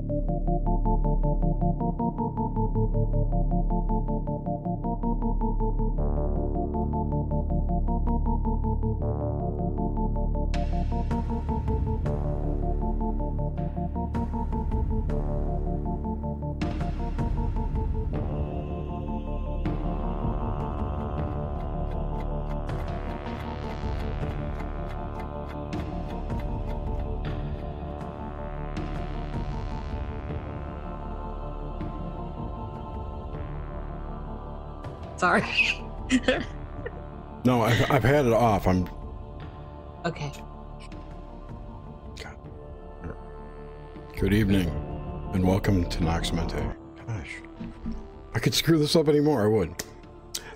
Thank you. Sorry. No, I've, I've had it off. I'm okay. good evening and welcome to Nox Mente. Gosh, I could screw this up anymore. I would.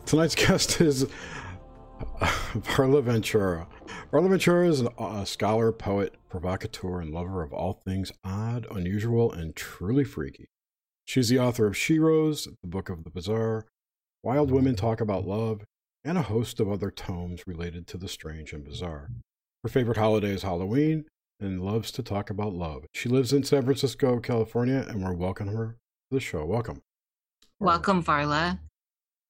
Tonight's guest is uh, Varla Ventura. Varla Ventura is a scholar, poet, provocateur, and lover of all things odd, unusual, and truly freaky. She's the author of Sheroes, the Book of the Bizarre, Wild Women Talk About Love, and a host of other tomes related to the strange and bizarre. Her favorite holiday is Halloween and loves to talk about love. She lives in San Francisco, California, and we're welcoming her to the show. Welcome. Welcome, Varla.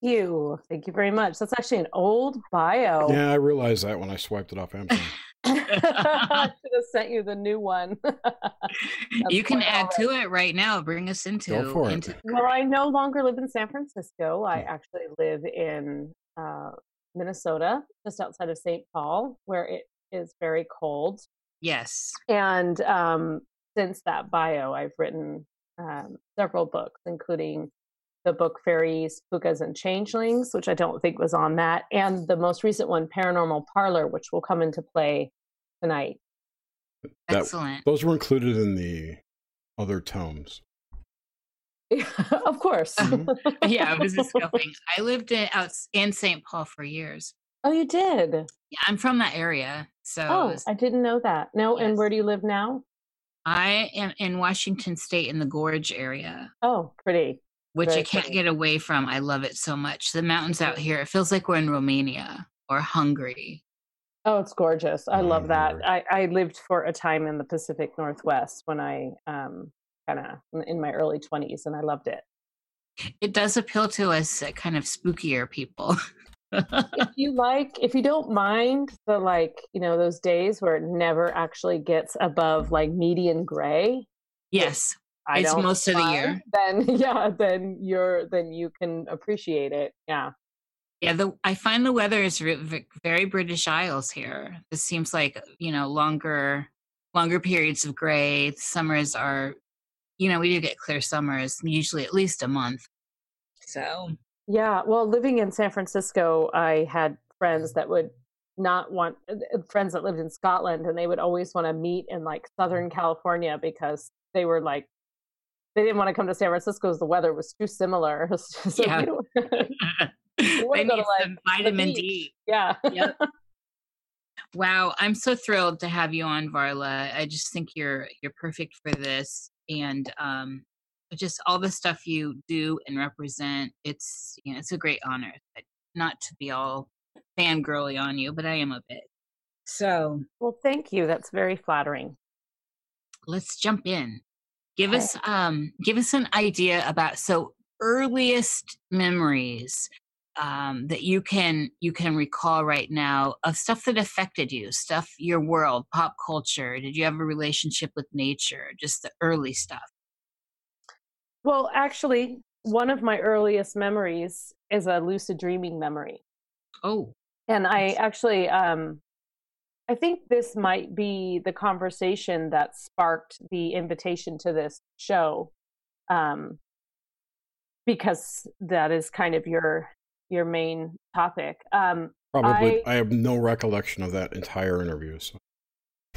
You. Thank you very much. That's actually an old bio. Yeah, I realized that when I swiped it off Amazon. I should have sent you the new one. you can add to it right now. Bring us into, Go for it. into Well, I no longer live in San Francisco. I actually live in uh, Minnesota, just outside of St. Paul, where it is very cold. yes. And um, since that bio, I've written um, several books, including the book Fairies, Pookas, and Changelings, which I don't think was on that, and the most recent one, Paranormal Parlor, which will come into play tonight. That- Excellent. Those were included in the other tomes. of course. Mhm. yeah, I was just going. I lived in out in St. Paul for years. oh, you did. Yeah, I'm from that area, so Oh, it's- I didn't know that. No, and where do you live now? I am in Washington State in the Gorge area, Oh, pretty. Which Very I can't pretty. get away from. I love it so much. The mountains out here, it feels like we're in Romania or Hungary. Oh, it's gorgeous. I love that. Mm. I, I lived for a time in the Pacific Northwest when I um kind of in my early 20s and I loved it. It does appeal to us uh, kind of spookier people. if you like if you don't mind the like, you know, those days where it never actually gets above like median gray, yes, I It's most of the year. Then yeah, then you're then you can appreciate it. Yeah. Yeah, the I find the weather is re- very British Isles here. This seems like you know longer, longer periods of gray. The summers are, you know, we do get clear summers, usually at least a month. So Yeah, well, living in San Francisco, I had friends that would not want uh, friends that lived in Scotland, and they would always want to meet in like Southern California because they were like they didn't want to come to San Francisco because the weather was too similar. so Yeah. you don't- need to, like, some vitamin. D. yeah, Yep. Wow, I'm so thrilled to have you on, Varla. I just think you're you're perfect for this, and um, just all the stuff you do and represent. It's you know it's a great honor. But Not to be all fangirly on you, but I am a bit. So well, thank you. That's very flattering. let's jump in. Give us um give us an idea about so earliest memories um that you can you can recall right now of stuff that affected you, stuff your world, pop culture. Did you have a relationship with nature? Just the early stuff. Well, actually, one of my earliest memories is a lucid dreaming memory. Oh, And I actually, um, I think this might be the conversation that sparked the invitation to this show, um, because that is kind of your your main topic. Um, Probably, I- I, have no recollection of that entire interview. So.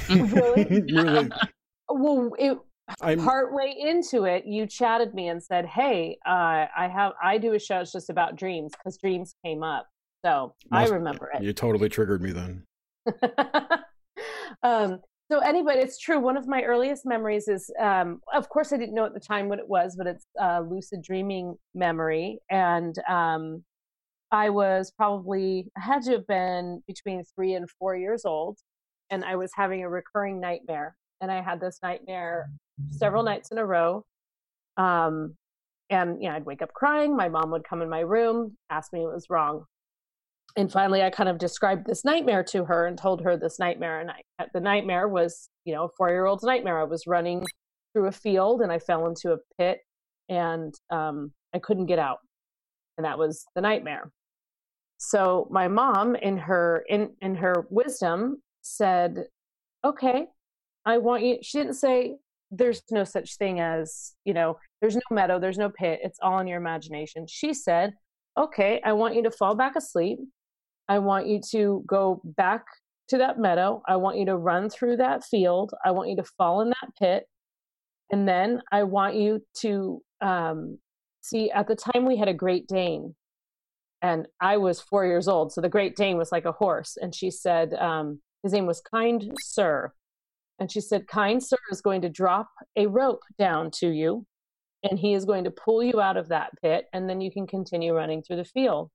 Really? really, well, it, I'm partway into it, you chatted me and said, "Hey, uh, I have I do a show it's just about dreams because dreams came up." So I remember it. you totally triggered me then. um, so anyway, it's true. One of my earliest memories is, um, of course, I didn't know at the time what it was, but it's a lucid dreaming memory, and um, I was probably I had to have been between three and four years old, and I was having a recurring nightmare and I had this nightmare several nights in a row. Um, and yeah, I'd wake up crying. My mom would come in my room, ask me what was wrong. And finally, I kind of described this nightmare to her and told her this nightmare. And I, the nightmare was, you know, a four year old's nightmare. I was running through a field and I fell into a pit and um, I couldn't get out. And that was the nightmare. So my mom, in her in in her wisdom, said, "Okay, I want you." She didn't say, "There's no such thing as you know. There's no meadow. There's no pit. It's all in your imagination." She said, "Okay, I want you to fall back asleep. I want you to go back to that meadow. I want you to run through that field. I want you to fall in that pit, and then I want you to um, see. At the time, we had a Great Dane." and I was four years old. So the Great Dane was like a horse. And she said, um, his name was Kind Sir. And she said, Kind Sir is going to drop a rope down to you, and he is going to pull you out of that pit, and then you can continue running through the field.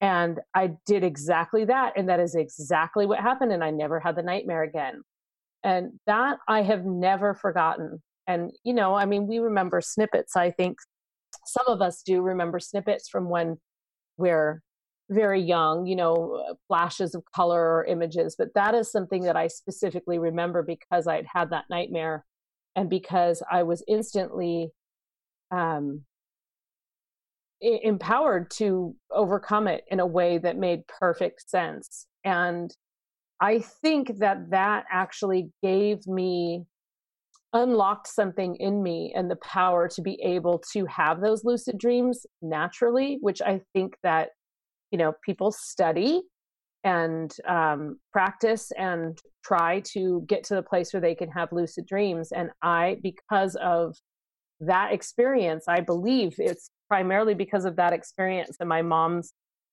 And I did exactly that. And that is exactly what happened. And I never had the nightmare again. And that I have never forgotten. And, you know, I mean, we remember snippets. I think some of us do remember snippets from when we're very young, you know, uh, flashes of color or images. But that is something that I specifically remember because I had had that nightmare and because I was instantly um, empowered to overcome it in a way that made perfect sense. And I think that that actually gave me unlocked something in me and the power to be able to have those lucid dreams naturally which i think that you know people study and um, practice and try to get to the place where they can have lucid dreams and i because of that experience i believe it's primarily because of that experience and my mom's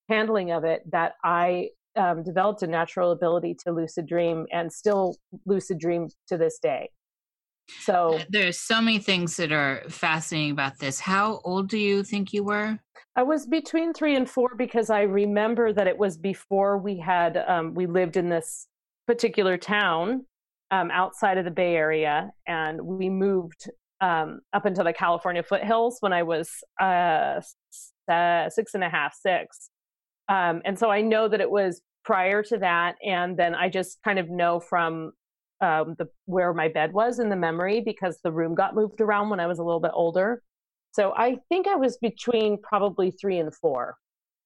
handling of it that i um, developed a natural ability to lucid dream and still lucid dream to this day so there's so many things that are fascinating about this. How old do you think you were? I was between three and four because I remember that it was before we had um, we lived in this particular town um, outside of the Bay Area, and we moved um, up into the California foothills when I was uh, six and a half, six. Um, and so I know that it was prior to that, and then I just kind of know from um, the where my bed was in the memory because the room got moved around when I was a little bit older. So I think I was between probably three and four.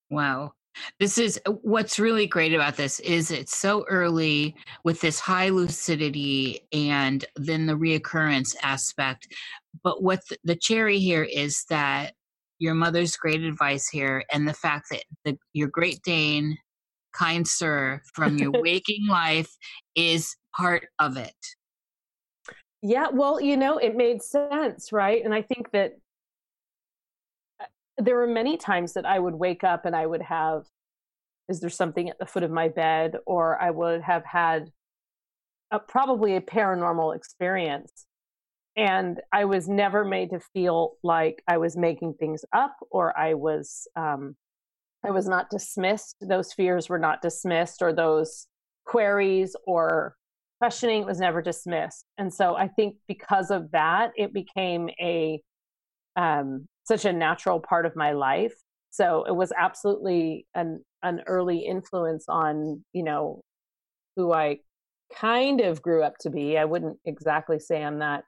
Wow. This is uh, what's really great about this is it's so early with this high lucidity and then the reoccurrence aspect. But what the, cherry here is that your mother's great advice here and the fact that the, your Great Dane kind sir from your waking life is part of it. Yeah, well, you know, it made sense, right? And I think that there were many times that I would wake up and I would have, is there something at the foot of my bed? Or I would have had a, probably a paranormal experience. And I was never made to feel like I was making things up or I was, um, I was not dismissed. Those fears were not dismissed or those queries or questioning was never dismissed and so i think because of that it became a um, such a natural part of my life. So it was absolutely an an early influence on you know who i kind of grew up to be. I wouldn't exactly say i'm not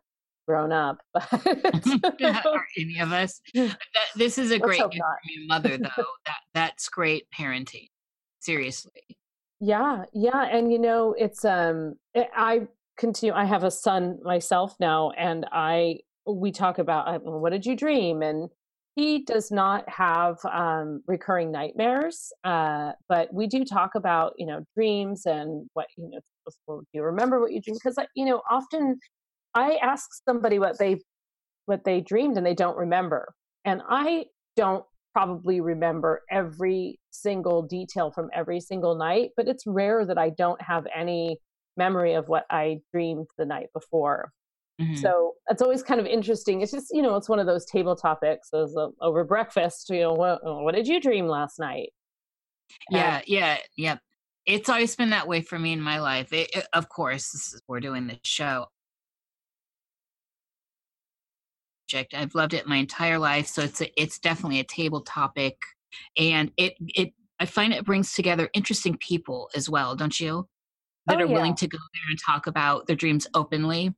grown up but any of us. That, this is a Let's great mother though. That that's great parenting. Seriously. Yeah, yeah, and you know, it's um eh, I continue I have a son myself now and I we talk about what did you dream and he does not have um, recurring nightmares, uh, but we do talk about you know dreams and what you know. Do you remember what you dreamed? Because you know, often I ask somebody what they what they dreamed and they don't remember, and I don't probably remember every single detail from every single night, but it's rare that I don't have any memory of what I dreamed the night before. Mm-hmm. So it's always kind of interesting. It's just, you know, it's one of those table topics as a, over breakfast, you know, what, what did you dream last night? Yeah, yeah, yeah. it's always been that way for me in my life. It, it, of course, is, we're doing this show. I've loved it my entire life, so it's a, it's definitely a table topic, and it it I find it brings together interesting people as well, don't you? That Oh, are willing to go there and talk about their dreams openly.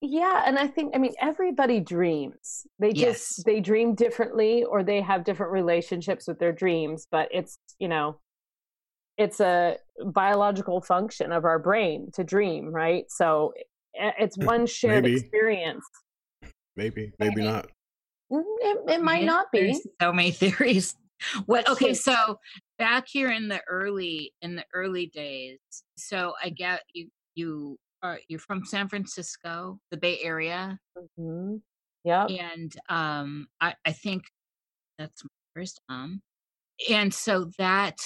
Yeah, and I think I mean everybody dreams. They just Yes. they dream differently or they have different relationships with their dreams, but it's, you know, it's a biological function of our brain to dream, right? So it's one shared Maybe. experience. Maybe, maybe not. Mm, It, it might not be. There's so many theories. What? Okay, so back here in the early in the early days. So I get you. You are you're from San Francisco, the Bay Area, Mhm. Yep. and um, I I think that's my first um, and so that.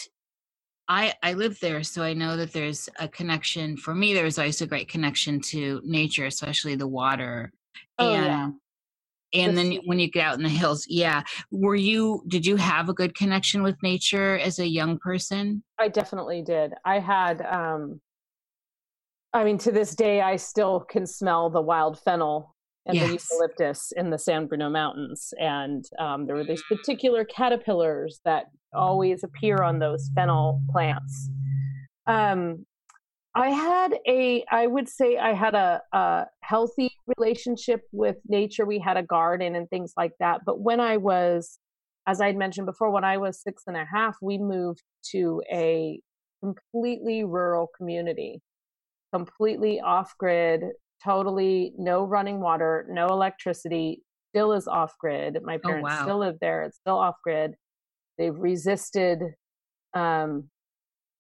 I, I live there, so I know that there's a connection. For me, there's always a great connection to nature, especially the water. Oh, and yeah. and then when you get out in the hills yeah were you did you have a good connection with nature as a young person I definitely did. I had um I mean to this day I still can smell the wild fennel and the eucalyptus in the San Bruno Mountains and um there were these particular caterpillars that always appear on those fennel plants. Um I had a I would say I had a, a healthy relationship with nature. We had a garden and things like that. But when I was as I'd mentioned before, when I was six and a half, we moved to a completely rural community, completely off grid, totally no running water, no electricity, still is off grid. My Oh, parents wow. still live there, it's still off grid. They've resisted um,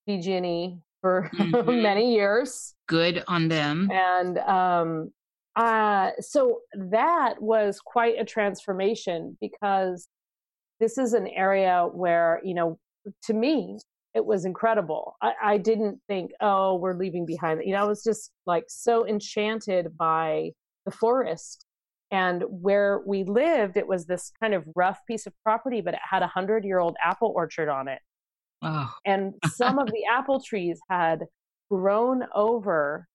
PG&E for Mhm. many years good on them and um uh so that was quite a transformation because this is an area where you know to me it was incredible. I, I didn't think oh we're leaving behind. You know i was just like so enchanted by the forest and where we lived it was this kind of rough piece of property but it had a hundred year old apple orchard on it. Oh and some of the apple trees had grown over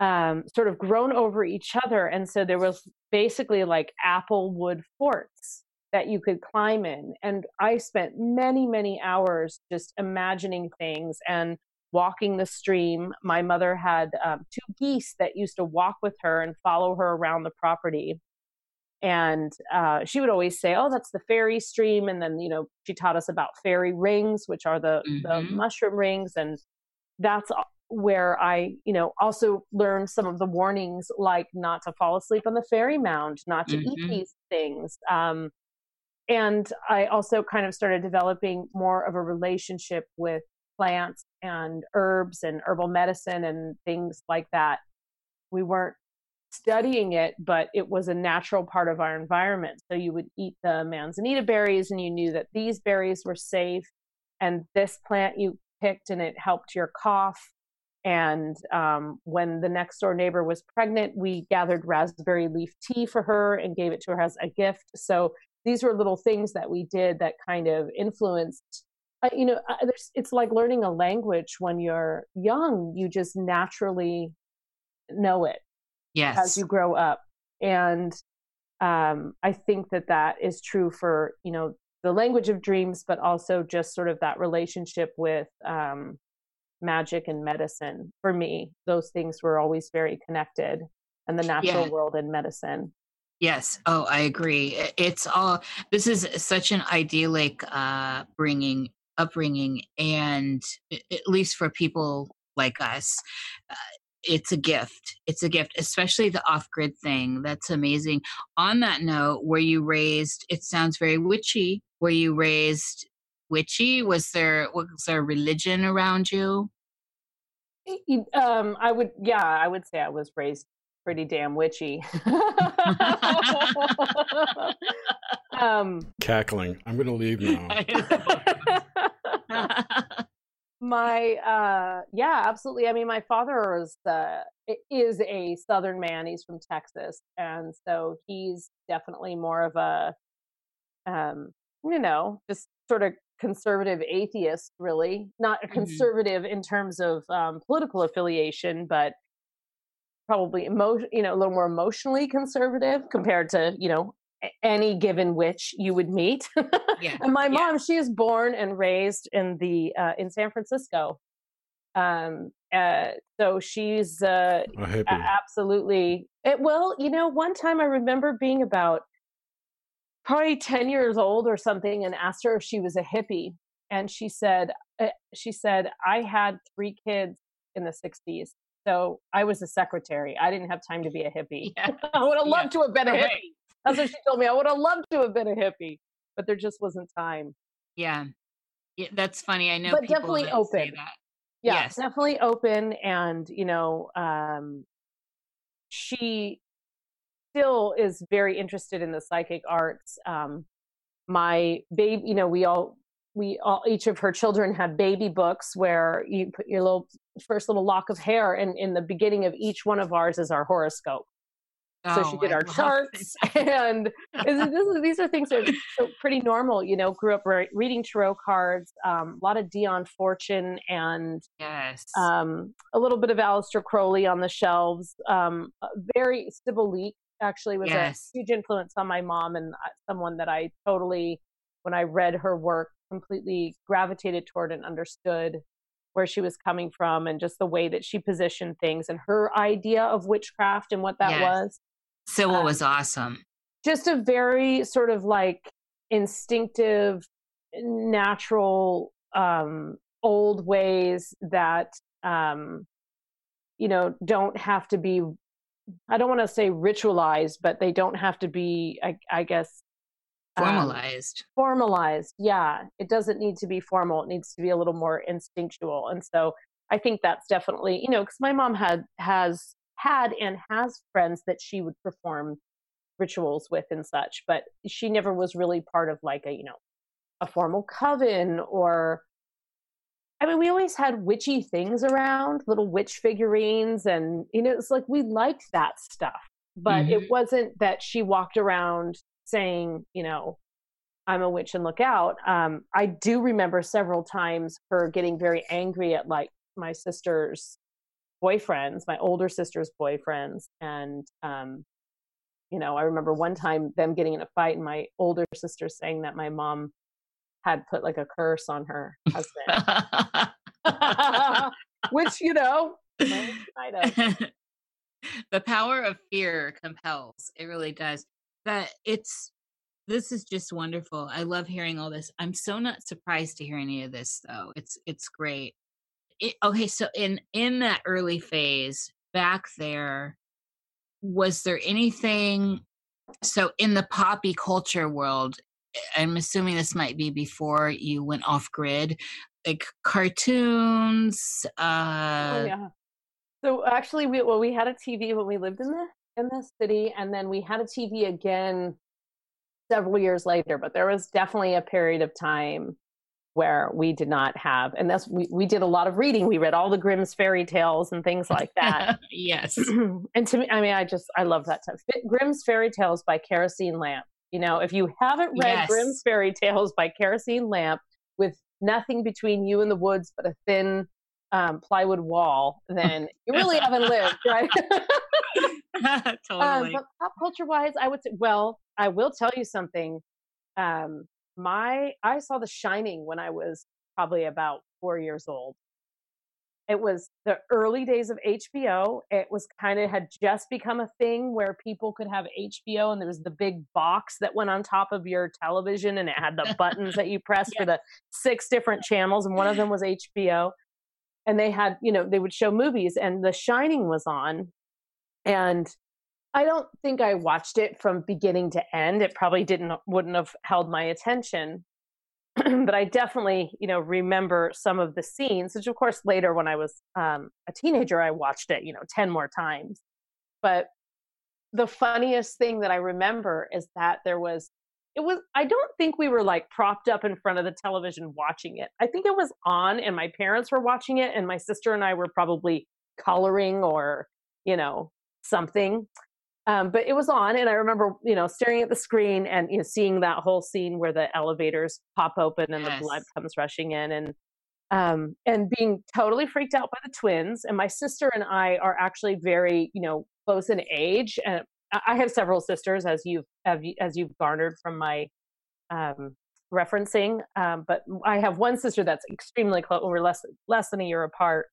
um, sort of grown over each other and so there was basically like apple wood forts that you could climb in and i spent many many hours just imagining things and walking the stream my mother had um, two geese that used to walk with her and follow her around the property and uh, she would always say oh that's the fairy stream and then you know she taught us about fairy rings which are the, the Mhm. mushroom rings and that's where i you know also learned some of the warnings like not to fall asleep on the fairy mound not to Mhm. eat these things um, and i also kind of started developing more of a relationship with plants and herbs and herbal medicine and things like that we weren't studying it, but it was a natural part of our environment. So you would eat the manzanita berries and you knew that these berries were safe and this plant you picked and it helped your cough. And um, when the next door neighbor was pregnant, we gathered raspberry leaf tea for her and gave it to her as a gift. So these were little things that we did that kind of influenced. Uh, you know, uh, it's like learning a language when you're young. You just naturally know it yes as you grow up and um, i think that that is true for you know the language of dreams but also just sort of that relationship with um, magic and medicine for me those things were always very connected and the natural Yeah. world and medicine Yes. Oh, I agree. It's all. This is such an idyllic uh, bringing upbringing, and at least for people like us, uh, it's a gift. It's a gift, especially the off-grid thing. That's amazing. On that note, were you raised? It sounds very witchy. Were you raised witchy? Was there was there religion around you? Y- um, i would yeah i would say i was raised pretty damn witchy um, Cackling. I'm going to leave now. my uh yeah absolutely i mean my father is uh is a southern man he's from texas and so he's definitely more of a um you know just sort of conservative atheist, really. Not a Mhm. conservative in terms of um, political affiliation, but probably emo- you know, a little more emotionally conservative compared to, you know, any given witch you would meet. Yeah. and my yeah. mom, she is born and raised in the uh, in San Francisco. Um, uh, so she's uh, absolutely. It, well, you know, one time I remember being about probably 10 years old or something and asked her if she was a hippie. And she said, uh, she said, I had three kids in the 60s. So I was a secretary. I didn't have time to be a hippie. Yeah. I would have loved to have been a hippie. That's what she told me. I would have loved to have been a hippie, but there just wasn't time. Yeah. Yeah, that's funny. I know But people definitely open. that. yeah Yes. definitely open and you know um she still is very interested in the psychic arts um my baby you know we all we all each of her children had baby books where you put your little first little lock of hair and in the beginning of each one of ours is our horoscope so she Oh, did I our charts it. and this is, this is, these are things that are so pretty normal you know grew up re- reading tarot cards um, a lot of dion fortune and Yes. um, a little bit of Aleister Crowley on the shelves. Um, very Sybil Leek actually was Yes. a huge influence on my mom and uh, someone that I totally, when I read her work, completely gravitated toward and understood where she was coming from and just the way that she positioned things and her idea of witchcraft and what that Yes. was. Sybil um, was awesome. Just a very sort of like instinctive, natural, um, old ways that um, you know don't have to be i don't want to say ritualized but they don't have to be i, I guess um, Formalized. formalized yeah it doesn't need to be formal it needs to be a little more instinctual and so i think that's definitely you know because my mom had has had and has friends that she would perform rituals with and such but she never was really part of like a you know a formal coven or I mean, we always had witchy things around, little witch figurines, and you know, it's like we liked that stuff. But Mhm. it wasn't that she walked around saying, you know, I'm a witch and look out. Um, I do remember several times her getting very angry at like my sister's boyfriends, my older sister's boyfriends, and um, you know, I remember one time them getting in a fight, and my older sister saying that my mom had put like a curse on her husband. which you know the power of fear compels. It really does. That it's this is just wonderful. I love hearing all this. I'm so not surprised to hear any of this though. It's it's great. It, okay, so in in that early phase back there was there anything so in the poppy culture world i'm assuming this might be before you went off grid like cartoons uh oh yeah so actually we well we had a tv when we lived in the in the city and then we had a tv again several years later but there was definitely a period of time where we did not have and that's we, we did a lot of reading. We read all the grimm's fairy tales and things like that. Yes. And to me i mean i just i love that stuff. Grimm's fairy tales by kerosene lamp. You know if you haven't read Yes. grimm's fairy tales by kerosene lamp with nothing between you and the woods but a thin um, plywood wall then you really haven't lived right um, totally. but pop culture wise i would say well i will tell you something um, my i saw the shining when i was probably about four years old. It was the early days of hbo it was kind of had just become a thing where people could have hbo and there was the big box that went on top of your television and it had the buttons that you press for the six different channels and one of them was hbo and they had you know they would show movies and the shining was on and I don't think I watched it from beginning to end. It probably didn't wouldn't have held my attention. but I definitely, you know, remember some of the scenes, which of course later when I was um, a teenager, I watched it, you know, 10 more times. But the funniest thing that I remember is that there was, it was, I don't think we were like propped up in front of the television watching it. I think it was on and my parents were watching it and my sister and I were probably coloring or, you know, something Um, but it was on, and I remember, you know, staring at the screen and you know, seeing that whole scene where the elevators pop open and yes. the blood comes rushing in, and um, and being totally freaked out by the twins. And my sister and I are actually very, you know, close in age, and I have several sisters, as you've as you've garnered from my um, referencing. Um, but I have one sister that's extremely close. We're less less than a year apart,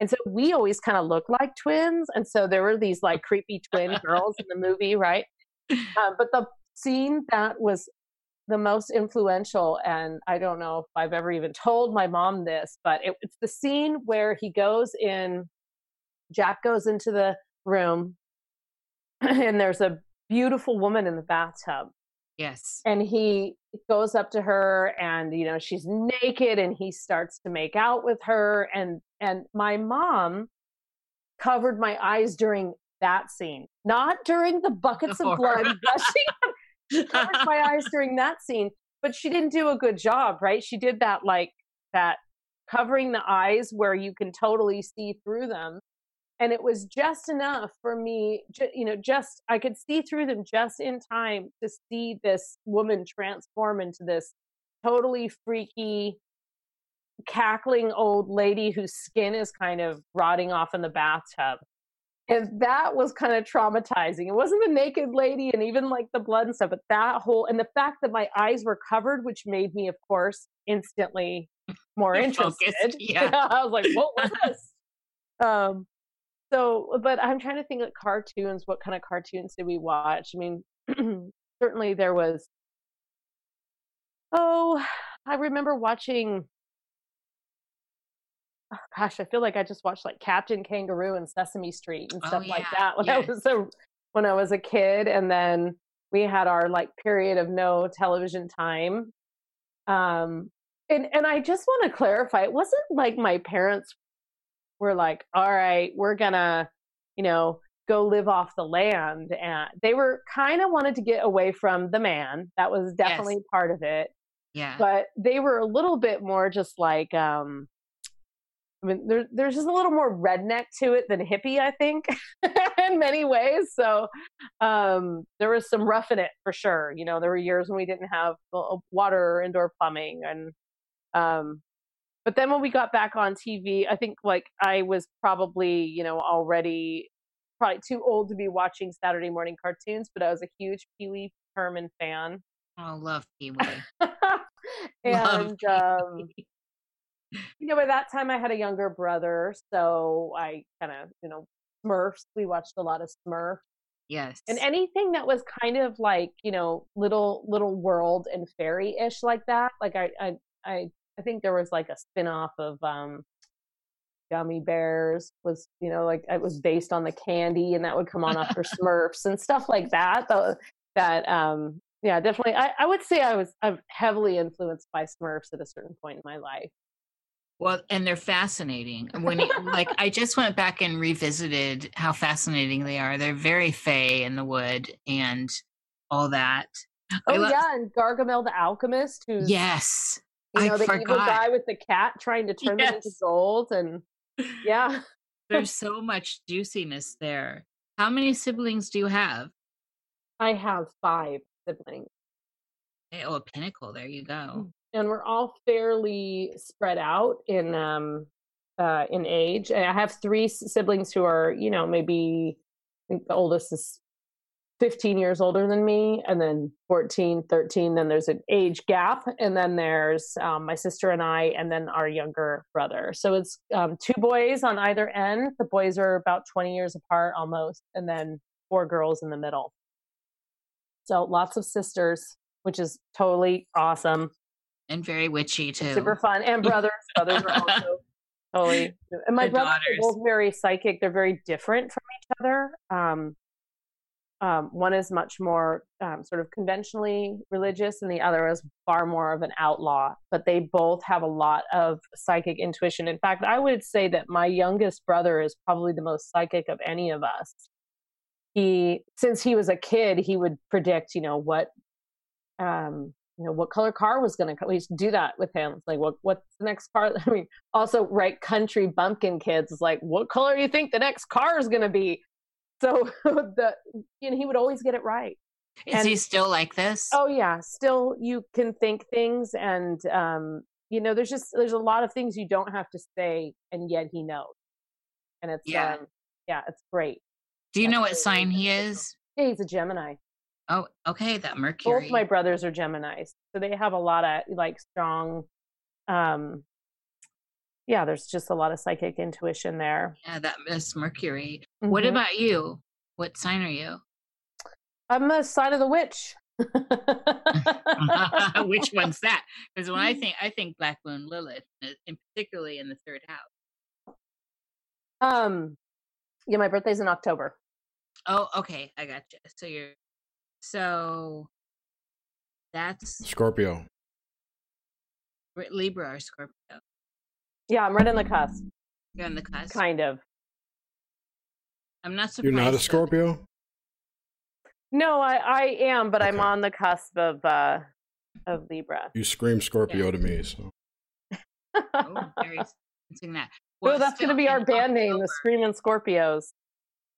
and so we always kind of look like twins. And so there were these like creepy twin girls in the movie, right? Um, but the scene that was the most influential, and I don't know if I've ever even told my mom this, but it, it's the scene where he goes in, Jack goes into the room, and there's a beautiful woman in the bathtub. Yes. And he goes up to her and you know she's naked and he starts to make out with her and and my mom covered my eyes during that scene not during the buckets of blood gushing She covered my eyes during that scene but she didn't do a good job right? She did that like that covering the eyes where you can totally see through them and it was just enough for me you know just i could see through them just in time to see this woman transform into this totally freaky cackling old lady whose skin is kind of rotting off in the bathtub. And that was kind of traumatizing. It wasn't the naked lady and even like the blood and stuff but that whole and the fact that my eyes were covered which made me of course instantly more You're interested. focused, yeah. i was like what was this? Um so, but I'm trying to think of cartoons. What kind of cartoons did we watch? I mean, certainly there was. Oh, I remember watching. Oh, gosh, I feel like I just watched like Captain Kangaroo and Sesame Street and oh, stuff oh, yeah. like that when. I was a when I was a kid, and then we had our like period of no television time. Um, and and I just want to clarify, it wasn't like my parents were like, all right, we're gonna, you know, go live off the land. And they were kind of wanted to get away from the man. That was definitely yes. part of it. Yeah. But they were a little bit more just like, um, I mean, there, there's just a little more redneck to it than hippie, I think, in many ways. So um, there was some rough in it for sure. You know, there were years when we didn't have water or indoor plumbing, and um, but then when we got back on TV, I think like I was probably, you know, already probably too old to be watching Saturday morning cartoons, but I was a huge Pee Wee Herman fan. Oh, love Pee Wee. and um, you know, by that time I had a younger brother, so I kind of, you know, Smurfs. We watched a lot of Smurfs. Yes. And anything that was kind of like, you know, little little world and fairy ish like that. Like I I I I think there was like a spin-off of um gummy bears was you know like it was based on the candy and that would come on after smurfs and stuff like that though that um yeah definitely I, I would say i was i'm heavily influenced by smurfs at a certain point in my life. Well and they're fascinating when it, like i just went back and revisited how fascinating they are. They're very fey in the wood and all that. Oh love- yeah and gargamel the alchemist who's yes you know, I the forgot. evil guy with the cat trying to turn yes. them into gold. And yeah. There's so much juiciness there. How many siblings do you have? I have five siblings. Oh, a pinnacle. There you go. Mm, and we're all fairly spread out in um uh in age. I have three siblings who are, you know, maybe I think the oldest is 15 years older than me and then 14 13 then there's an age gap and then there's um, my sister and i and then our younger brother. So it's um, two boys on either end. The boys are about 20 years apart almost and then four girls in the middle. So lots of sisters which is totally awesome. And very witchy too super fun and brothers. Brothers are also totally and my brothers are both very psychic. They're very different from each other. Um, um, one is much more um, sort of conventionally religious, and the other is far more of an outlaw. But they both have a lot of psychic intuition. In fact, I would say that my youngest brother is probably the most psychic of any of us. He, since he was a kid, he would predict, you know, what, um, you know, what color car was going to. We used to do that with him. It's like, what, what's the next car? I mean, also, right, country bumpkin kids is like, what color do you think the next car is going to be? So the and he would always get it right. Is And- he still like this? Oh yeah, still you can think things and um you know there's just there's a lot of things you don't have to say and yet he knows. And it's Yeah. um yeah, it's great. Do you know what sign he is? Yeah, he's a Gemini. Oh, okay, that Mercury. Both my brothers are Geminis. So they have a lot of like strong um yeah, there's just a lot of psychic intuition there. yeah, that Miss Mercury. What Mhm. about you? What sign are you? I'm a sign of the witch. Which one's that? Because when I think I think Black Moon Lilith, in particularly in the third house. um yeah, my birthday's in October. Oh, okay, I got you. So you're so that's Scorpio. Libra or Scorpio. Yeah, I'm right on the cusp. You're on the cusp. Kind of. I'm not surprised. You're not a though. Scorpio? No, I, I am, but I'm on the cusp of uh of Libra. You scream Scorpio Yeah. to me, so Oh, very that. Well, that's going to be our in band name, the Screaming Scorpios.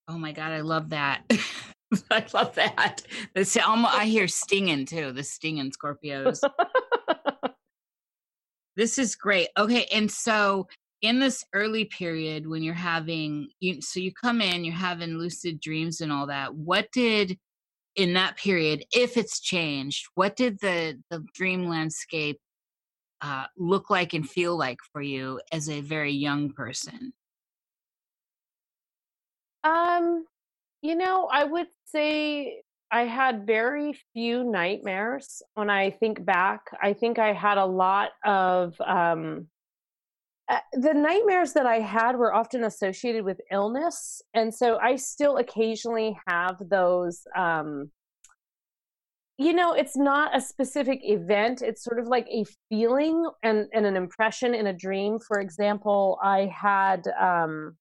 Oh my god, I love that. I love that. This almost, I hear stinging too. The stinging Scorpios. this is great. Okay, and so in this early period when you're having you so you come in, you're having lucid dreams and all that. What did in that period, if it's changed, what did the the dream landscape uh, look like and feel like for you as a very young person? um, you know, I would say I had very few nightmares when I think back. I think I had a lot of um uh, the nightmares that I had were often associated with illness, and so I still occasionally have those. Um, you know, it's not a specific event; it's sort of like a feeling and, and an impression in a dream. For example, I had um,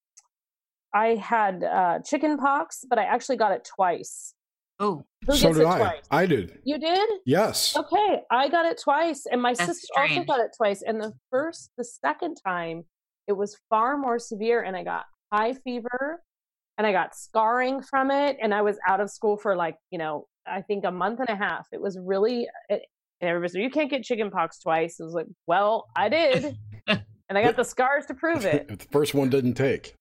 I had uh, chicken pox, but I actually got it twice. Oh, Who so did I. twice? I did. You did? Yes. Okay, I got it twice, and my That's sister also got it twice. And the first, the second time, it was far more severe, and I got high fever, and I got scarring from it, and I was out of school for like you know, I think a month and a half. It was really, it, and everybody said you can't get chicken pox twice. I was like, well, I did, and I got the scars to prove it. The first one didn't take.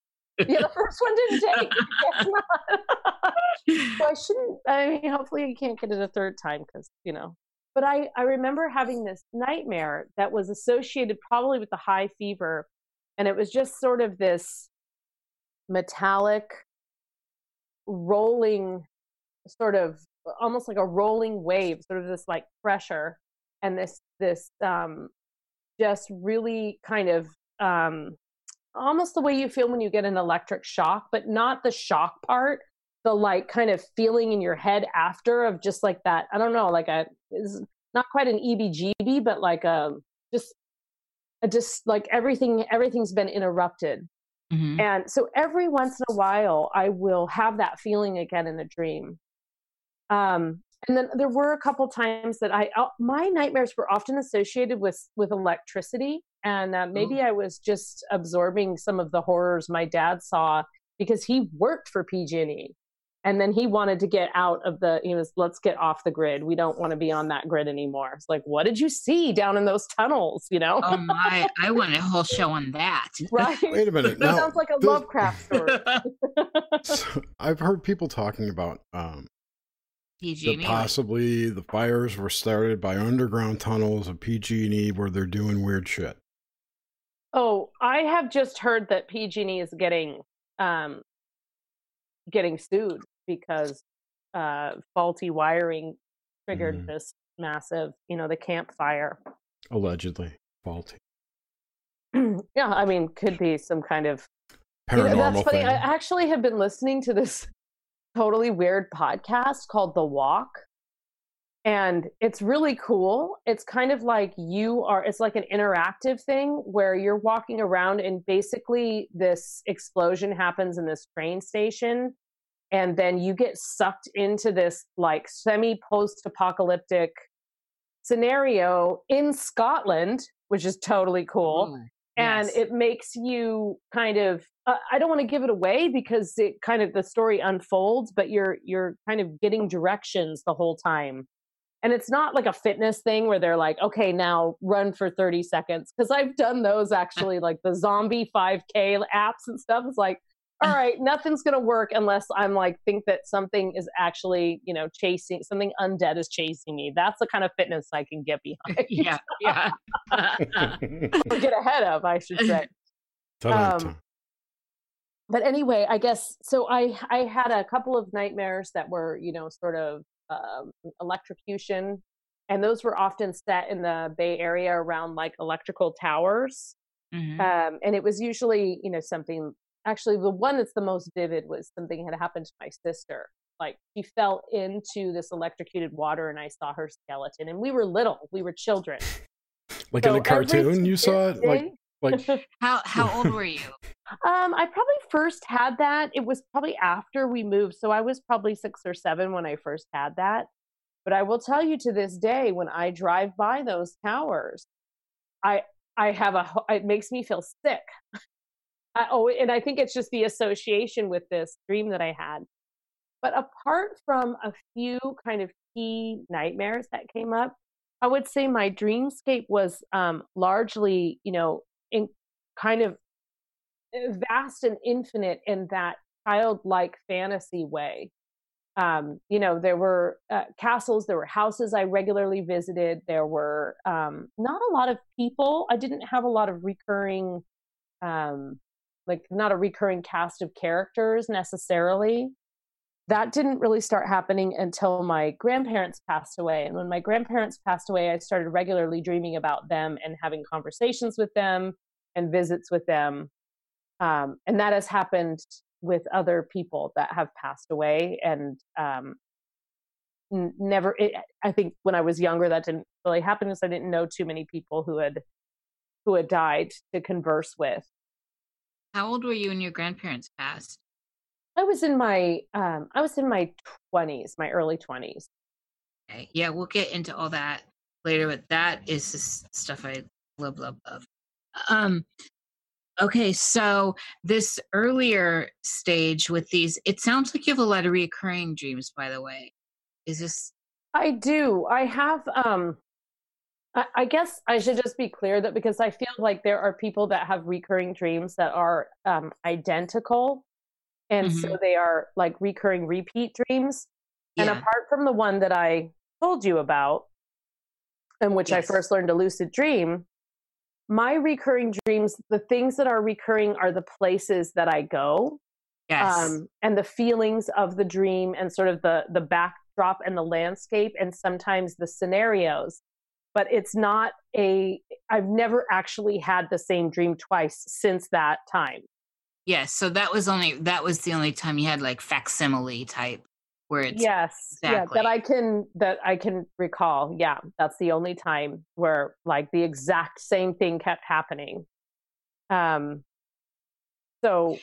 Yeah, the first one didn't take. So I shouldn't. I mean, hopefully, you can't get it a third time because you know. But I I remember having this nightmare that was associated probably with the high fever, and it was just sort of this metallic, rolling, sort of almost like a rolling wave, sort of this like pressure, and this this um, just really kind of um almost the way you feel when you get an electric shock, but not the shock part, the like kind of feeling in your head after of just like that. I don't know, like a is not quite an EBGB, but like a just a just like everything everything's been interrupted. Mhm. And so every once in a while I will have that feeling again in a dream. Um and then there were a couple times that I uh, my nightmares were often associated with with electricity and uh, maybe I was just absorbing some of the horrors my dad saw because he worked for PG&E and then he wanted to get out of the he was let's get off the grid we don't want to be on that grid anymore it's like what did you see down in those tunnels you know Oh my! I want a whole show on that. right Wait a minute. that sounds like a this- lovecraft story so I've heard people talking about um, PG that possibly the fires were started by underground tunnels of PG&E where they're doing weird shit. Oh, I have just heard that PG&E is getting um getting sued because uh faulty wiring triggered Mhm. this massive, you know, the Camp Fire. Allegedly faulty. yeah, I mean, could be some kind of You know, that's funny. thing. I actually have been listening to this totally weird podcast called The Walk. And it's really cool. It's kind of like you are, it's like an interactive thing where you're walking around and basically this explosion happens in this train station. And then you get sucked into this like semi post apocalyptic scenario in Scotland, which is totally cool Ooh. and Yes. it makes you kind of uh, i don't want to give it away because it kind of the story unfolds but you're you're kind of getting directions the whole time and it's not like a fitness thing where they're like okay now run for 30 seconds. Because i've done those actually like the zombie 5k apps and stuff. It's like all right nothing's going to work unless i'm like think that something is actually you know chasing something undead is chasing me. That's the kind of fitness i can get behind. Yeah, yeah. or get ahead of i should say. Ta-da-ta. Um, but anyway i guess so i i had a couple of nightmares that were you know sort of um, electrocution and those were often set in the bay area around like electrical towers Mhm. um, and it was usually you know something actually the one that's the most vivid was something had happened to my sister like she fell into this electrocuted water and i saw her skeleton and we were little we were children like So in the every cartoon, you saw it? Like, like How how old were you? Um, I probably first had that. It was probably after we moved. So I was probably six or seven when I first had that. But I will tell you to this day, when I drive by those towers, I I have a it makes me feel sick. I, oh, and I think it's just the association with this dream that I had. But apart from a few kind of key nightmares that came up, I would say my dreamscape was um, largely, you know, in kind of vast and infinite in that childlike fantasy way. Um, you know, there were uh, castles, there were houses I regularly visited, there were um, not a lot of people. I didn't have a lot of recurring, um, like, not a recurring cast of characters necessarily. That didn't really start happening until my grandparents passed away. And when my grandparents passed away, I started regularly dreaming about them and having conversations with them and visits with them um, and that has happened with other people that have passed away and um, n- never it, i think when i was younger that didn't really happen because i didn't know too many people who had who had died to converse with How old were you when your grandparents passed? i was in my um, i was in my 20s my early 20s Okay. Yeah, we'll get into all that later, but that is stuff I love, love, love. Um, okay, so this earlier stage with these, it sounds like you have a lot of recurring dreams, by the way. Is this I do. I have um I, I guess I should just be clear that because I feel like there are people that have recurring dreams that are um identical. And so they are like recurring repeat dreams. And apart from the one that I told you about, in which I first learned to lucid dream, my recurring dreams, the things that are recurring are the places that I go yes. um, and the feelings of the dream and sort of the the backdrop and the landscape and sometimes the scenarios but it's not a i've never actually had the same dream twice since that time yes. So that was only that was the only time you had like facsimile type where it's yes yeah that i can that i can recall yeah that's the only time where like the exact same thing kept happening um so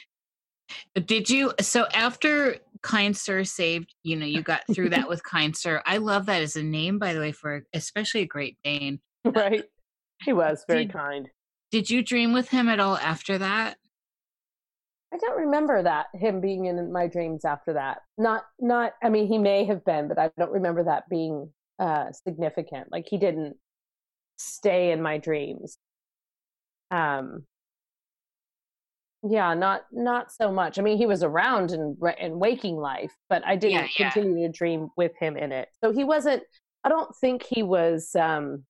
Did you? So after Kind Sir saved, you know, you got through that with Kind Sir. I love that as a name, by the way, for especially a Great Dane. right he was very Did- kind Did you dream with him at all after that? I don't remember that him being in my dreams after that. Not not I mean he may have been, but I don't remember that being uh significant. Like he didn't stay in my dreams. Um yeah, not not so much. I mean, he was around in in waking life, but I didn't Yeah, yeah. continue to dream with him in it. So he wasn't. I don't think he was. um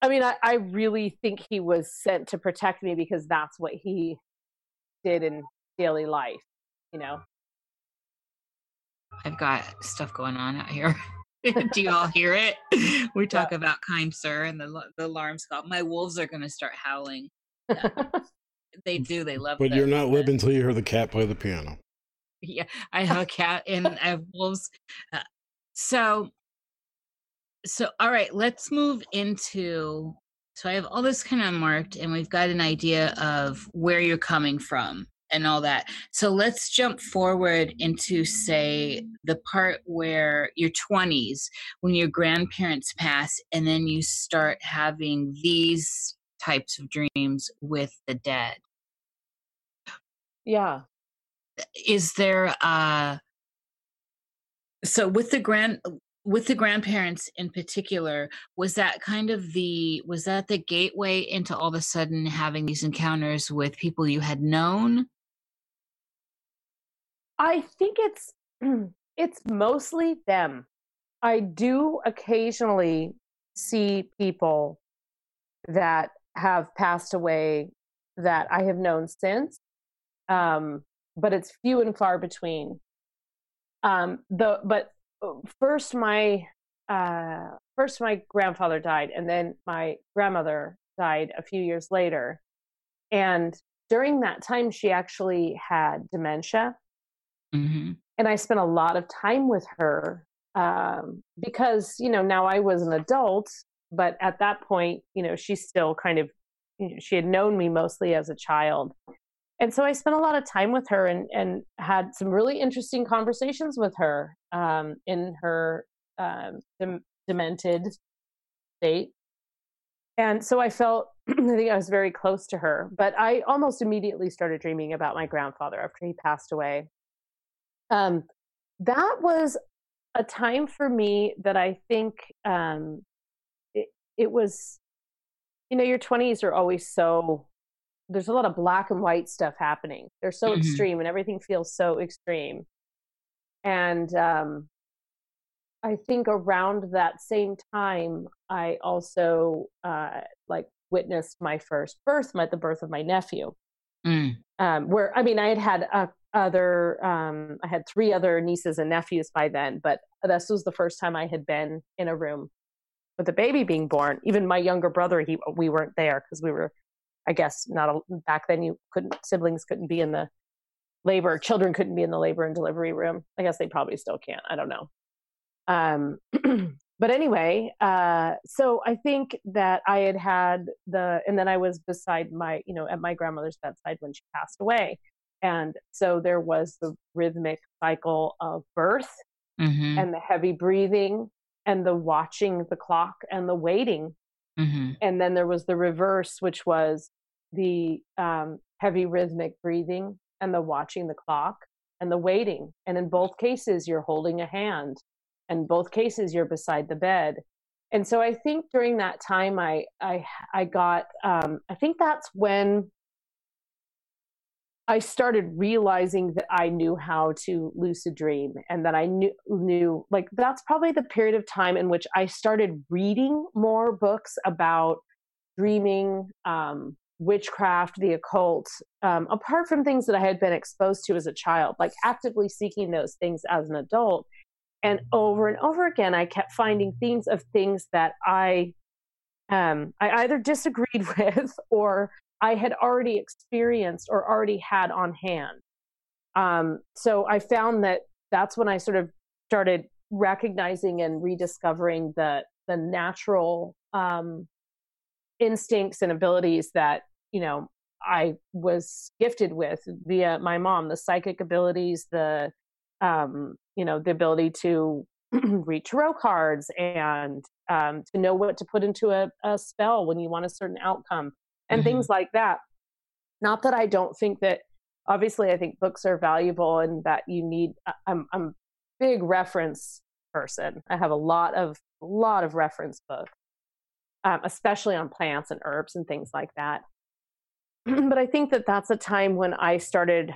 I mean, I, I really think he was sent to protect me because that's what he did in daily life. You know. I've got stuff going on out here. Do you all hear it? We talk about Kind Sir and the lo- the alarms go. My wolves are going to start howling. They do. They love. but you're not the- living until you hear the cat play the piano. yeah i have a cat and i have wolves Uh, so so all right let's move into so i have all this kind of marked and we've got an idea of where you're coming from and all that so let's jump forward into say the part where your 20s when your grandparents pass and then you start having these types of dreams with the dead. Yeah. Is there uh so with the grand with the grandparents in particular was that kind of the was that the gateway into all of a sudden having these encounters with people you had known? I think it's it's mostly them. I do occasionally see people that have passed away that i have known since um, but it's few and far between. Um, the but first my uh, first my grandfather died, and then my grandmother died a few years later. And during that time, she actually had dementia. Mm-hmm. And I spent a lot of time with her um, because, you know, now I was an adult, but at that point, you know, she still kind of, you know, she had known me mostly as a child and so I spent a lot of time with her and, and had some really interesting conversations with her um, in her um, dem- demented state. And so I felt, I think I was very close to her. But I almost immediately started dreaming about my grandfather after he passed away. Um, that was a time for me that I think um, it, it was, you know, your 20s are always so there's a lot of black and white stuff happening. They're so mm-hmm. extreme, and everything feels so extreme. And um, I think around that same time, I also uh, like witnessed my first birth, my the birth of my nephew. Mm. Um, where I mean, I had had uh, other, um, I had three other nieces and nephews by then, but this was the first time I had been in a room with a baby being born. Even my younger brother, he we weren't there because we were I guess not a, back then you couldn't siblings couldn't be in the labor children couldn't be in the labor and delivery room. I guess they probably still can't. I don't know. Um, but anyway, uh, so I think that I had had the, and then I was beside my, you know, at my grandmother's bedside when she passed away. And so there was the rhythmic cycle of birth mm-hmm. and the heavy breathing and the watching the clock and the waiting. Mm-hmm. And then there was the reverse, which was the um, heavy rhythmic breathing and the watching the clock and the waiting. And in both cases, you're holding a hand. In both cases, you're beside the bed. And so I think during that time, I I I got um, I think that's when I started realizing that I knew how to lucid dream and that I knew knew like that's probably the period of time in which I started reading more books about dreaming, um, witchcraft, the occult, um, apart from things that I had been exposed to as a child, like actively seeking those things as an adult. And over and over again, I kept finding themes of things that I, um, I either disagreed with or I had already experienced or already had on hand. Um, so I found that that's when I sort of started recognizing and rediscovering the the natural um, instincts and abilities that you know I was gifted with via my mom, the psychic abilities, the um, you know, the ability to read tarot cards and um, to know what to put into a, a, spell when you want a certain outcome and mm-hmm. things like that. Not that I don't think that obviously I think books are valuable and that you need I'm I'm a big reference person. I have a lot of a lot of reference books. Um, especially on plants and herbs and things like that. but I think that that's a time when I started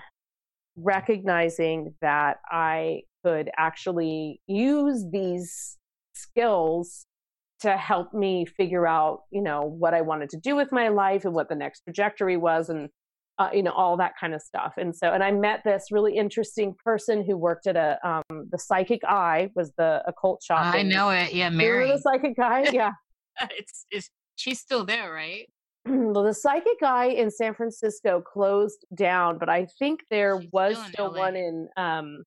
recognizing that I could actually use these skills to help me figure out, you know, what I wanted to do with my life and what the next trajectory was and uh, you know all that kind of stuff. And so and i met this really interesting person who worked at a um the psychic eye was the occult shop i know it. Yeah mary the psychic eye? Yeah it's, it's she's still there right well, the Psychic Eye in San Francisco closed down, but I think there She's was still, still one in um,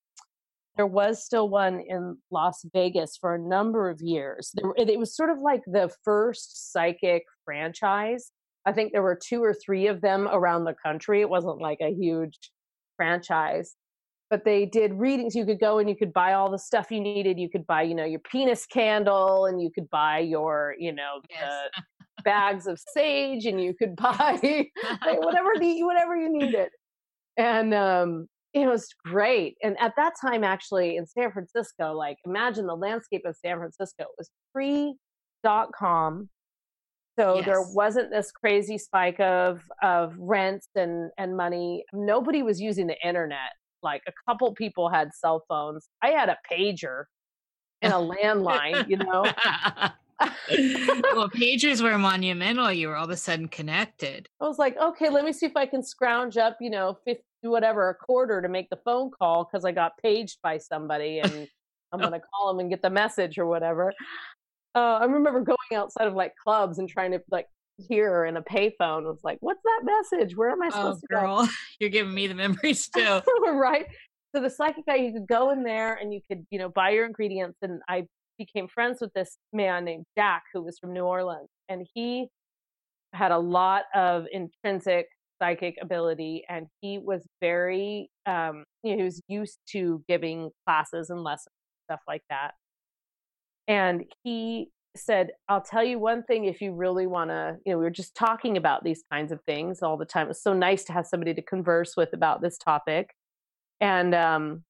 there was still one in Las Vegas for a number of years. There, it was sort of like the first psychic franchise. I think there were two or three of them around the country. It wasn't like a huge franchise, but they did readings. You could go and you could buy all the stuff you needed. You could buy, you know, your penis candle, and you could buy your, you know, yes. the bags of sage and you could buy like, whatever you whatever you needed. And um, it was great. And at that time, actually, in San Francisco, like imagine the landscape of San Francisco it was pre dot com. So yes. there wasn't this crazy spike of of rents and and money. Nobody was using the internet. Like a couple people had cell phones. I had a pager and a landline, you know. well, pagers were monumental. You were all of a sudden connected. I was like, okay, let me see if I can scrounge up, you know, 50, whatever, a quarter to make the phone call because I got paged by somebody and I'm going to call them and get the message or whatever. Uh, I remember going outside of like clubs and trying to like hear in a payphone was like, what's that message? Where am I oh, supposed oh, to girl. go? You're giving me the memories too. right. So the Psychic Eye, you could go in there and you could, you know, buy your ingredients. And I became friends with this man named Jack, who was from New Orleans. And he had a lot of intrinsic psychic ability and he was very um you know he was used to giving classes and lessons stuff like that and he said i'll tell you one thing if you really want to you know we were just talking about these kinds of things all the time it's so nice to have somebody to converse with about this topic and um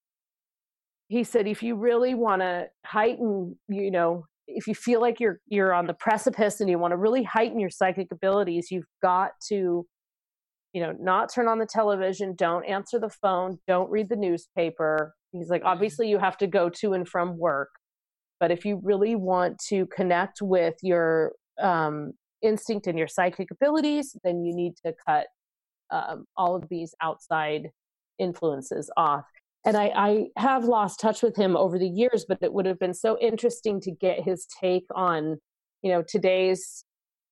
he said if you really want to heighten you know if you feel like you're you're on the precipice and you want to really heighten your psychic abilities you've got to you know, not turn on the television, don't answer the phone, don't read the newspaper. He's like, mm-hmm. obviously, you have to go to and from work. But if you really want to connect with your um, instinct and your psychic abilities, then you need to cut um, all of these outside influences off. And I, I have lost touch with him over the years, but it would have been so interesting to get his take on, you know, today's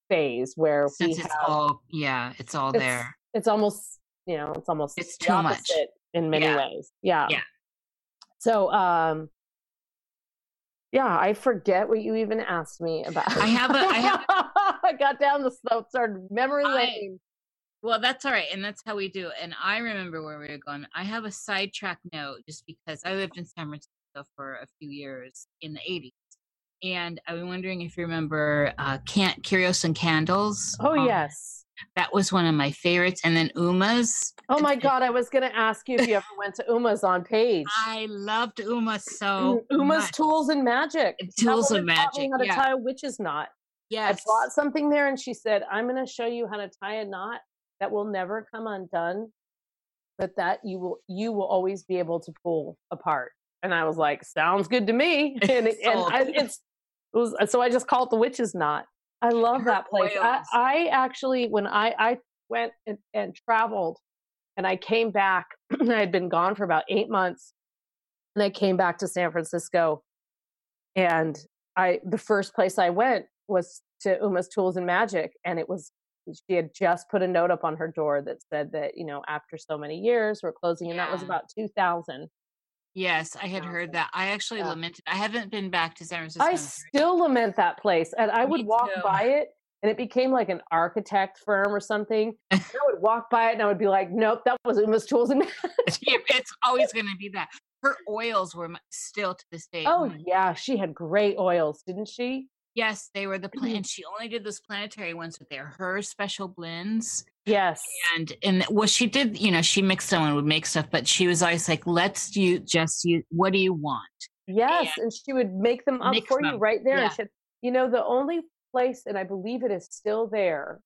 phase where Since we it's have, all yeah, it's all it's, there it's almost you know it's almost it's too much in many yeah. ways yeah yeah so um yeah i forget what you even asked me about. I have a i have i got down the slope started memory lane. Well that's all right and that's how we do it and i remember where we were going. I have a sidetrack note just because i lived in san francisco for a few years in the 80s and i'm wondering if you remember uh can't curios and candles oh um, yes that was one of my favorites. And then Uma's. Oh my God, I was going to ask you if you ever went to Uma's on page. I loved Uma so mm, Uma's much. Tools and Magic. Tools and Magic. how to yeah. tie a witch's knot. Yes. I bought something there and she said, I'm going to show you how to tie a knot that will never come undone, but that you will you will always be able to pull apart. And I was like, sounds good to me. And, it, and I, it's it was so I just call it the witch's knot. I love that place. I, I, actually, when I, I went and, and traveled and I came back, I had been gone for about eight months and I came back to San Francisco and I, the first place I went was to Uma's Tools and Magic and it was, she had just put a note up on her door that said that, you know, after so many years we're closing and that was about 2000. Yes, I had heard that. I actually yeah. lamented. I haven't been back to San Francisco. I still lament that place, and I would walk by it, and it became like an architect firm or something. I would walk by it, and I would be like, "Nope, that was Uma's Tools and It's always going to be that. Her oils were still to this day. Oh yeah, she had great oils, didn't she? Yes, they were the plan. Mm-hmm. She only did those planetary ones, but they're her special blends. Yes. And and well, she did. You know, she mixed them and would make stuff, but she was always like, "Let's you just you. What do you want?" Yes, and, and she would make them up for them. you right there. Yeah. And she, you know, the only place, and I believe it is still there.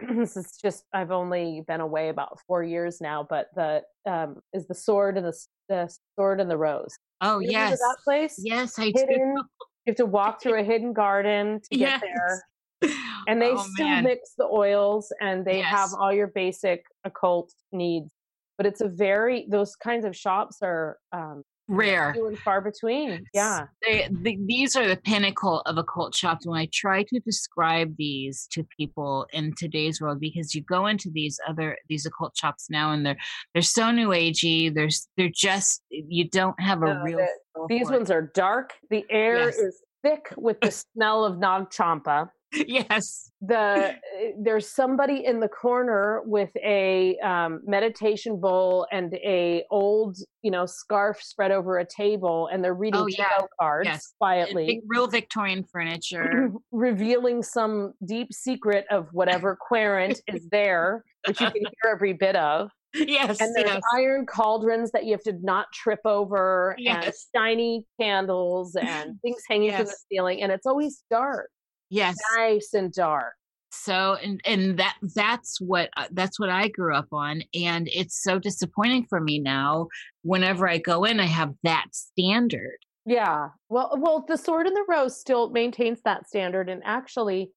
this is just I've only been away about four years now, but the um is the sword and the the sword and the rose. Oh you yes, that place. Yes, I hidden, do. You have to walk through a hidden garden to yes. get there. And they oh, still man. mix the oils and they yes. have all your basic occult needs. But it's a very, those kinds of shops are um, rare. few and far between yeah. They, they, these are the pinnacle of occult shops when i try to describe these to people in today's world because you go into these other these occult shops now and they're they're so new agey there's they're just you don't have a no, real these ones are dark the air yes. is thick with the smell of nag champa yes. The eh, there's somebody in the corner with a um, meditation bowl and a old you know scarf spread over a table and they're reading Oh, yeah. tarot cards Yes. quietly Big- real victorian furniture. Revealing some deep secret of whatever querent is there which you can hear every bit of. Yes and there's yes. iron cauldrons that you have to not trip over and shiny candles and things hanging from the ceiling and it's always dark yes nice and dark so and and that that's what uh, that's what i grew up on and it's so disappointing for me now whenever i go in i have that standard Yeah. Well, well, the Sword and the Rose still maintains that standard, and actually,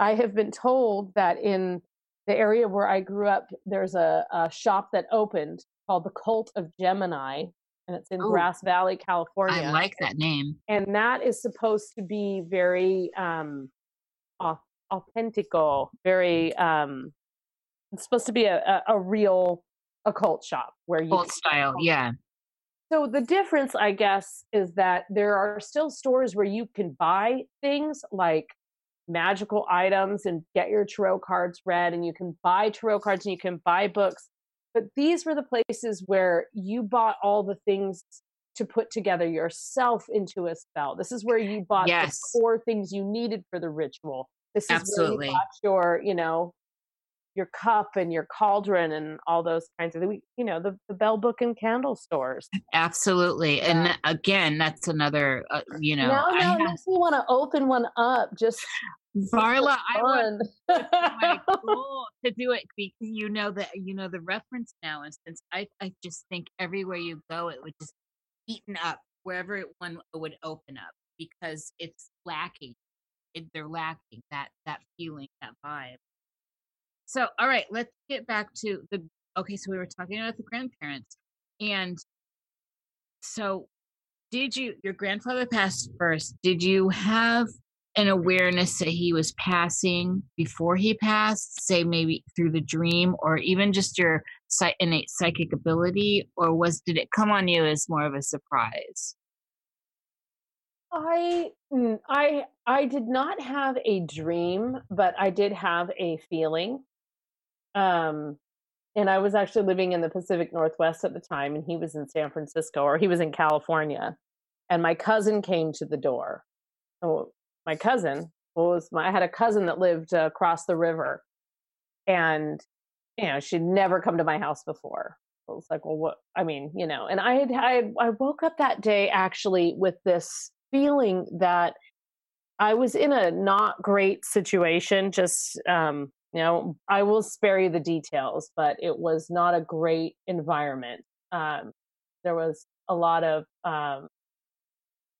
I have been told that in the area where I grew up, there's a, a shop that opened called the Cult of Gemini, and it's in Oh. Grass Valley, California. i like that name and that is supposed to be very um, au- authentico, very. Um, it's supposed to be a, a, a real occult shop where you old style yeah so the difference, I guess, is that there are still stores where you can buy things like magical items and get your tarot cards read, and you can buy tarot cards and you can buy books. But these were the places where you bought all the things to put together yourself into a spell. This is where you bought Yes. the core things you needed for the ritual. This is Absolutely. where you bought your, you know, your cup and your cauldron and all those kinds of, you know, the, the bell book and candle stores. absolutely and Yeah. that- again that's another uh, you know now, I now have, makes me want to open one up. Just Varla, I want goal to do it because you know that you know the reference now and since I, I just think everywhere you go it would just eaten up wherever it one would open up because it's lacking it, they're lacking that that feeling that vibe. So all right let's get back to the okay so we were talking about the grandparents and so did you your grandfather passed first did you have an awareness that he was passing before he passed say maybe through the dream or even just your innate psychic ability or was did it come on you as more of a surprise I mm, I I did not have a dream, but I did have a feeling. Um and I was actually living in the Pacific Northwest at the time and he was in San Francisco or he was in California. And my cousin came to the door. Oh, my cousin was my I had a cousin that lived uh, across the river. And you know, she'd never come to my house before. I was like, well, what? I mean, you know, and I had, I, I woke up that day actually with this feeling that I was in a not great situation. Just, um, you know, I will spare you the details, but it was not a great environment. Um, there was a lot of, um,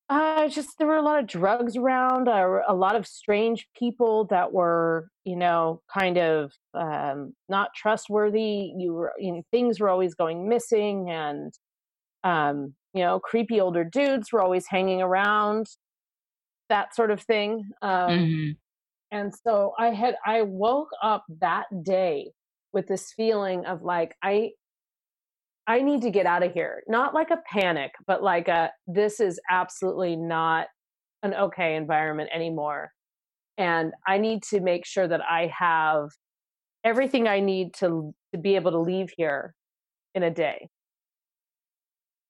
uh, just there were a lot of drugs around, uh, a lot of strange people that were, you know, kind of um, not trustworthy. You were, you know, things were always going missing, and um, you know, creepy older dudes were always hanging around, that sort of thing. Um, Mhm. and so I had I woke up that day with this feeling of like I I need to get out of here. Not like a panic, but like a this is absolutely not an okay environment anymore. And I need to make sure that I have everything I need to to be able to leave here in a day.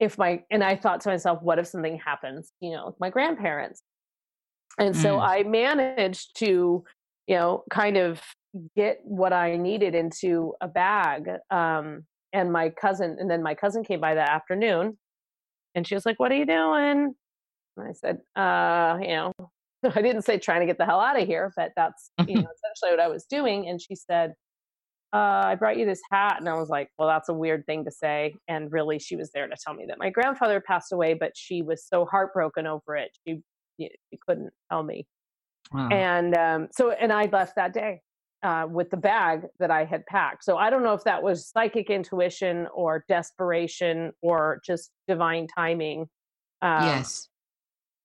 If my and I thought to myself, what if something happens, you know, with my grandparents? And so Mm. I managed to, you know, kind of get what I needed into a bag. Um, and my cousin, and then my cousin came by that afternoon and she was like, What are you doing? And I said, uh, you know, I didn't say trying to get the hell out of here, but that's, you know, essentially what I was doing. And she said, uh, I brought you this hat. And I was like, well, that's a weird thing to say. And really, she was there to tell me that my grandfather passed away, but she was so heartbroken over it. She, she couldn't tell me. Wow. And um, so, and I left that day uh, with the bag that I had packed. So I don't know if that was psychic intuition or desperation or just divine timing. Um, yes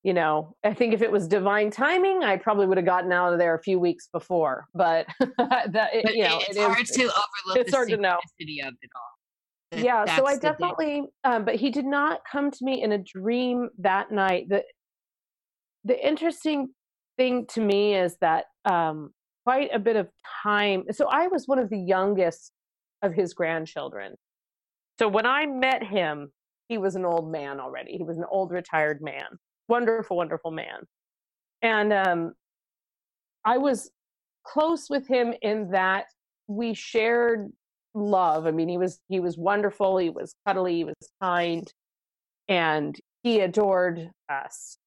You know, I think if it was divine timing, I probably would have gotten out of there a few weeks before. But that, it, but you know, it's it is- hard to overlook it's the hard to know. of it all That- yeah so i that's the thing. definitely um, but he did not come to me in a dream that night the the interesting thing to me is that um, quite a bit of time. So I was one of the youngest of his grandchildren. So when I met him, he was an old man already. He was an old retired man. Wonderful, wonderful man. And um, I was close with him in that we shared love. I mean, he was he was wonderful. He was cuddly. He was kind, and he adored us.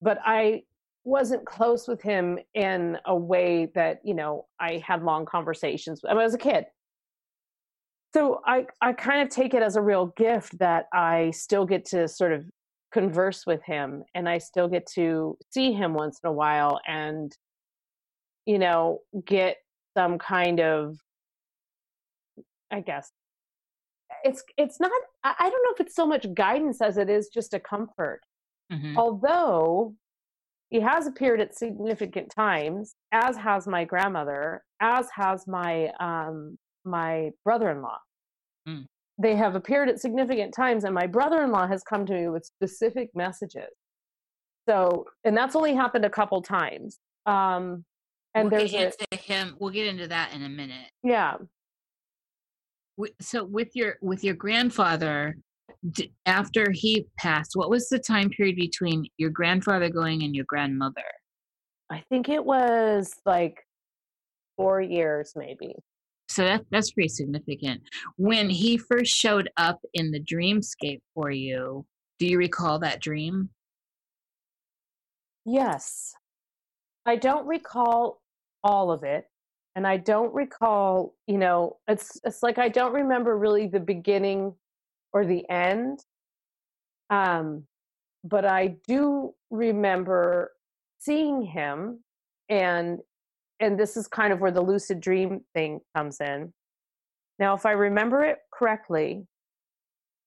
But I wasn't close with him in a way that you know I had long conversations. I, mean, I was a kid, so I I kind of take it as a real gift that I still get to sort of converse with him, and I still get to see him once in a while, and you know get some kind of I guess it's it's not I don't know if it's so much guidance as it is just a comfort. Mm-hmm. Although he has appeared at significant times, as has my grandmother, as has my um, my brother-in-law. Mm. They have appeared at significant times, and my brother-in-law has come to me with specific messages. So, and that's only happened a couple times. Um, and we'll there's get into a, him. We'll get into that in a minute. Yeah. So with your with your grandfather, after he passed, what was the time period between your grandfather going and your grandmother? I think it was like four years, maybe. So that that's pretty significant. When he first showed up in the dreamscape for you, do you recall that dream? Yes. I don't recall all of it and I don't recall, you know, it's it's like I don't remember really the beginning or the end. Um, but I do remember seeing him and and this is kind of where the lucid dream thing comes in. Now, if I remember it correctly,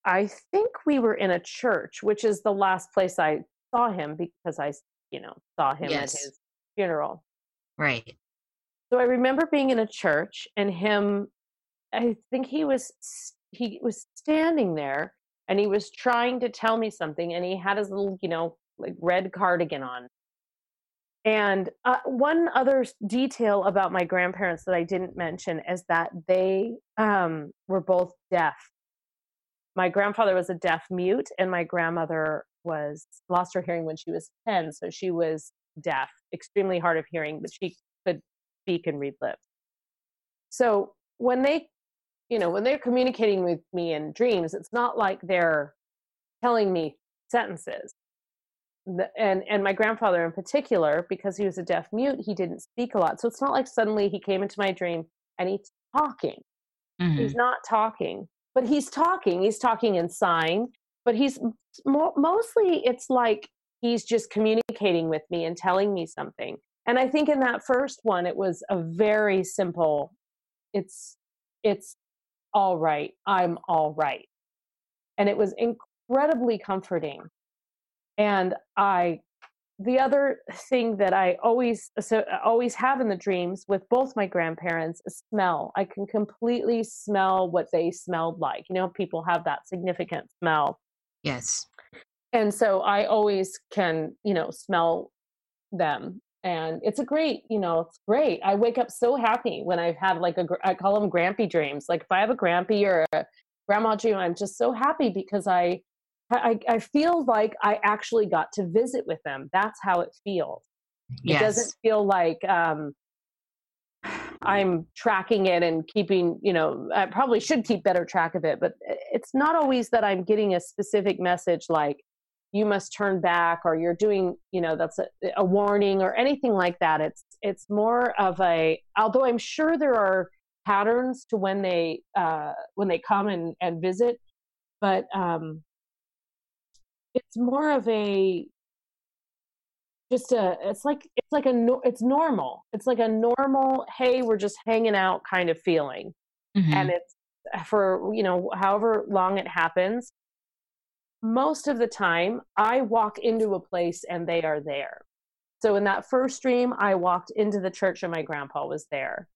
I think we were in a church, which is the last place I saw him because I, you know, saw him yes. at his funeral. Right. So I remember being in a church and him I think he was he was standing there and he was trying to tell me something and he had his little, you know, like red cardigan on. And uh, one other detail about my grandparents that I didn't mention is that they um, were both deaf. My grandfather was a deaf mute, and my grandmother was lost her hearing when she was 10, so she was deaf, extremely hard of hearing, but she could speak and read lips. So when they, you know, when they're communicating with me in dreams, it's not like they're telling me sentences. and and my grandfather in particular, because he was a deaf mute, he didn't speak a lot. So it's not like suddenly he came into my dream and he's talking. Mm-hmm. He's not talking, but he's talking. He's talking in sign, but he's mo- mostly it's like he's just communicating with me and telling me something. And I think in that first one, it was a very simple, it's, it's all right. I'm all right. And it was incredibly comforting. And I, the other thing that I always, so uh, always have in the dreams with both my grandparents is smell. I can completely smell what they smelled like. You know, people have that significant smell. Yes. And so I always can, you know, smell them and it's a great you know it's great. I wake up so happy when i've had like a i call them grampy dreams. Like if i have a grampy or a grandma dream i'm just so happy because i i, I feel like i actually got to visit with them. That's how it feels. Yes. it doesn't feel like um i'm tracking it and keeping you know i probably should keep better track of it but eh, it's not always that i'm getting a specific message like you must turn back or you're doing you know that's a, a, warning or anything like that. It's it's more of a although i'm sure there are patterns to when they uh when they come and and visit but um it's more of a just a it's like it's like a it's normal. It's like a normal hey we're just hanging out kind of feeling. Mm-hmm. and it's for you know however long it happens most of the time I walk into a place and they are there. So in that first dream, I walked into the church and my grandpa was there.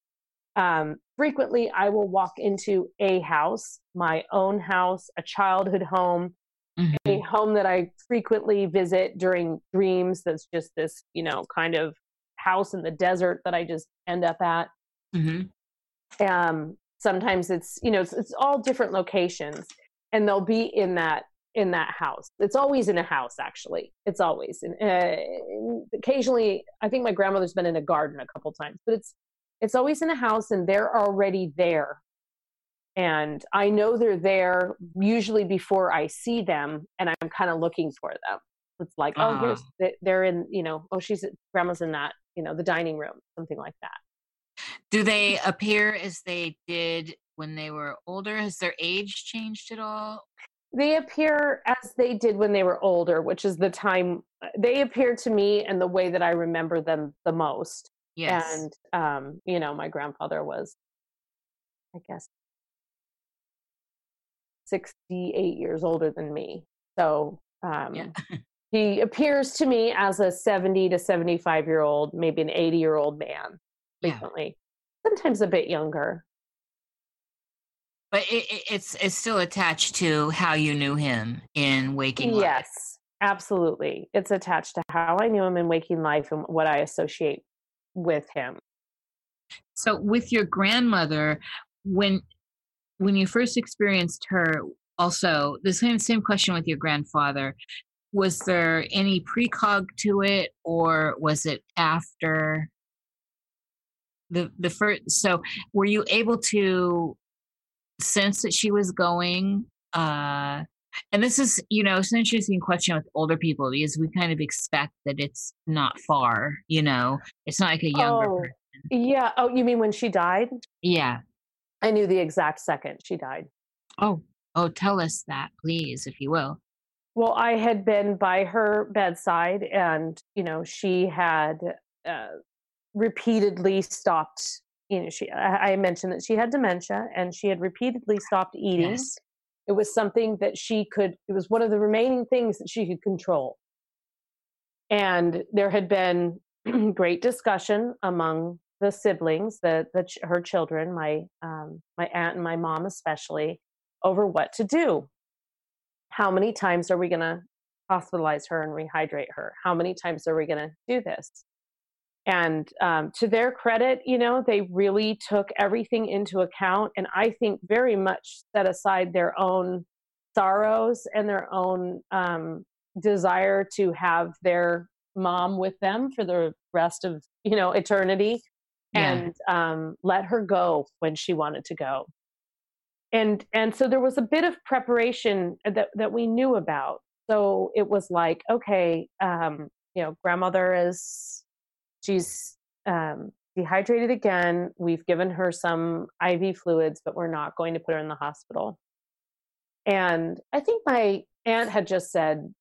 Um, frequently, I will walk into a house, my own house, a childhood home, mm-hmm. a home that I frequently visit during dreams. That's just this, you know, kind of house in the desert that I just end up at. Mm-hmm. Um, sometimes it's you know it's, it's all different locations, and they'll be in that in that house. It's always in a house, actually. It's always. And uh, occasionally, I think my grandmother's been in a garden a couple times, but it's it's always in a house, and they're already there. And I know they're there usually before I see them, and I'm kind of looking for them. It's like, oh, Ah. here's they're in, you know, oh, she's grandma's in that, you know, the dining room, something like that. Do they appear as they did when they were older? Has their age changed at all? They appear as they did when they were older which is the time they appear to me and the way that i remember them the most Yes. and um you know my grandfather was i guess 68 years older than me so um Yeah. he appears to me as a 70 to 75 year old maybe an 80 year old man Yeah. frequently sometimes a bit younger But it, it, it's it's still attached to how you knew him in waking life. Yes, absolutely. It's attached to how I knew him in waking life and what I associate with him. So with your grandmother, when when you first experienced her, also the same same question with your grandfather. Was there any precog to it, or was it after the the first? So were you able to sense that she was going? Uh, and this is, you know, it's an interesting question with older people because we kind of expect that it's not far. You know, it's not like a younger. Oh. person. Yeah. Oh, you mean when she died? Yeah. I knew the exact second she died. Oh, oh, tell us that, please, if you will. Well, I had been by her bedside, and you know, she had uh, repeatedly stopped. You know, she. I mentioned that she had dementia, and she had repeatedly stopped eating. Yes. It was something that she could. It was one of the remaining things that she could control. And there had been great discussion among the siblings, the, the her children, my um, my aunt and my mom especially, over what to do. How many times are we going to hospitalize her and rehydrate her? How many times are we going to do this? And um, to their credit, you know, they really took everything into account, and I think very much set aside their own sorrows and their own um, desire to have their mom with them for the rest of you know eternity Yeah. and um, let her go when she wanted to go and and so there was a bit of preparation that that we knew about so it was like okay um, you know grandmother is she's um, dehydrated again. We've given her some iv fluids but we're not going to put her in the hospital. And i think my aunt had just said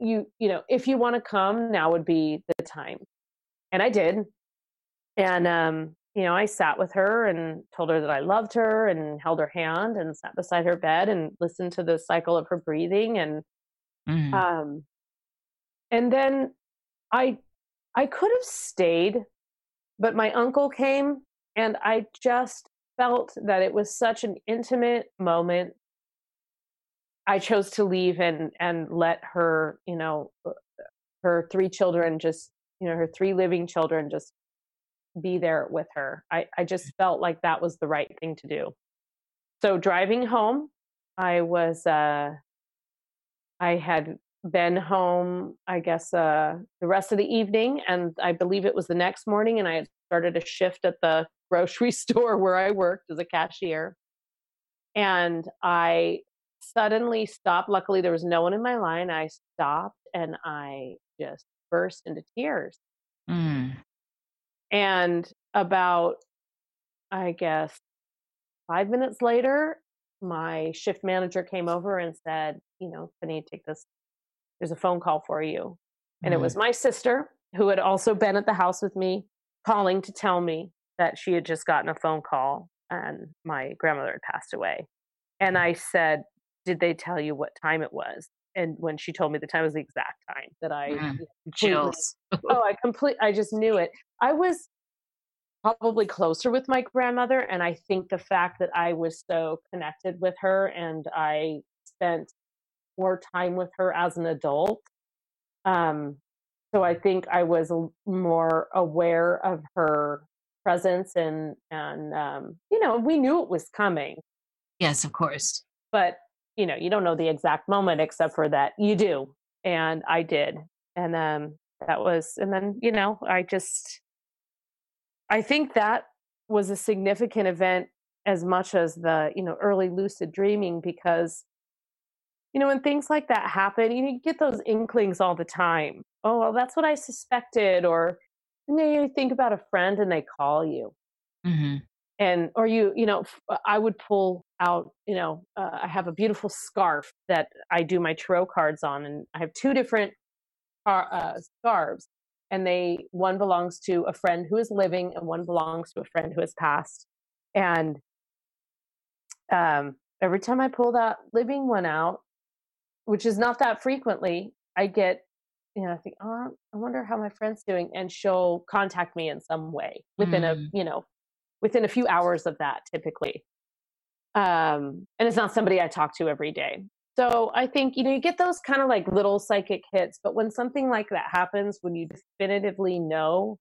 you you know if you want to come now would be the time. And i did. And um you know i sat with her and told her that i loved her and held her hand and sat beside her bed and listened to the cycle of her breathing and Mhm. um and then i i could have stayed but my uncle came and i just felt that it was such an intimate moment. I chose to leave and and let her you know uh, her three children just you know her three living children just be there with her. I i just felt like that was the right thing to do. So driving home i was uh i had been home i guess uh the rest of the evening and i believe it was the next morning and i had started a shift at the grocery store where i worked as a cashier. And i suddenly stopped. Luckily there was no one in my line. I stopped and i just burst into tears. Mm. and about i guess five minutes later my shift manager came over and said you know Penny, take this there's a phone call for you and it Mm. was my sister who had also been at the house with me calling to tell me that she had just gotten a phone call and my grandmother had passed away and i said did they tell you what time it was and when she told me the time was the exact time that i Mm. Chills. oh i complete i just knew it i was probably closer with my grandmother and i think the fact that i was so connected with her and i spent more time with her as an adult um so I think I was more aware of her presence and and um, you know we knew it was coming. Yes, of course. But you know you don't know the exact moment except for that you do, and I did, and um, that was and then you know I just I think that was a significant event as much as the you know early lucid dreaming because you know when things like that happen you, know, you get those inklings all the time. Oh well that's what i suspected or you, know, you think about a friend and they call you. Mm-hmm. and or you you know uh, i would pull out you know uh, i have a beautiful scarf that i do my tarot cards on and i have two different uh, scarves and they one belongs to a friend who is living and one belongs to a friend who has passed. And um, every time i pull that living one out which is not that frequently i get you know i think oh i wonder how my friend's doing and she'll contact me in some way within mm. a you know within a few hours of that typically um and it's not somebody i talk to every day so I think, you know, you get those kind of like little psychic hits, but when something like that happens, when you definitively know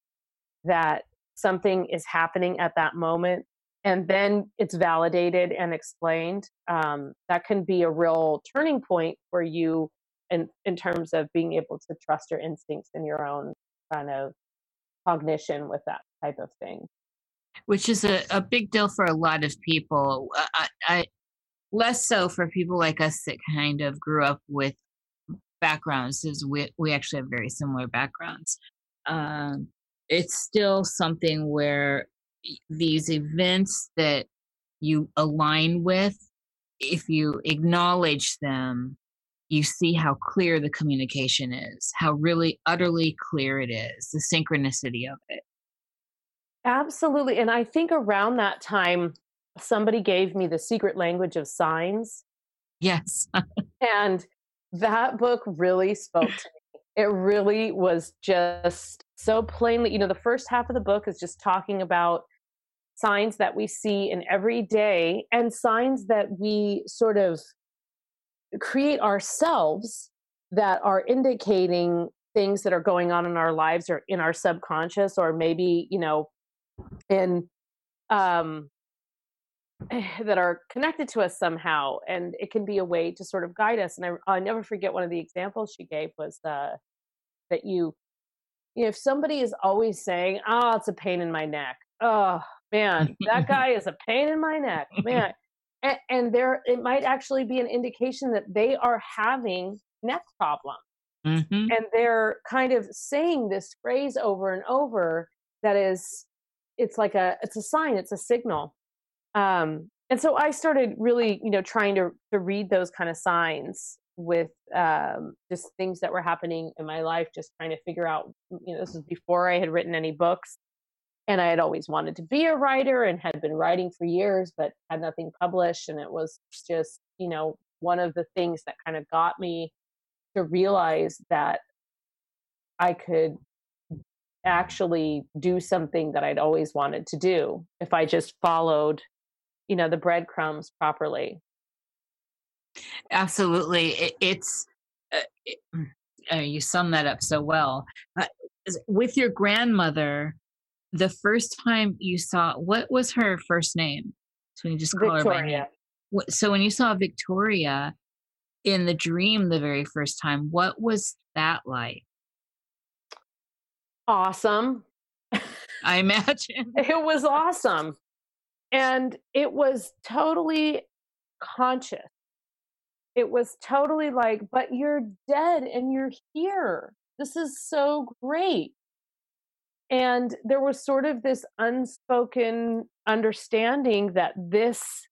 that something is happening at that moment, and then it's validated and explained, um, that can be a real turning point for you in, in terms of being able to trust your instincts and your own kind of cognition with that type of thing which is a, a big deal for a lot of people. I, I, less so for people like us that kind of grew up with backgrounds as we, we actually have very similar backgrounds um, it's still something where these events that you align with if you acknowledge them you see how clear the communication is how really utterly clear it is the synchronicity of it absolutely and i think around that time somebody gave me the secret language of signs. Yes. and that book really spoke to me. It really was just so plainly, you know, the first half of the book is just talking about signs that we see in every day and signs that we sort of create ourselves that are indicating things that are going on in our lives or in our subconscious or maybe you know in um that are connected to us somehow. And it can be a way to sort of guide us. And i i never forget one of the examples she gave was uh, that you, you know, if somebody is always saying oh it's a pain in my neck. Oh man that guy is a pain in my neck man and, and there it might actually be an indication that they are having neck problems mm-hmm. and they're kind of saying this phrase over and over that is it's like a it's a sign it's a signal um, and so I started really, you know, trying to to read those kind of signs with um, just things that were happening in my life, just trying to figure out, you know, this was before I had written any books. And I had always wanted to be a writer and had been writing for years, but had nothing published. And it was just, you know, one of the things that kind of got me to realize that I could actually do something that I'd always wanted to do if I just followed you know the breadcrumbs properly absolutely it, it's uh, it, uh, you sum that up so well uh, with your grandmother the first time you saw what was her first name so you just call victoria. her by so when you saw victoria in the dream the very first time what was that like awesome i imagine it was awesome and it was totally conscious. It was totally like, but you're dead and you're here. This is so great. And there was sort of this unspoken understanding that this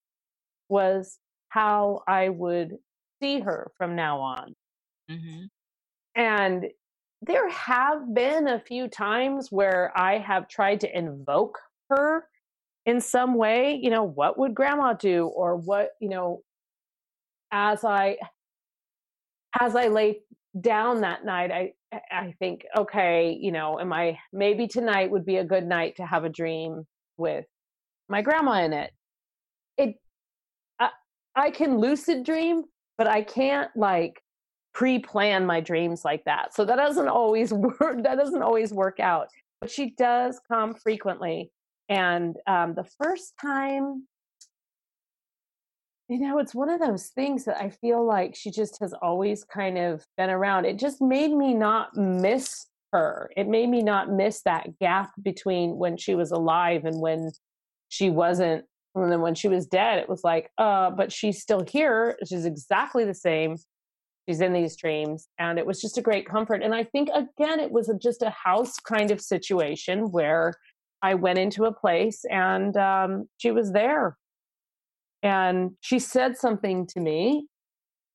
was how I would see her from now on. Mm-hmm. And there have been a few times where I have tried to invoke her in some way, you know, what would grandma do? Or what, you know, as I as I lay down that night, I I think, okay, you know, am I maybe tonight would be a good night to have a dream with my grandma in it. It I, I can lucid dream, but I can't like pre-plan my dreams like that. So that doesn't always work. That doesn't always work out. But she does come frequently. And um, the first time, you know, it's one of those things that I feel like she just has always kind of been around. It just made me not miss her. It made me not miss that gap between when she was alive and when she wasn't. And then when she was dead, it was like, uh, but she's still here. She's exactly the same she's in these dreams and it was just a great comfort and i think again it was just a house kind of situation where i went into a place and um, she was there and she said something to me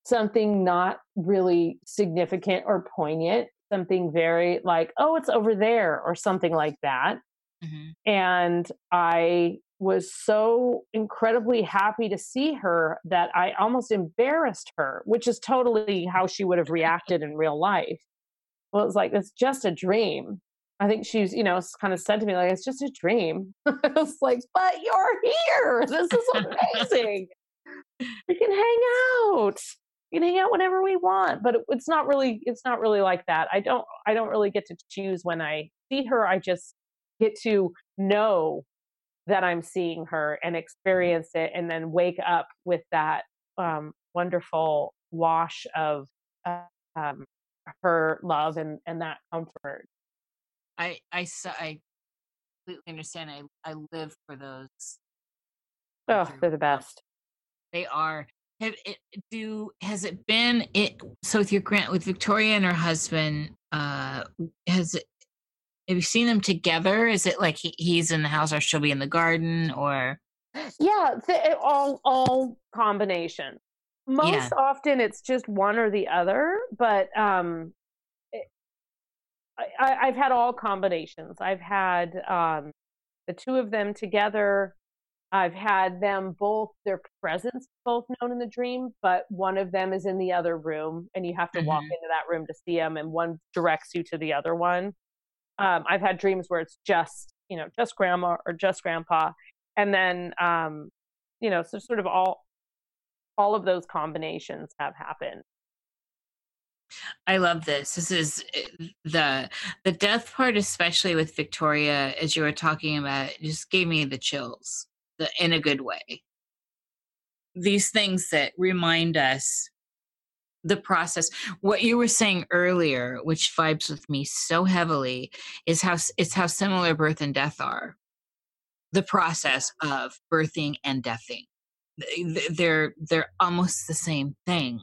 something not really significant or poignant something very like oh it's over there or something like that mm-hmm. and i was so incredibly happy to see her that I almost embarrassed her, which is totally how she would have reacted in real life. Well, it's like, it's just a dream. I think she's, you know, kind of said to me, like, it's just a dream. I was like, but you're here. This is amazing. we can hang out. We can hang out whenever we want. But it's not really, it's not really like that. I don't, I don't really get to choose when I see her. I just get to know that I'm seeing her and experience it and then wake up with that um, wonderful wash of uh, um, her love and, and that comfort. I, I, I completely understand. I, I live for those. Oh, they're the best. They are. Have it, do has it been it so with your grant with Victoria and her husband? Uh, has it have you seen them together? Is it like he, he's in the house or she'll be in the garden or? Yeah, th- all all combination. Most yeah. often it's just one or the other, but um, I, I've had all combinations. I've had um, the two of them together. I've had them both, their presence both known in the dream, but one of them is in the other room, and you have to mm-hmm. walk into that room to see them, and one directs you to the other one um, I've had dreams where it's just you know just grandma or just grandpa, and then um, you know so sort of all all of those combinations have happened. I love this. This is eh, the the death part, especially with Victoria, as you were talking about, just gave me the chills, the in a good way. These things that remind us the process. What you were saying earlier which vibes with me so heavily is how it's how similar birth and death are. The process of birthing and deathing. They're they're almost the same thing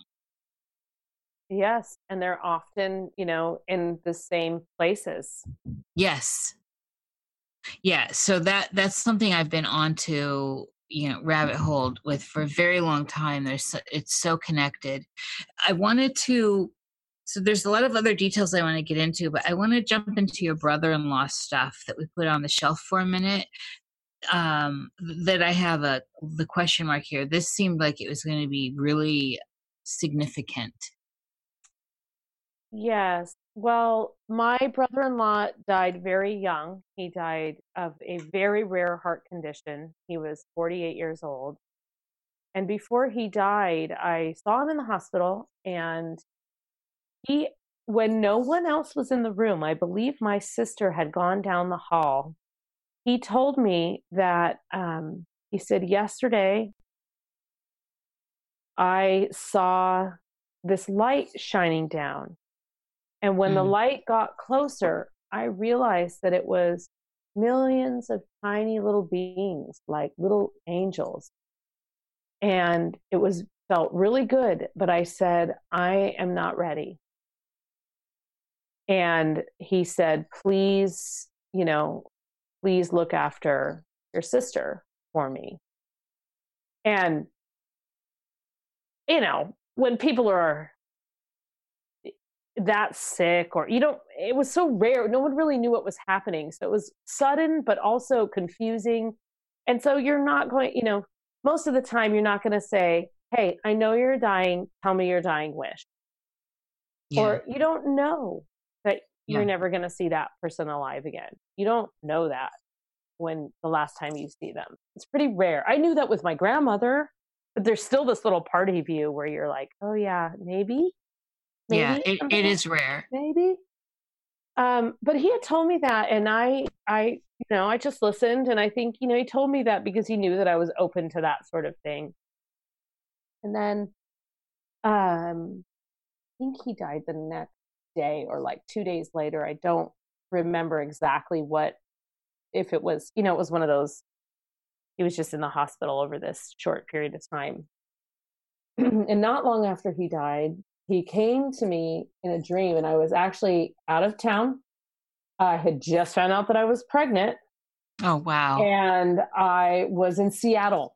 yes and they're often you know in the same places. Yes. Yeah so that that's something i've been on to you know rabbit hole with for a very long time there's it's so connected. I wanted to so there's a lot of other details i want to get into but i want to jump into your brother-in-law stuff that we put on the shelf for a minute um that i have a the question mark here. This seemed like it was going to be really significant yes well, my brother in law died very young. He died of a very rare heart condition. He was 48 years old. And before he died, I saw him in the hospital, and he, when no one else was in the room, I believe my sister had gone down the hall. He told me that um, he said, Yesterday, I saw this light shining down and when mm. the light got closer, I realized that it was millions of tiny little beings, like little angels. And it was felt really good, but I said, I am not ready. And he said, please, you know, please look after your sister for me. And, you know, when people are that sick or you don't it was so rare. No one really knew what was happening. So it was sudden but also confusing. And so you're not going you know most of the time you're not going to say hey i know you're dying. Tell me your dying wish. Yeah. or you don't know that you're yeah. never going to see that person alive again. You don't know that when the last time you see them. It's pretty rare. I knew that with my grandmother but there's still this little part of you where you're like oh yeah maybe yeah, maybe it, something it like- is rare. maybe. Um, but he had told me that, and I, I, you know, I just listened, and I think, you know, he told me that because he knew that I was open to that sort of thing. And then, um, I think he died the next day or like two days later. I don't remember exactly what, if it was, you know, it was one of those. He was just in the hospital over this short period of time. and not long after he died, he came to me in a dream, and I was actually out of town. I had just found out that I was pregnant, Oh wow. and I was in Seattle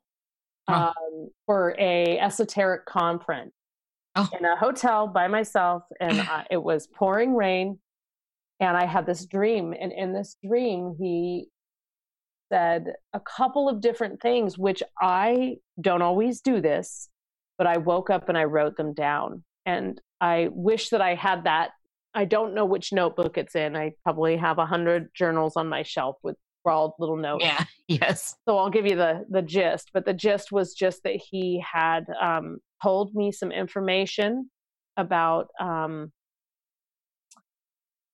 Huh. um, for a esoteric conference Oh. in a hotel by myself, and I, it was pouring rain. And I had this dream, and in this dream, he said a couple of different things, which I don't always do this, but I woke up and I wrote them down. And I wish that I had that. I don't know which notebook it's in. I probably have a hundred journals on my shelf with scrawled little notes Yeah. Yes. so I'll give you the the gist. But the gist was just that he had um, told me some information about. Um,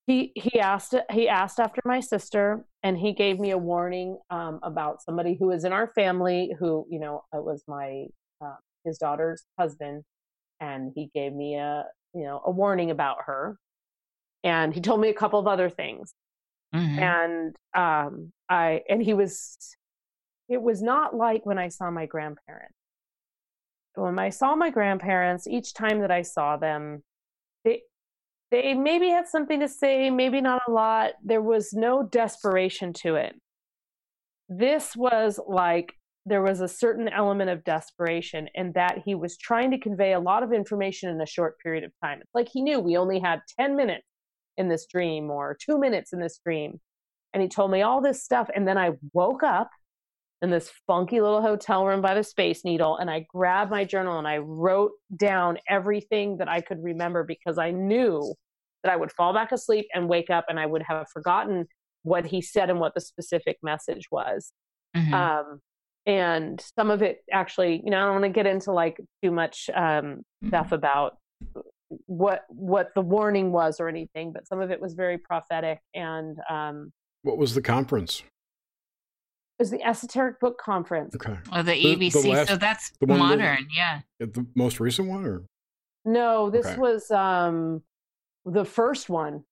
he he asked he asked after my sister, and he gave me a warning um, about somebody who was in our family who you know it was my uh, his daughter's husband, and he gave me a you know a warning about her, and he told me a couple of other things Mhm. and um i and he was it was not like when i saw my grandparents when i saw my grandparents each time that i saw them they they maybe had something to say maybe not a lot there was no desperation to it this was like there was a certain element of desperation and that he was trying to convey a lot of information in a short period of time it's like he knew we only had 10 minutes in this dream or two minutes in this dream. And he told me all this stuff. And then I woke up in this funky little hotel room by the Space Needle and I grabbed my journal and I wrote down everything that I could remember because I knew that I would fall back asleep and wake up and I would have forgotten what he said and what the specific message was. Mhm. Um, and some of it actually, you know, I don't want to get into like too much um, stuff about what what the warning was or anything, but some of it was very prophetic and um, What was the conference? it was the esoteric book conference. Okay. Oh, the The- the ABC. so that's the one that- modern. Yeah. The most recent one, or No, this Okay. was um, the first one.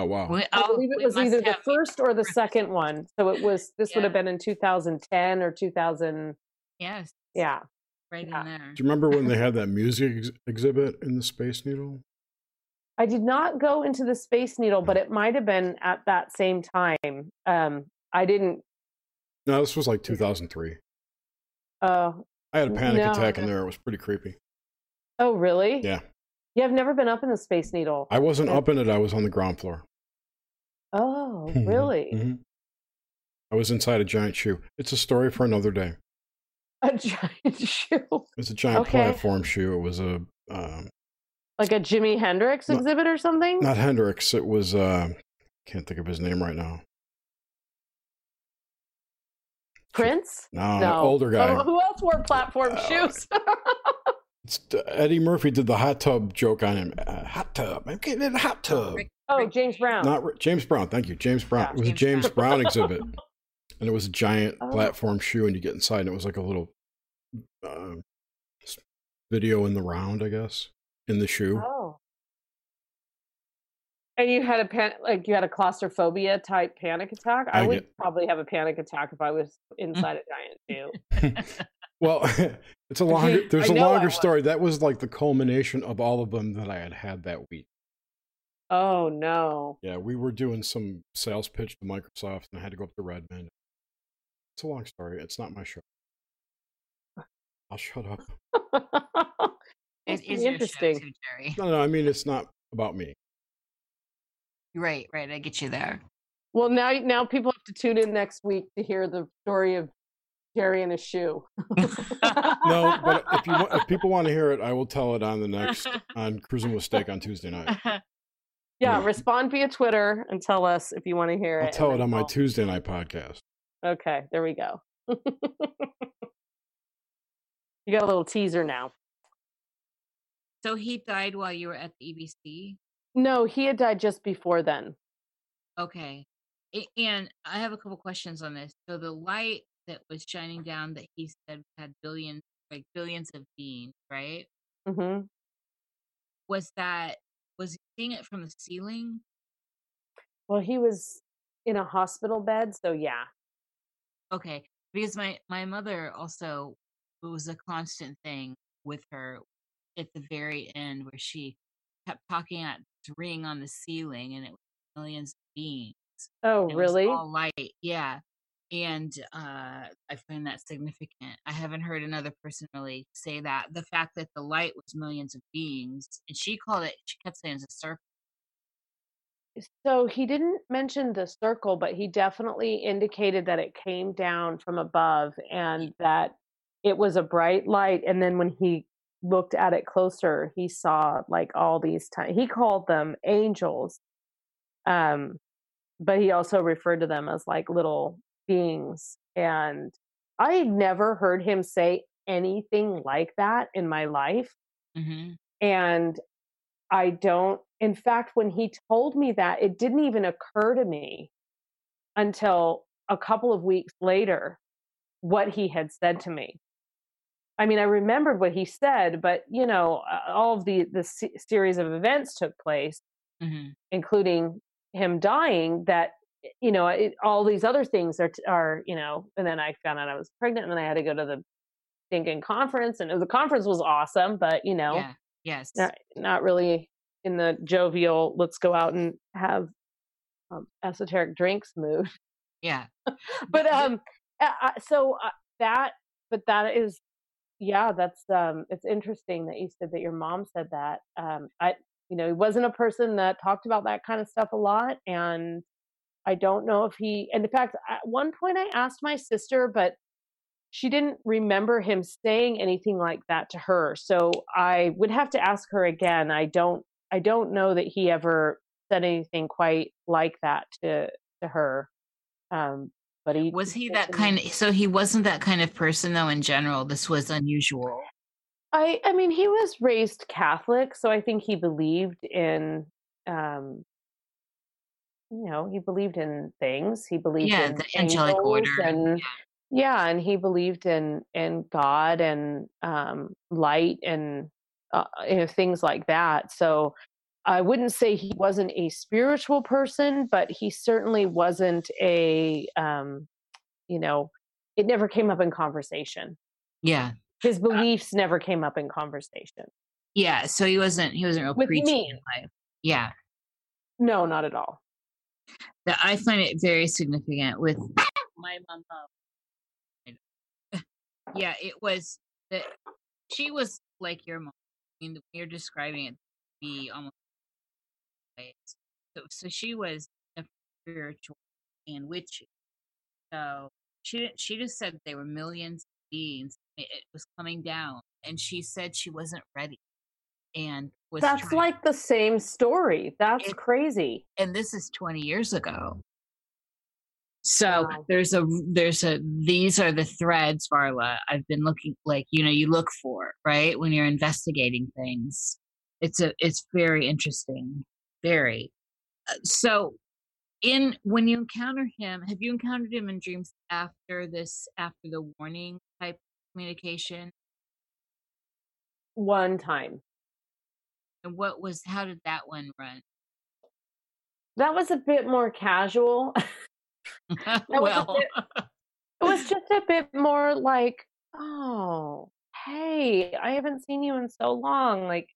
Oh wow, We, I oh, believe it was either the first or the second one. So it was this would have been in 2010 or 2000. Yes. Yeah. Right Yeah. in there. do you remember when they had that music ex- exhibit in the Space Needle? I did not go into the Space Needle, but it might have been at that same time. Um, I didn't. No, this was like 2003. Uh, I had a panic No, attack in there. It was pretty creepy. oh, really? Yeah, Yeah, I've never been up in the Space Needle. I wasn't Yeah. up in it. I was on the ground floor. Oh, really? Mhm. I was inside a giant shoe. It's a story for another day. A giant shoe, It's a giant Okay. platform shoe. It was a um, like a Jimi Hendrix No, exhibit or something? not Hendrix. It was uh, can't think of his name right now. Prince? No, no, older guy. Oh, who else wore platform Oh, shoes? It's, Eddie Murphy did the hot tub joke on him. Uh, hot tub. I'm getting in a hot tub. Rick- oh, James Brown. Not James Brown. Thank you, James Brown. Yeah, it was James a James Brown. Brown exhibit, and it was a giant Oh. platform shoe, and you get inside, and it was like a little uh, video in the round, I guess, in the shoe. Oh. And you had a pan- like you had a claustrophobia type panic attack. I, I would get- probably have a panic attack if I was inside a giant shoe. Well, it's a longer. There's a longer story. That was like the culmination of all of them that I had had that week. Oh no. Yeah, we were doing some sales pitch to Microsoft, and I had to go up to Redmond. It's a long story. It's not my show. I'll shut up. it is Must be is your show interesting. too, Jerry. No, no, I mean it's not about me. Right, right. I get you there. Well, now now people have to tune in next week to hear the story of Jerry and his shoe. No, but if you want, if people want to hear it, I will tell it on the next on Cruising with Steak on Tuesday night. Yeah, respond via Twitter and tell us if you want to hear it. I'll and tell it on my we'll- Tuesday night podcast. Okay, there we go. you got a little teaser now. So he died while you were at the EBC? No, he had died just before then. Okay. And I have a couple questions on this. So the light that was shining down that he said had billions, like billions of beings, right? hmm Was that was he seeing it from the ceiling? Well, he was in a hospital bed, so yeah. Okay, because my my mother also it was a constant thing with her at the very end where she kept talking at this ring on the ceiling and it was millions of beings. Oh, It was really? all light, yeah. And uh, I find that significant. I haven't heard another person really say that. The fact that the light was millions of beings, and she called it, she kept saying it's a circle. So he didn't mention the circle, but he definitely indicated that it came down from above and that it was a bright light. And then when he looked at it closer, he saw like all these ti he called them angels. Um, but he also referred to them as like little beings. And I had never heard him say anything like that in my life. hmm And I don't, in fact, when he told me that, it didn't even occur to me until a couple of weeks later what he had said to me. I mean, I remembered what he said, but you know, all of the the series of events took place, hmm including him dying. That you know, it, all these other things are are you know. And then I found out I was pregnant, and then I had to go to the thinking conference, and the conference was awesome, but you know, Yeah. Yes. not not really in the jovial let's go out and have um, esoteric drinks mood Yeah. but um uh, so uh, that but that is yeah that's um it's interesting that you said that your mom said that um i you know he wasn't a person that talked about that kind of stuff a lot and i don't know if he and in fact at one point i asked my sister but she didn't remember him saying anything like that to her so i would have to ask her again i don't i don't know that he ever said anything quite like that to to her um but he was he that kind of, so he wasn't that kind of person though in general. This was unusual. i i mean he was raised catholic so i think he believed in um you know he believed in things he believed Yeah, in the angelic order. and yeah and he believed in in god and um light and uh, you know things like that so i wouldn't say he wasn't a spiritual person but he certainly wasn't a um you know it never came up in conversation Yeah. his beliefs never came up in conversation Yeah. So he wasn't, he wasn't real With preachy me. in life. Yeah. no not at all That I find it very significant with my mom. yeah, it was that she was like your mom. I mean, you're describing it be almost. So, so she was spiritual and witchy. So she she just said they were millions of beings. It, it was coming down, and she said she wasn't ready, and that's trying- like the same story that's crazy and this is 20 years ago. So Wow. there's a there's a these are the threads, Varla. I've been looking like you know you look for right when you're investigating things. It's a it's very interesting, very. Uh, So in when you encounter him, have you encountered him in dreams after this after the warning type communication? one time And what was how did that one run? that was a bit more casual. Was well, it was just a bit more like oh hey i haven't seen you in so long. Like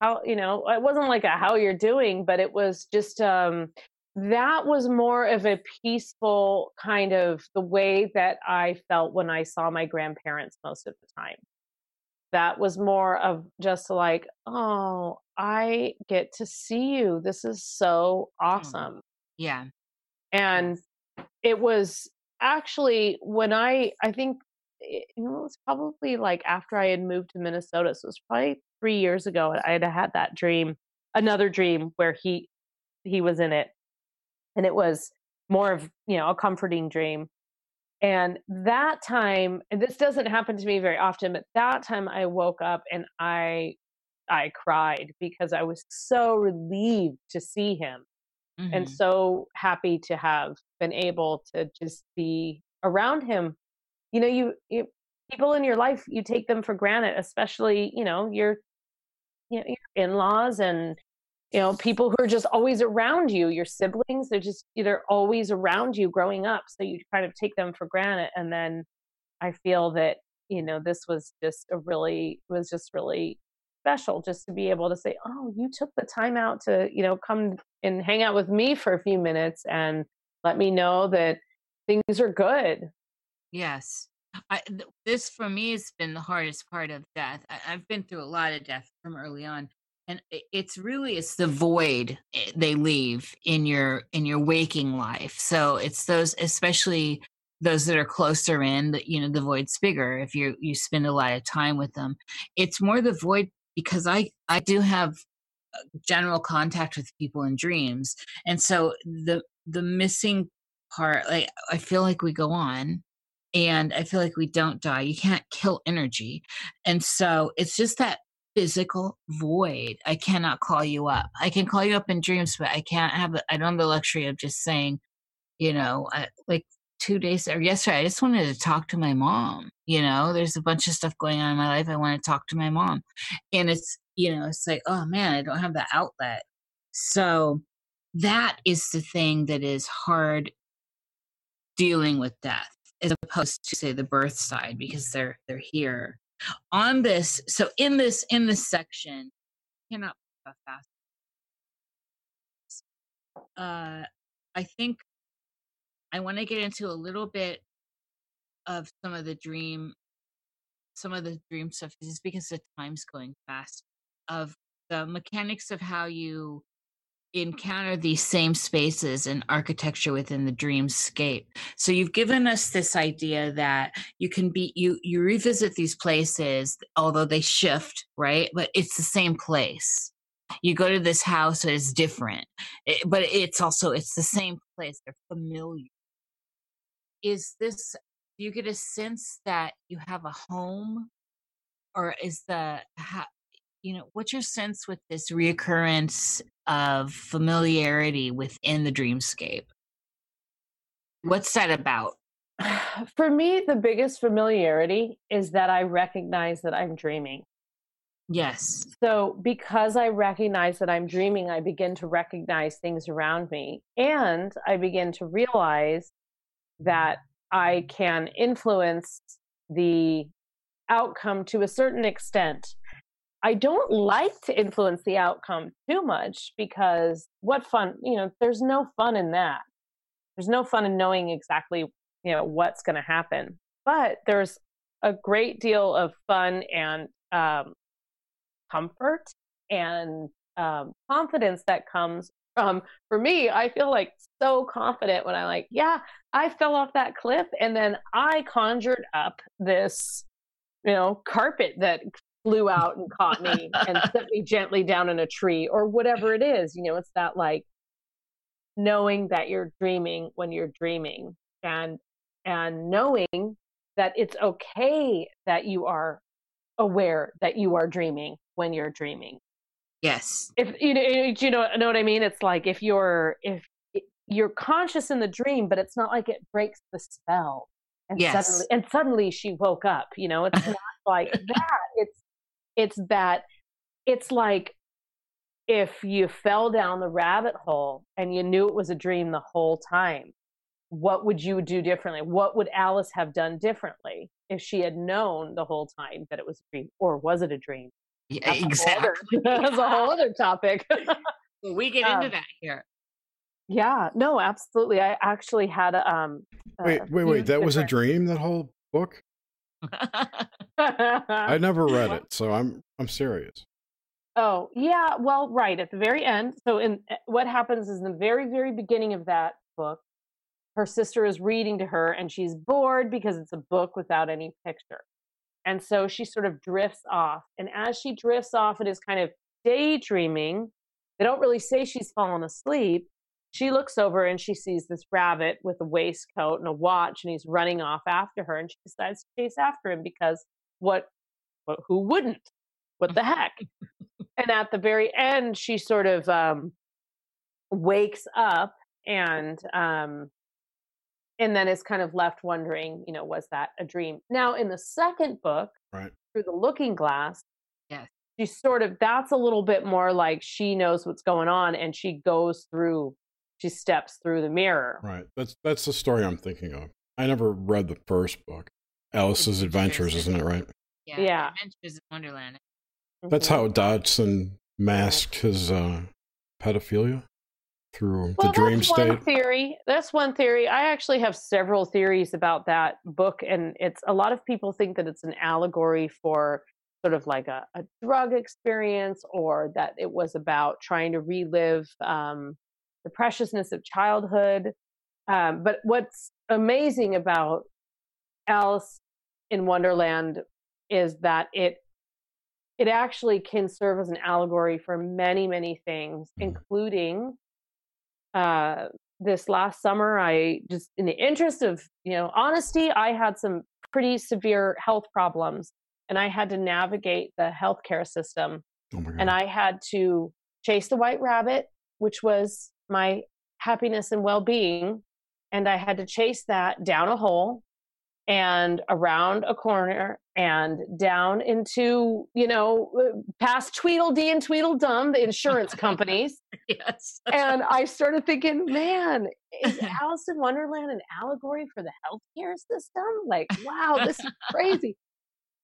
how you know it wasn't like a how you're doing but it was just um that was more of a peaceful kind of the way that i felt when i saw my grandparents most of the time that was more of just like oh i get to see you. This is so mm. awesome. Yeah. and it was actually when i i think eh, it, it was probably like after i had moved to minnesota so it was probably three years ago i had had that dream another dream where he he was in it. And it was more of you know a comforting dream and that time and this doesn't happen to me very often but that time i woke up and i I cried because I was so relieved to see him Mhm. and so happy to have been able to just be around him. You know, you, you people in your life you take them for granted, especially you know your you know, your in-laws and you know people who are just always around you your siblings they're just they're always around you growing up so you kind of take them for granted and then i feel that you know this was just a really was just really special just to be able to say oh you took the time out to you know come and hang out with me for a few minutes and let me know that things are good Yes. I, th- this for me has been the hardest part of death. I, I've been through a lot of death from early on, and it's really it's the void eh, they leave in your in your waking life. So it's those, especially those that are closer in. That you know, the void's bigger if you you spend a lot of time with them. It's more the void because I I do have uh, general contact with people in dreams, and so the the missing part, like I feel like we go on and I feel like we don't die. You can't kill energy. And so it's just that physical void. I cannot call you up. I can call you up in dreams, but I can't have, I don't have the luxury of just saying, you know, I, like two days or yesterday, I just wanted to talk to my mom. You know, there's a bunch of stuff going on in my life. I want to talk to my mom. And it's, you know, it's like, oh man, I don't have the outlet. So that is the thing that is hard dealing with death as opposed to say the birth side because they're they're here on this so in this in this section cannot go fast. Uh i think i want to get into a little bit of some of the dream some of the dream stuff just because the time's going fast of the mechanics of how you encounter these same spaces and architecture within the dreamscape. So you've given us this idea that you can be you you revisit these places although they shift right? But it's the same place. You go to this house it's different it- but it's also it's the same place. They're familiar. Is this do you get a sense that you have a home? Or is the you know what's your sense with this reoccurrence of familiarity within the dreamscape what's that about for me the biggest familiarity is that i recognize that i'm dreaming yes So, because I recognize that I'm dreaming, I begin to recognize things around me. And I begin to realize that I can influence the outcome to a certain extent. I don't like to influence the outcome too much because what fun, you know, there's no fun in that. There's no fun in knowing exactly, you know, what's going to happen. But there's a great deal of fun and um, comfort and um, confidence that comes from for me i feel like so confident when i like yeah i fell off that cliff and then i conjured up this you know carpet that flew out and caught me and set me gently down in a tree or whatever it is you know it's that like knowing that you're dreaming when you're dreaming and and knowing that it's okay that you are aware that you are dreaming when you're dreaming. Yes. If you know eh, you know know what i mean? It's like if you're if you're conscious in the dream but it's not like it breaks the spell and Yes. suddenly and suddenly she woke up you know? It's not like that. It's it's that it's like if you fell down the rabbit hole and you knew it was a dream the whole time what would you do differently what would alice have done differently if she had known the whole time that it was a dream or was it a dream yeah, that's a whole exactly other- that's a whole other topic we get Um, into that here Yeah, no, absolutely. I actually had a um. Wait, a wait, few wait. That was a dream. That whole book. I never read it, so I'm I'm serious. oh yeah, well, right at the very end. So, in eh, what happens is in the very, very beginning of that book, her sister is reading to her, and she's bored because it's a book without any picture, and so she sort of drifts off. And as she drifts off, and is kind of daydreaming. They don't really say she's fallen asleep. She looks over and she sees this rabbit with a waistcoat and a watch, and he's running off after her. And she decides to chase after him because what, what who wouldn't? What the heck? and at the very end, she sort of um, wakes up and um, and then is kind of left wondering, you know, was that a dream? Now, in the second book, right, through the Looking Glass, yes, she sort of that's a little bit more like she knows what's going on and she goes through, she steps through the mirror. Right. That's that's the story I'm thinking of. I never read the first book, Alice's Adventures, isn't it? Right. Yeah. Yeah. Adventures in Wonderland. That's how Dodgson masked his uh, pedophilia through Well, the dream that's state. one theory. That's one theory. I actually have several theories about that book, and it's a lot of people think that it's an allegory for sort of like a, a drug experience, or that it was about trying to relive um, the preciousness of childhood. Um, but what's amazing about Alice in Wonderland is that it it actually can serve as an allegory for many many things Mhm. including uh this last summer i just in the interest of you know honesty i had some pretty severe health problems and i had to navigate the healthcare system oh and i had to chase the white rabbit which was my happiness and well-being and i had to chase that down a hole and around a corner and down into you know uh, past tweedledee and tweedledum the insurance companies. Yes. and i started thinking man is alice in wonderland an allegory for the healthcare system? Like wow this is crazy.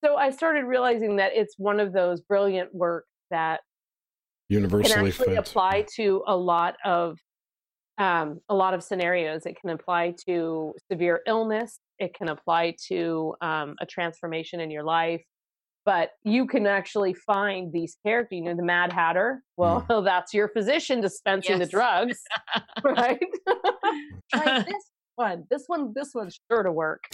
So i started realizing that it's one of those brilliant works that can actually fit. apply to a lot of um, a lot of scenarios. It can apply to severe illness. It can apply to um, a transformation in your life. But you can actually find these characters. You know, the Mad Hatter. Well, that's your physician dispensing the drugs, right? Try this one. This one. This one's sure to work.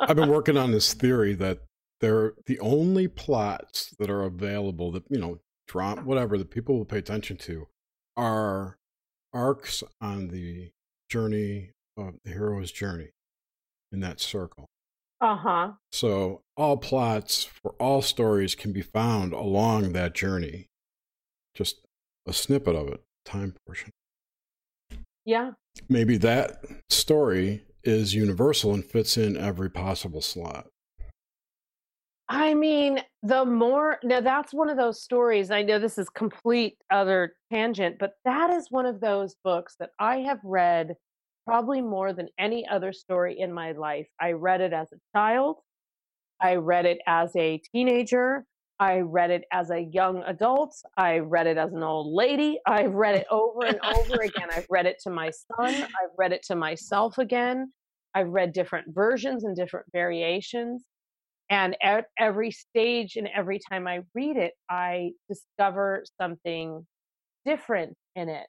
I've been working on this theory that they're the only plots that are available that you know drama whatever that people will pay attention to are arcs on the journey of the hero's journey in that circle Uh huh. so all plots for all stories can be found along that journey just a snippet of it time portion Yeah. maybe that story is universal and fits in every possible slot I mean, the more now that's one of those stories. I know this is complete other tangent, but that is one of those books that I have read probably more than any other story in my life. I read it as a child. I read it as a teenager. I read it as a young adult. I read it as an old lady. I've read it over and over again. I've read it to my son. I've read it to myself again. I've read different versions and different variations and at every stage and every time i read it i discover something different in it.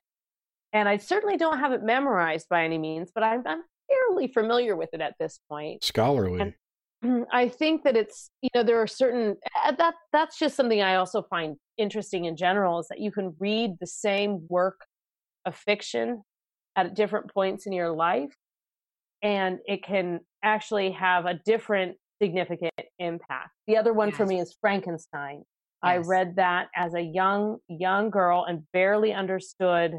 And i certainly don't have it memorized by any means but i'm, I'm fairly familiar with it at this point. Scholarly. And- i think that it's you know there are certain uh, that that's just something i also find interesting in general is that you can read the same work of fiction at different points in your life and it can actually have a different significant impact. The other one for me is Frankenstein. I read that as a young young girl and barely understood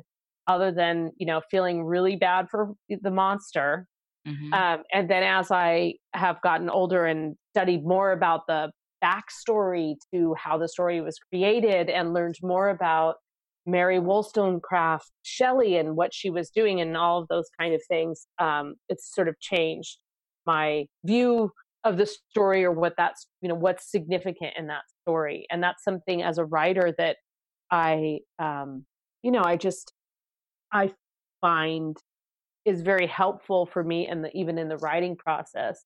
other than, you know, feeling really bad for the monster. Mhm. Um, and then as I have gotten older and studied more about the backstory to how the story was created and learned more about Mary Wollstonecraft Shelley and what she was doing and all of those kind of things, um, it's sort of changed my view of the story or what that's you know what's significant in that story and that's something as a writer that i um you know i just i find is very helpful for me and even in the writing process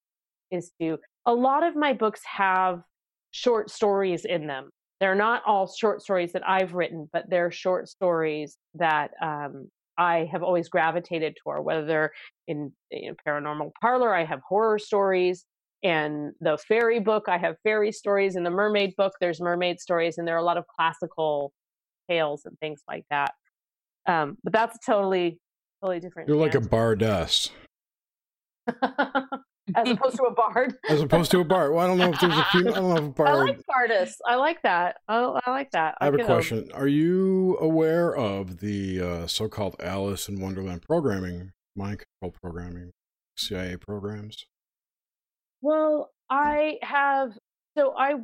is to a lot of my books have short stories in them. They're not all short stories that i've written but they're short stories that um, i have always gravitated toward whether they're in, in paranormal parlor i have horror stories and the fairy book i have fairy stories in the mermaid book there's mermaid stories and there are a lot of classical tales and things like that um, but that's totally totally different you're like a bardess as opposed to a bard. as opposed to a bard. Well, I don't know if there's a female. I don't know if a I bard. like bardists. I like that. I, I like that. I have a question. Are you aware of the uh, so-called Alice in Wonderland programming, mind control programming, CIA programs? Well, I have. So I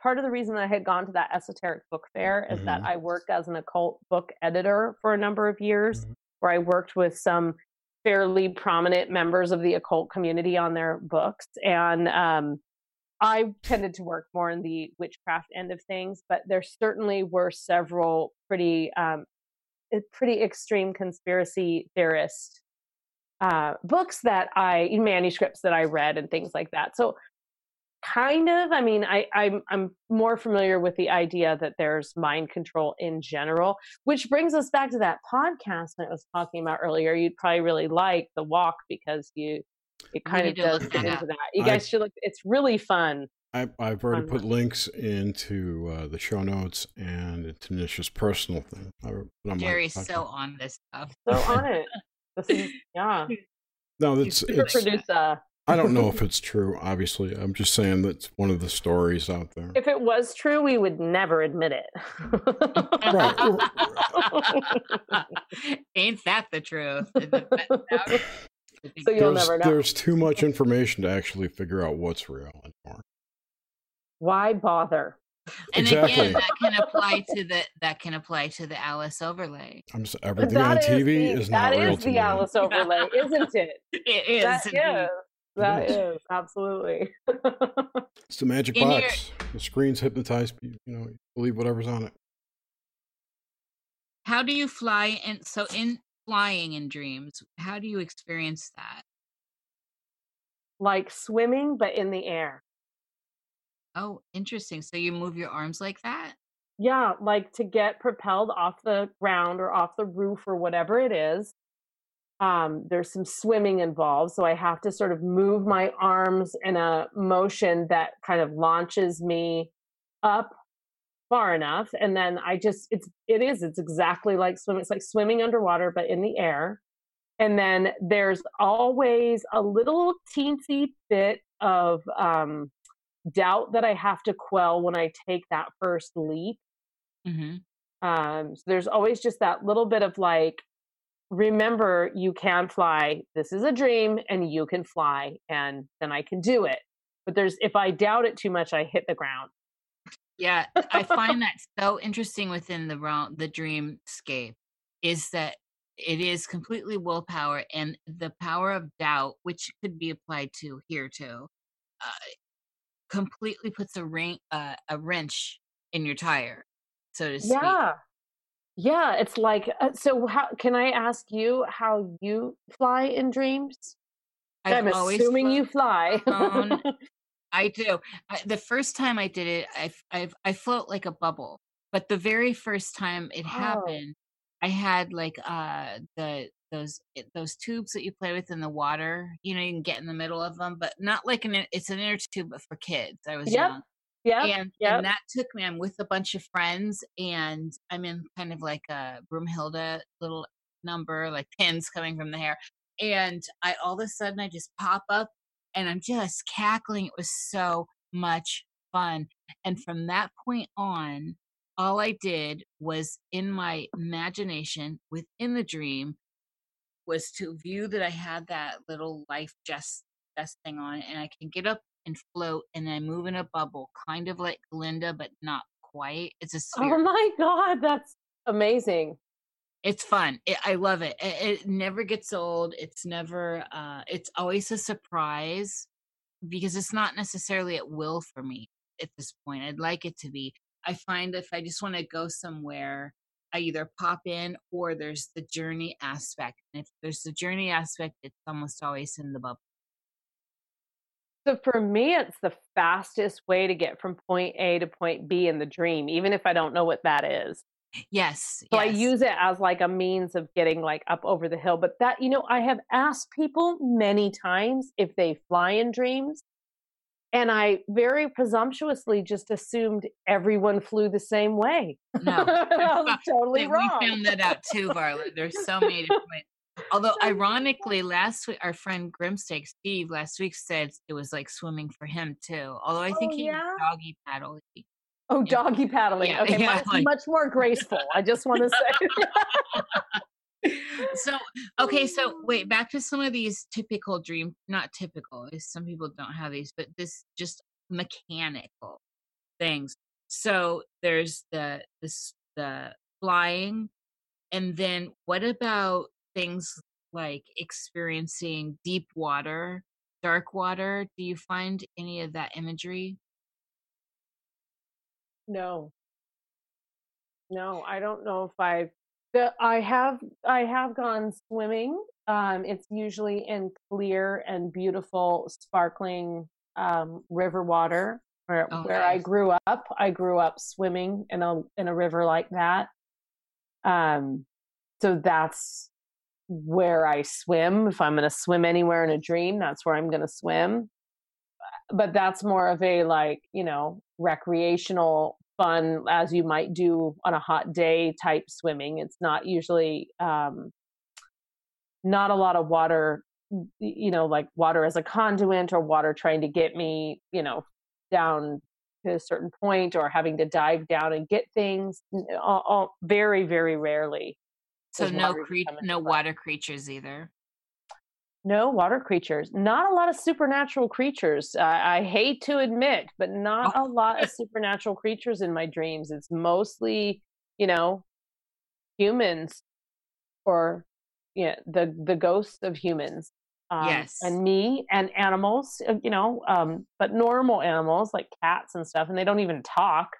part of the reason I had gone to that esoteric book fair is that Mhm. I worked as an occult book editor for a number of years, Mhm. where I worked with some fairly prominent members of the occult community on their books, and um, I tended to work more in the witchcraft end of things. But there certainly were several pretty um, eh, pretty extreme conspiracy theorist uh, books that I manuscripts that I read and things like that. So kind of i mean I, I'm, I'm more familiar with the idea that there's mind control in general which brings us back to that podcast that i was talking about earlier you'd probably really like the walk because you it kind of does look get that into that you I- guys should look it's really fun I, I've already On put links into uh, the show notes and into Nisha's personal thing. I put on my Jerry's so on this stuff. so on it this is yeah No, it's, Super super it's producer I don't know if it's true. Obviously, I'm just saying that's one of the stories out there. if it was true we would never admit it Ain't that the truth? So you'll there's, never know. there's too much information to actually figure out what's real anymore. why bother and Exactly. again, that can apply to the that can apply to the Alice overlay. I'm s everything on That is TV the, is not that real is to the me. Alice overlay isn't it It is. That indeed. is. That is. is absolutely. It's the magic In your- box. The screen's hypnotized. You you know, believe whatever's on it. How do you fly and so in flying in dreams? How do you experience that? like swimming, but in the air. Oh, interesting. So you move your arms like that? Yeah, like to get propelled off the ground or off the roof or whatever it is. Um, there's some swimming involved, so I have to sort of move my arms in a motion that kind of launches me up far enough, and then I just it's it is it's exactly like swimming. It's like swimming underwater, but in the air. And then there's always a little teensy bit of um, doubt that I have to quell when I take that first leap. hmm Um, so there's always just that little bit of like, remember, you can fly. This is a dream, and you can fly, and then I can do it. But there's if I doubt it too much, I hit the ground. Yeah, I find that so interesting within the realm, the dreamscape, is that it is completely willpower and the power of doubt, which could be applied to here too, uh, completely puts a ring, uh, a wrench in your tire, so to speak. Yeah, yeah. It's like uh, so. How can I ask you how you fly in dreams? I'm always assuming you fly. I do. I, the first time I did it, I, I I float like a bubble. But the very first time it Oh. happened, I had like uh the those eh, those tubes that you play with in the water. You know, you can get in the middle of them, but not like an in- it's an inner tube, but for kids. I was Yep, young, yeah, and yep. and that took me. I'm with a bunch of friends, and I'm in kind of like a Broomhilda little number, like pins coming from the hair. And I all of a sudden I just pop up, and I'm just cackling. It was so much fun. And from that point on, all I did was in my imagination within the dream was to view that I had that little life just vest thing on, and I can get up and float, and I move in a bubble, kind of like Glinda, but not quite. It's a sphere. Oh my god, that's amazing. it's fun. It, I love it. it. It never gets old. It's never. Uh, it's always a surprise because it's not necessarily at will for me at this point. I'd like it to be. I find if I just want to go somewhere, I either pop in or there's the journey aspect. And if there's the journey aspect, it's almost always in the bubble. So for me, it's the fastest way to get from point A to point B in the dream, even if I don't know what that is. Yes. So I use it as like a means of getting like up over the hill. But that, you know, I have asked people many times if they fly in dreams. And I very presumptuously just assumed everyone flew the same way. No. I was totally we, wrong. we found that out too, Varla. There's so many different. Although ironically, last week our friend Grimsteak Steve last week said it was like swimming for him too. Although I think Oh, he yeah? doggy paddle. Oh, Yeah. doggy paddling. Okay, yeah, mine's much more graceful. I just want to say. So okay, so wait, back to some of these typical dream not typical, is some people don't have these, but this just mechanical things. So there's the this the flying, and then what about things like experiencing deep water, dark water? Do you find any of that imagery? No. No, I don't know if I've the I have I have gone swimming. Um it's usually in clear and beautiful sparkling um river water where Oh, where I grew up. I grew up swimming in a in a river like that. Um so that's where I swim. If I'm going to swim anywhere in a dream, that's where I'm going to swim but that's more of a like you know recreational fun as you might do on a hot day type swimming it's not usually um not a lot of water you know like water as a conduit or water trying to get me you know down to a certain point or having to dive down and get things all, all, very very rarely So no cre- no water creatures either. No water creatures. Not a lot of supernatural creatures. Uh, I hate to admit, but not a lot of supernatural creatures in my dreams. It's mostly, you know, humans or yeah, the the ghosts of humans. Um, Yes. and me and animals, uh, you know, um, but normal animals like cats and stuff, and they don't even talk.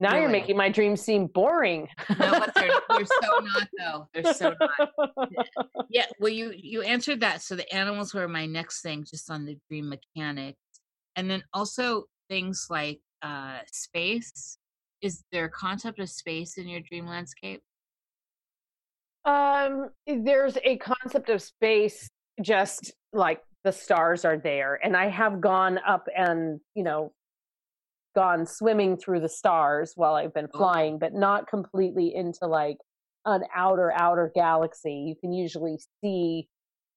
Now you're making my dreams seem boring. No, but they're, they're so not though. They're so not. Yeah, well, you you answered that. So the animals were my next thing, just on the dream mechanics, and then also things like uh space. Is there a concept of space in your dream landscape? Um, there's a concept of space, just like the stars are there, and I have gone up and you know, gone swimming through the stars while I've been Oh. flying, but not completely into like an outer outer galaxy. You can usually see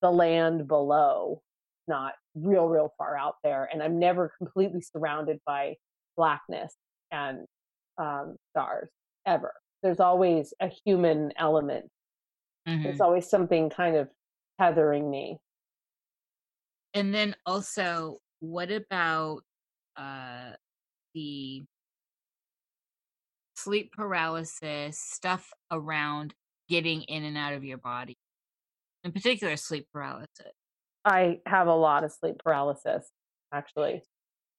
the land below, not real real far out there, and I'm never completely surrounded by blackness and um, stars ever. There's always a human element Mhm. there's always something kind of tethering me. And then also, what about uh the sleep paralysis stuff around getting in and out of your body? In particular, sleep paralysis. I have a lot of sleep paralysis, actually.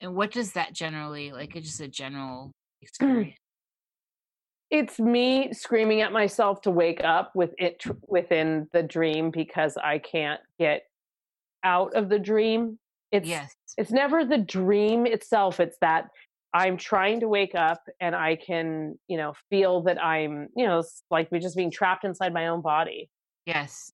And what does that generally like? It's just a general experience. It's me screaming at myself to wake up with it tr- within the dream because I can't get out of the dream. It's yes. it's never the dream itself. It's that I'm trying to wake up and I can, you know, feel that I'm, you know, like me just being trapped inside my own body. Yes.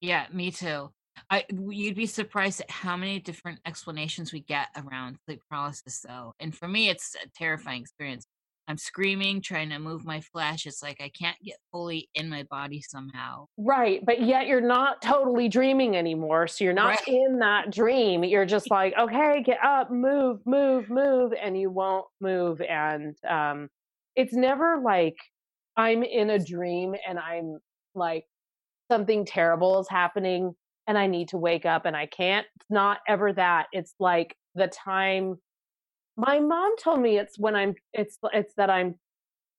Yeah, me too. I you'd be surprised at how many different explanations we get around sleep paralysis though. And for me it's a terrifying experience. I'm screaming, trying to move my flesh. It's like I can't get fully in my body somehow. Right, but yet you're not totally dreaming anymore. So you're not Right. in that dream. You're just like, okay, get up, move, move, move, and you won't move. And um, it's never like I'm in a dream and I'm like something terrible is happening and I need to wake up and I can't. It's not ever that. It's like the time. My mom told me it's when I'm. It's it's that I'm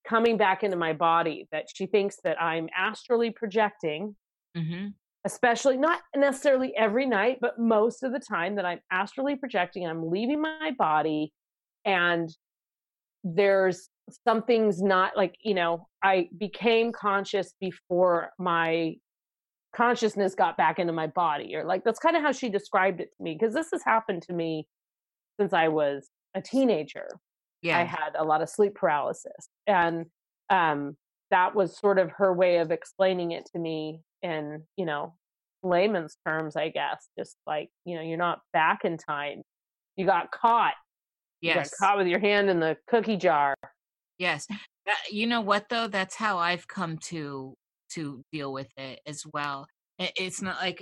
coming back into my body that she thinks that I'm astrally projecting, hmm especially not necessarily every night, but most of the time that I'm astrally projecting, I'm leaving my body and there's something's not like, you know, I became conscious before my consciousness got back into my body or like that's kind of how she described it to me because this has happened to me since I was a teenager. Yeah. I had a lot of sleep paralysis. And um, that was sort of her way of explaining it to me in, you know, layman's terms, I guess. Just like, you know, you're not back in time. You got caught. You yes. got caught with your hand in the cookie jar. Yes. You know what though? That's how I've come to to deal with it as well. it's not like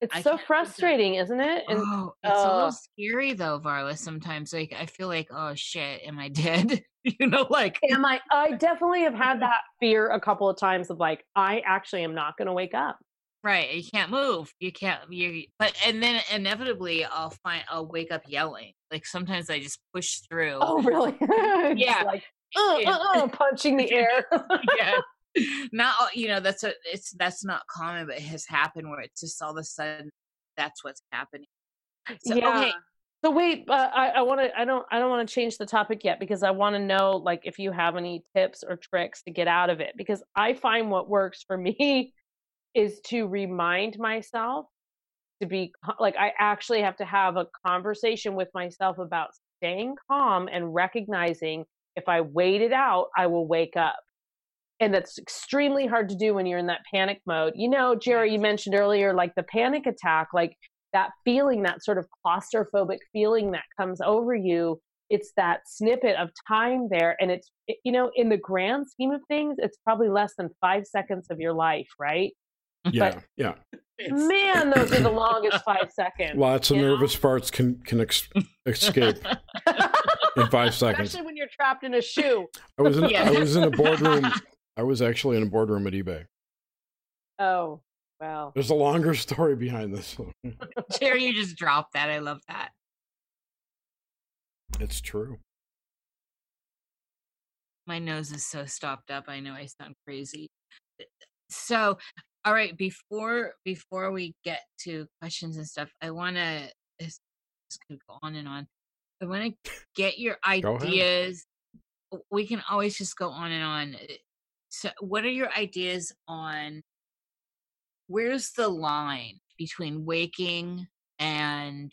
it's I so frustrating, isn't it? And, oh, it's uh, a little scary though, Varla. Sometimes, like I feel like, oh shit, am I dead? you know, like am I? I definitely have had that fear a couple of times of like, I actually am not going to wake up. Right, you can't move. You can't. You but and then inevitably, I'll find I'll wake up yelling. Like sometimes I just push through. Oh, really? yeah, like uh, uh, uh, punching the air. yeah not you know that's a it's that's not common but it has happened where it's just all of a sudden that's what's happening. So, yeah. Okay. so wait uh, i, I want to i don't i don't want to change the topic yet because i want to know like if you have any tips or tricks to get out of it because i find what works for me is to remind myself to be like i actually have to have a conversation with myself about staying calm and recognizing if i wait it out i will wake up and that's extremely hard to do when you're in that panic mode. You know, Jerry, you mentioned earlier, like the panic attack, like that feeling, that sort of claustrophobic feeling that comes over you. It's that snippet of time there. And it's, you know, in the grand scheme of things, it's probably less than five seconds of your life, right? Yeah. But, yeah. Man, those are the longest five seconds. Lots of nervous know? parts can can ex- escape in five seconds. Especially when you're trapped in a shoe. I was in, yeah. I was in a boardroom I was actually in a boardroom at eBay. Oh, wow. There's a longer story behind this. Jerry, you just dropped that. I love that. It's true. My nose is so stopped up. I know I sound crazy. So, all right, before before we get to questions and stuff, I want to this could go on and on. I want to get your ideas. We can always just go on and on. So, what are your ideas on where's the line between waking and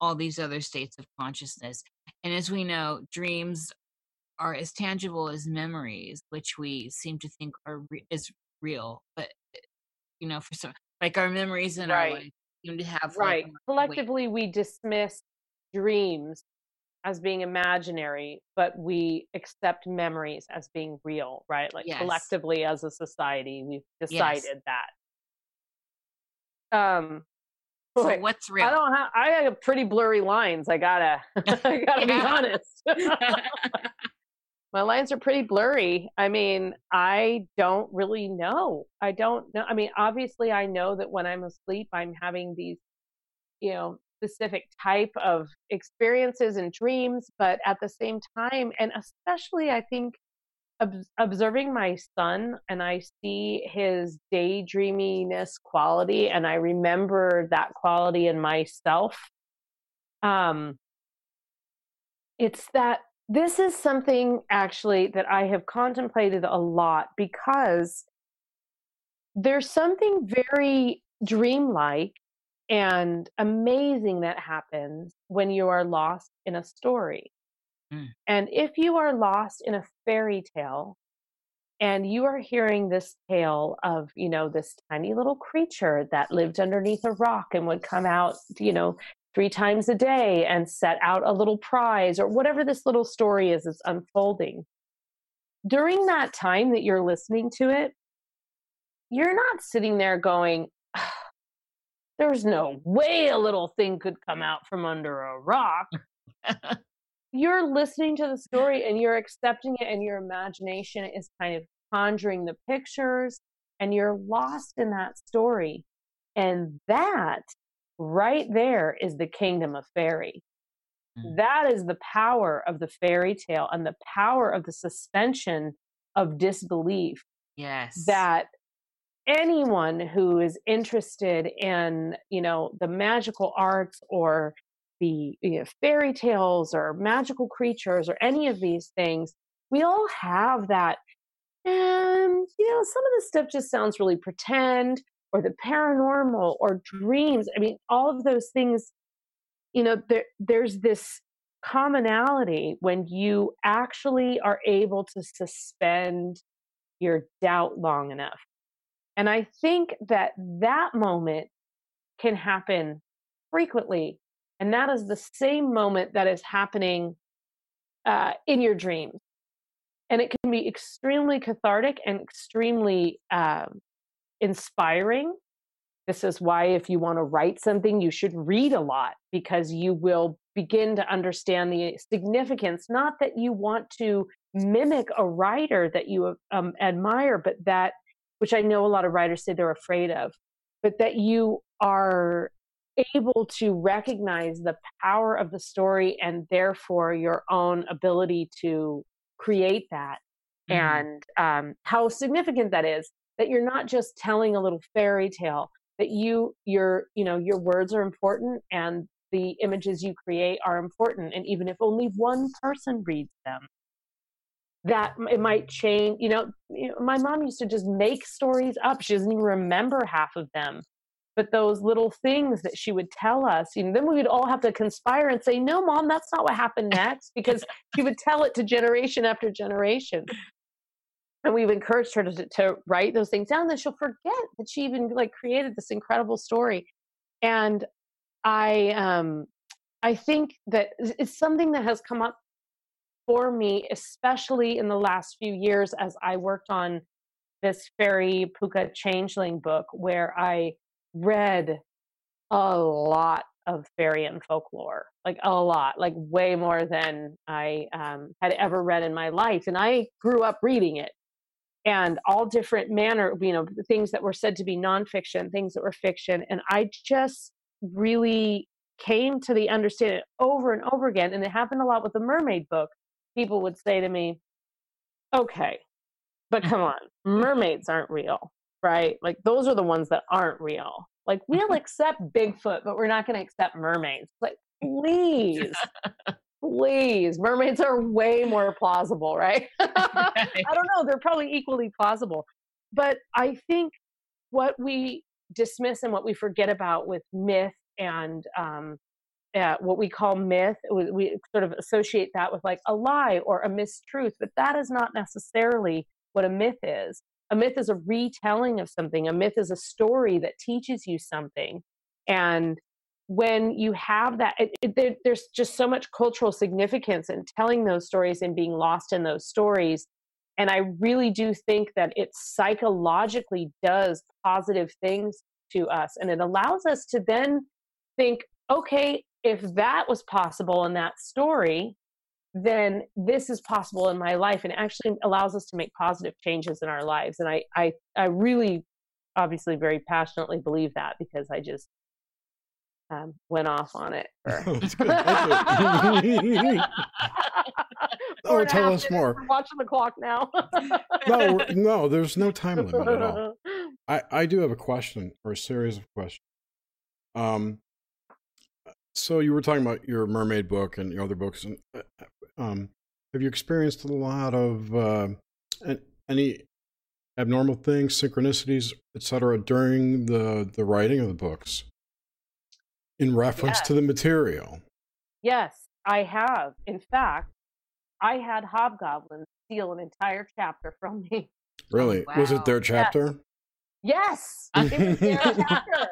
all these other states of consciousness? And as we know, dreams are as tangible as memories, which we seem to think are re- is real, but eh, you know, for some like our memories in right. our life seem to have right. Like, Collectively, we dismiss dreams as being imaginary, but we accept memories as being real, right? Like yes. collectively as a society, we've decided yes. that. Um, so what's real? I don't have. I have pretty blurry lines. I gotta. I gotta be honest. My lines are pretty blurry. I mean, I don't really know. I don't know. I mean, obviously, I know that when I'm asleep, I'm having these, you know, specific type of experiences and dreams, but at the same time, and especially I think ob- observing my son and I see his daydreaminess quality, and I remember that quality in myself. Um, it's that this is something actually that I have contemplated a lot because there's something very dreamlike and amazing that happens when you are lost in a story. Mm. And if you are lost in a fairy tale and you are hearing this tale of, you know, this tiny little creature that lived underneath a rock and would come out, you know, three times a day and set out a little prize or whatever this little story is that's unfolding. During that time that you're listening to it, you're not sitting there going, there's no way a little thing could come out from under a rock. you're listening to the story and you're accepting it, and your imagination is kind of conjuring the pictures, and you're lost in that story. And that right there is the kingdom of fairy. Mm. That is the power of the fairy tale and the power of the suspension of disbelief. Yes. That anyone who is interested in you know the magical arts or the you know, fairy tales or magical creatures or any of these things we all have that and you know some of the stuff just sounds really pretend or the paranormal or dreams. I mean all of those things you know there, there's this commonality when you actually are able to suspend your doubt long enough and I think that that moment can happen frequently. And that is the same moment that is happening uh, in your dreams. And it can be extremely cathartic and extremely uh, inspiring this is why if you want to write something you should read a lot because you will begin to understand the significance not that you want to mimic a writer that you um, admire but that which i know a lot of writers say they're afraid of but that you are able to recognize the power of the story and therefore your own ability to create that mm-hmm. and um, how significant that is that you're not just telling a little fairy tale that you your you know your words are important and the images you create are important and even if only one person reads them that it might change you know, my mom used to just make stories up. She doesn't even remember half of them. But those little things that she would tell us you know then we would all have to conspire and say no mom that's not what happened next because she would tell it to generation after generation. And we've encouraged her to, to write those things down then she'll forget that she even like created this incredible story. And i um i think that it's something that has come up for me especially in the last few years as i worked on this fairy pooka changeling book where i read a lot of fairy and folklore like a lot like way more than i um, had ever read in my life and i grew up reading it. And all different manner you know things that were said to be nonfiction things that were fiction and i just really came to the understanding over and over again and it happened a lot with the mermaid book people would say to me okay but come on mermaids aren't real right? Like those are the ones that aren't real. Like we'll accept bigfoot but we're not going to accept mermaids. Like please please mermaids are way more plausible right. I don't know they're probably equally plausible. But i think what we dismiss and what we forget about with myth and um, uh, what we call myth we, we sort of associate that with like a lie or a mistruth but that is not necessarily what a myth is. A myth is a retelling of something. A myth is a story that teaches you something. And when you have that it, it, there, there's just so much cultural significance in telling those stories and being lost in those stories. And i really do think that it psychologically does positive things to us. And it allows us to then think okay if that was possible in that story then this is possible in my life and actually allows us to make positive changes in our lives and i i, I really obviously very passionately believe that because i just um, went off on it. For... oh, tell us more. We're watching the clock now. no, no, there's no time limit at all. I, I do have a question or a series of questions. Um, so you were talking about your mermaid book and your other books, and uh, um, have you experienced a lot of uh, any abnormal things, synchronicities, etc., during the the writing of the books? in reference yes. to the material. Yes, I have. In fact, I had hobgoblins steal an entire chapter from me. Really? Wow. Was it their chapter? Yes, yes. it was their chapter.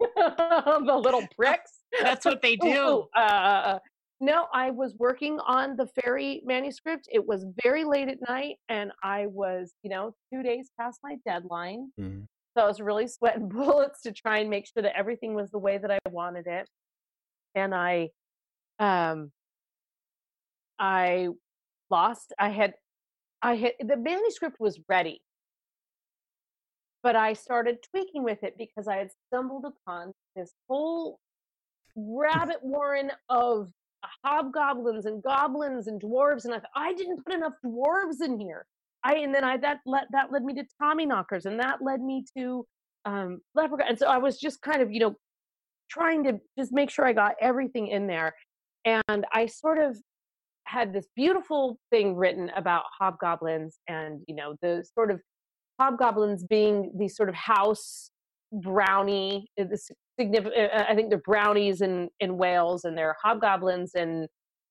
the little pricks. That's what they do. Uh, no, I was working on the fairy manuscript. It was very late at night, and I was, you know, two days past my deadline. Mm-hmm. So I was really sweating bullets to try and make sure that everything was the way that I wanted it. And I, um, I lost. I had, I had the manuscript was ready, but I started tweaking with it because I had stumbled upon this whole rabbit warren of hobgoblins and goblins and dwarves, and I thought I didn't put enough dwarves in here. I and then I that led that led me to Tommy knockers, and that led me to um, leprechaun. And so I was just kind of you know trying to just make sure I got everything in there, and I sort of had this beautiful thing written about hobgoblins and you know the sort of hobgoblins being these sort of house brownie uh, this significant uh, i think they're brownies in in wales and they're hobgoblins in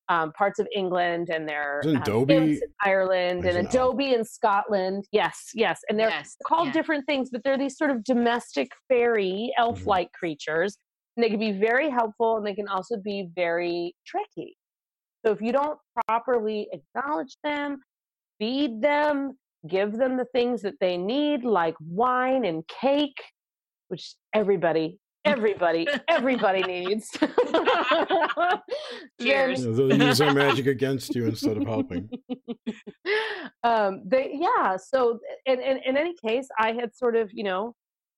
um, parts of England and they're um, Adobe Ireland and Adobe in Scotland. Yes, yes, and they're yes, called yeah. different things, but they're these sort of domestic fairy elf-like mm-hmm. creatures, and they can be very helpful and they can also be very tricky. So if you don't properly acknowledge them, feed them, give them the things that they need, like wine and cake, which everybody, everybody, everybody needs. Cheers. then- Yeah, They'll use their magic against you instead of helping. um, they yeah. So in, in in any case, I had sort of you know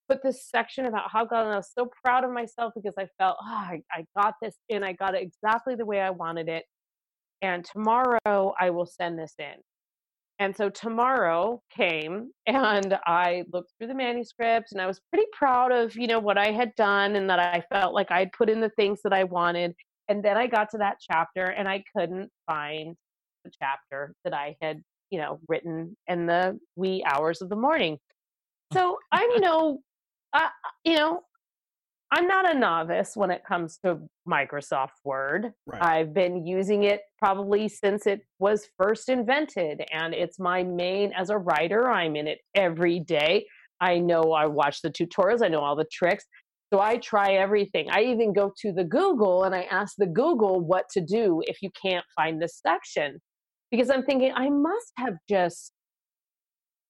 put this section about how Hobgoblin. I was so proud of myself because I felt oh, I, I got this in. I got it exactly the way I wanted it. And tomorrow I will send this in. And so tomorrow came and I looked through the manuscript and I was pretty proud of, you know, what I had done and that I felt like I'd put in the things that I wanted. And then I got to that chapter and I couldn't find the chapter that I had, you know, written in the wee hours of the morning. So I'm no, uh, you know, I'm not a novice when it comes to Microsoft Word. Right. I've been using it probably since it was first invented, and it's my main as a writer. I'm in it every day. I know I watch the tutorials, I know all the tricks. So I try everything. I even go to the Google and I ask the Google what to do if you can't find this section. Because I'm thinking I must have just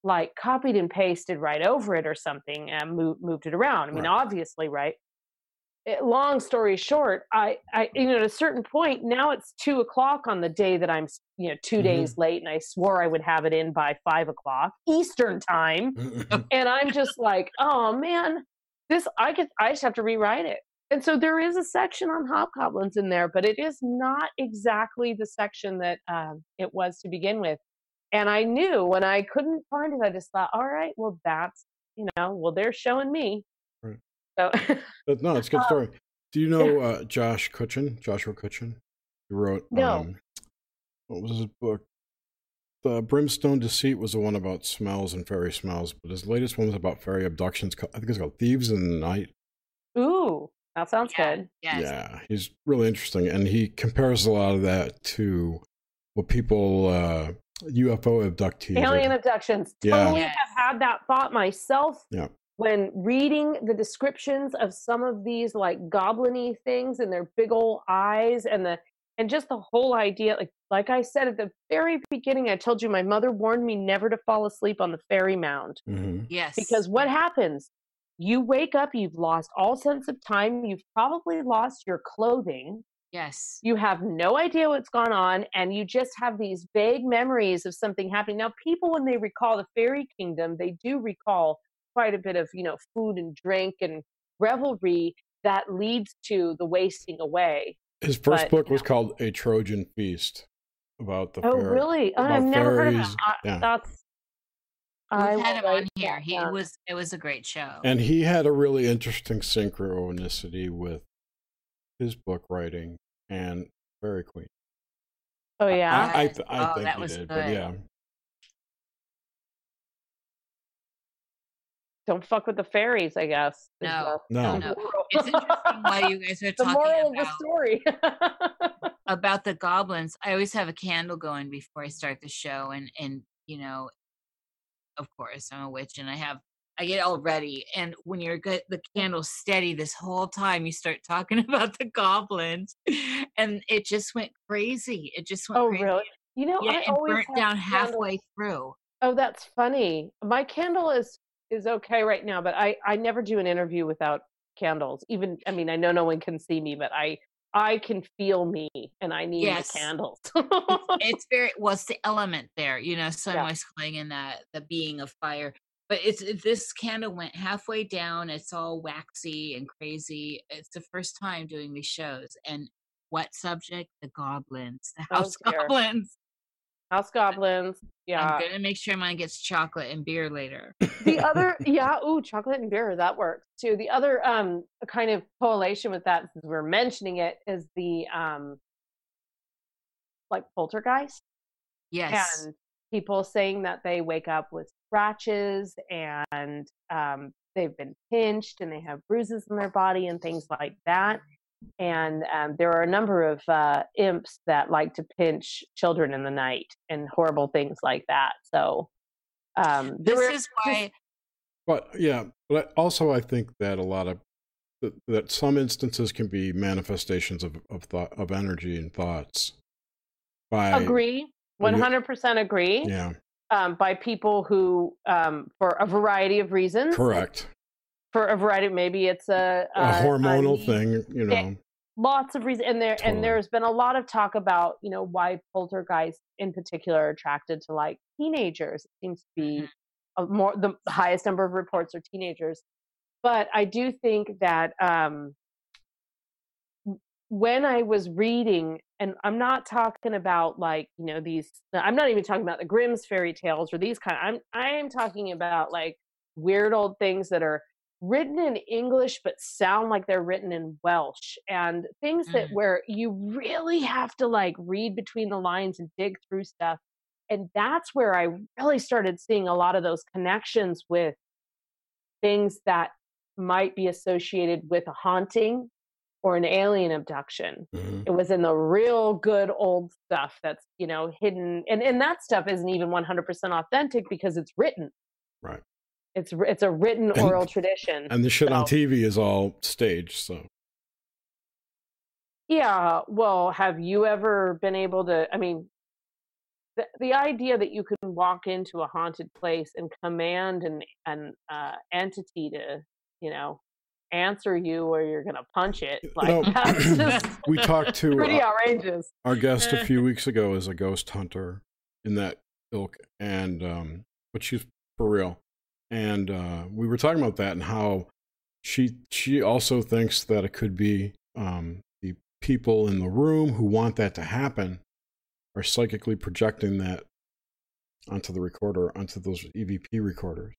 like copied and pasted right over it or something and moved, moved it around. I mean, Right. obviously, right? It, long story short, I, I, you know, at a certain point, now it's two o'clock on the day that I'm, you know, 2 Mhm. days late, and I swore I would have it in by five o'clock Eastern time, and I'm just like, oh man, this I could, I just have to rewrite it. And so there is a section on hobgoblins in there, but it is not exactly the section that um, it was to begin with. And I knew when I couldn't find it, I just thought, all right, well, that's, you know, well, they're showing me. Right. So, But no, it's a good story. Do you know uh, Josh Cutchin? Joshua Cutchin? He wrote. No. Um, what was his book? The Brimstone Deceit was the one about smells and fairy smells, but his latest one was about fairy abductions. I think it's called Thieves in the Night. ooh, that sounds Yeah, good. Yes. Yeah, he's really interesting, and he compares a lot of that to what people uh, UFO abductees. Alien abductions. Yeah. Totally Yes. have had that thought myself. Yeah. When reading the descriptions of some of these like goblin-y things and their big old eyes and the and just the whole idea, like like I said at the very beginning, I told you my mother warned me never to fall asleep on the fairy mound. Mhm. Yes. Because what happens? You wake up, you've lost all sense of time, you've probably lost your clothing, Yes. you have no idea what's gone on and you just have these vague memories of something happening now people when they recall the fairy kingdom they do recall quite a bit of you know food and drink and revelry that leads to the wasting away His first But, book was know. called A Trojan Feast about the oh fair- really Oh, about i've never heard of that I, uh, yeah. that's We've I had him on here. He down. was. It was a great show. And he had a really interesting synchronicity with his book writing and Fairy Queen. oh yeah I, I, Yes. th- I Oh, think that he was did, but yeah. Don't fuck with the fairies i guess No, the- No. the no. It's interesting why you guys are the talking moral of the story about the goblins. I always have a candle going before I start the show, and and you know, of course, I'm a witch, and I have I get all ready. And when you're good, the candle's steady this whole time. You start talking about the goblins, and it just went crazy. It just went oh crazy. really you know Yeah, i and always burnt down candles- halfway through. Oh, that's funny. My candle is is okay right now, but I I never do an interview without candles. Even I mean, I know no one can see me, but I I can feel me, and I need Yes. the candles. it's very well the element there you know so i'm Yeah. always calling in that the being of fire but it's this candle went halfway down it's all waxy and crazy it's the first time doing these shows and what subject the goblins the Oh, house dear. goblins House goblins. Yeah. i'm gonna make sure mine gets chocolate and beer later the other yeah ooh chocolate and beer that works too the other um kind of correlation with that since we're mentioning it is the um like poltergeist yes and people saying that they wake up with scratches and um, they've been pinched and they have bruises in their body and things like that. And um, there are a number of uh, imps that like to pinch children in the night and horrible things like that. So um, this were- is why But yeah, but also I think that a lot of that, that some instances can be manifestations of of thought of energy and thoughts. By agree, one hundred percent agree. Yeah, Um, by people who, um, for a variety of reasons, correct. For a variety. Maybe it's a, a, a hormonal thing, you know. lots of reasons, and there totally. and there's been a lot of talk about you know why poltergeists in particular are attracted to like teenagers. It seems to be mm-hmm. a more the highest number of reports are teenagers, but I do think that um, when I was reading, and I'm not talking about like you know these. I'm not even talking about the Grimm's fairy tales or these kind. Of, I'm I am talking about like weird old things that are written in English but sound like they're written in Welsh and things that mm. where you really have to like read between the lines and dig through stuff. And that's where I really started seeing a lot of those connections with things that might be associated with a haunting or an alien abduction. Mm-hmm. It was in the real good old stuff that's, you know, hidden and and that stuff isn't even 100% authentic because it's written. Right. It's it's a written and, oral tradition. And the shit so. on TV is all staged, so. Yeah, well, have you ever been able to I mean the, the idea that you can walk into a haunted place and command an an uh, entity to, you know, answer you or you're going to punch it. Like no, we talked to pretty uh, outrageous. Our guest a few weeks ago is a ghost hunter in that ilk, and um, but she's for real. And uh, we were talking about that and how she she also thinks that it could be um, the people in the room who want that to happen are psychically projecting that onto the recorder, onto those EVP recorders.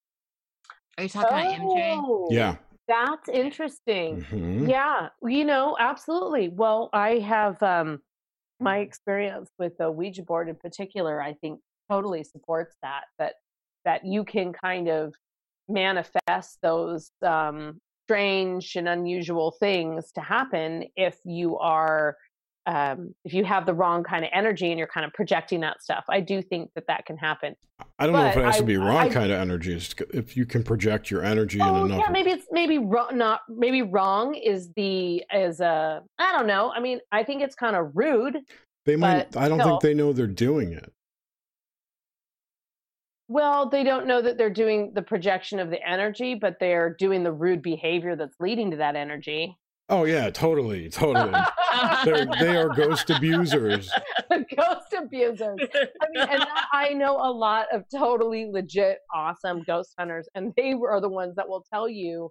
Are you talking oh. about MJ? Yeah. That's interesting. Mm-hmm. Yeah, you know, absolutely. Well, I have um, my experience with the Ouija board in particular. I think totally supports that. That that you can kind of manifest those um, strange and unusual things to happen if you are um, if you have the wrong kind of energy and you're kind of projecting that stuff. I do think that that can happen. I don't but know if it has I, to be wrong I, kind of energy. It's if you can project your energy oh, in enough. Yeah, maybe it's maybe wrong, not maybe wrong is the is a I don't know. I mean, I think it's kind of rude. They might. I don't think they know they're doing it. Well, they don't know that they're doing the projection of the energy, but they're doing the rude behavior that's leading to that energy. Oh yeah, totally, totally. They're, they are ghost abusers. ghost abusers. I mean, and I know a lot of totally legit, awesome ghost hunters, and they are the ones that will tell you,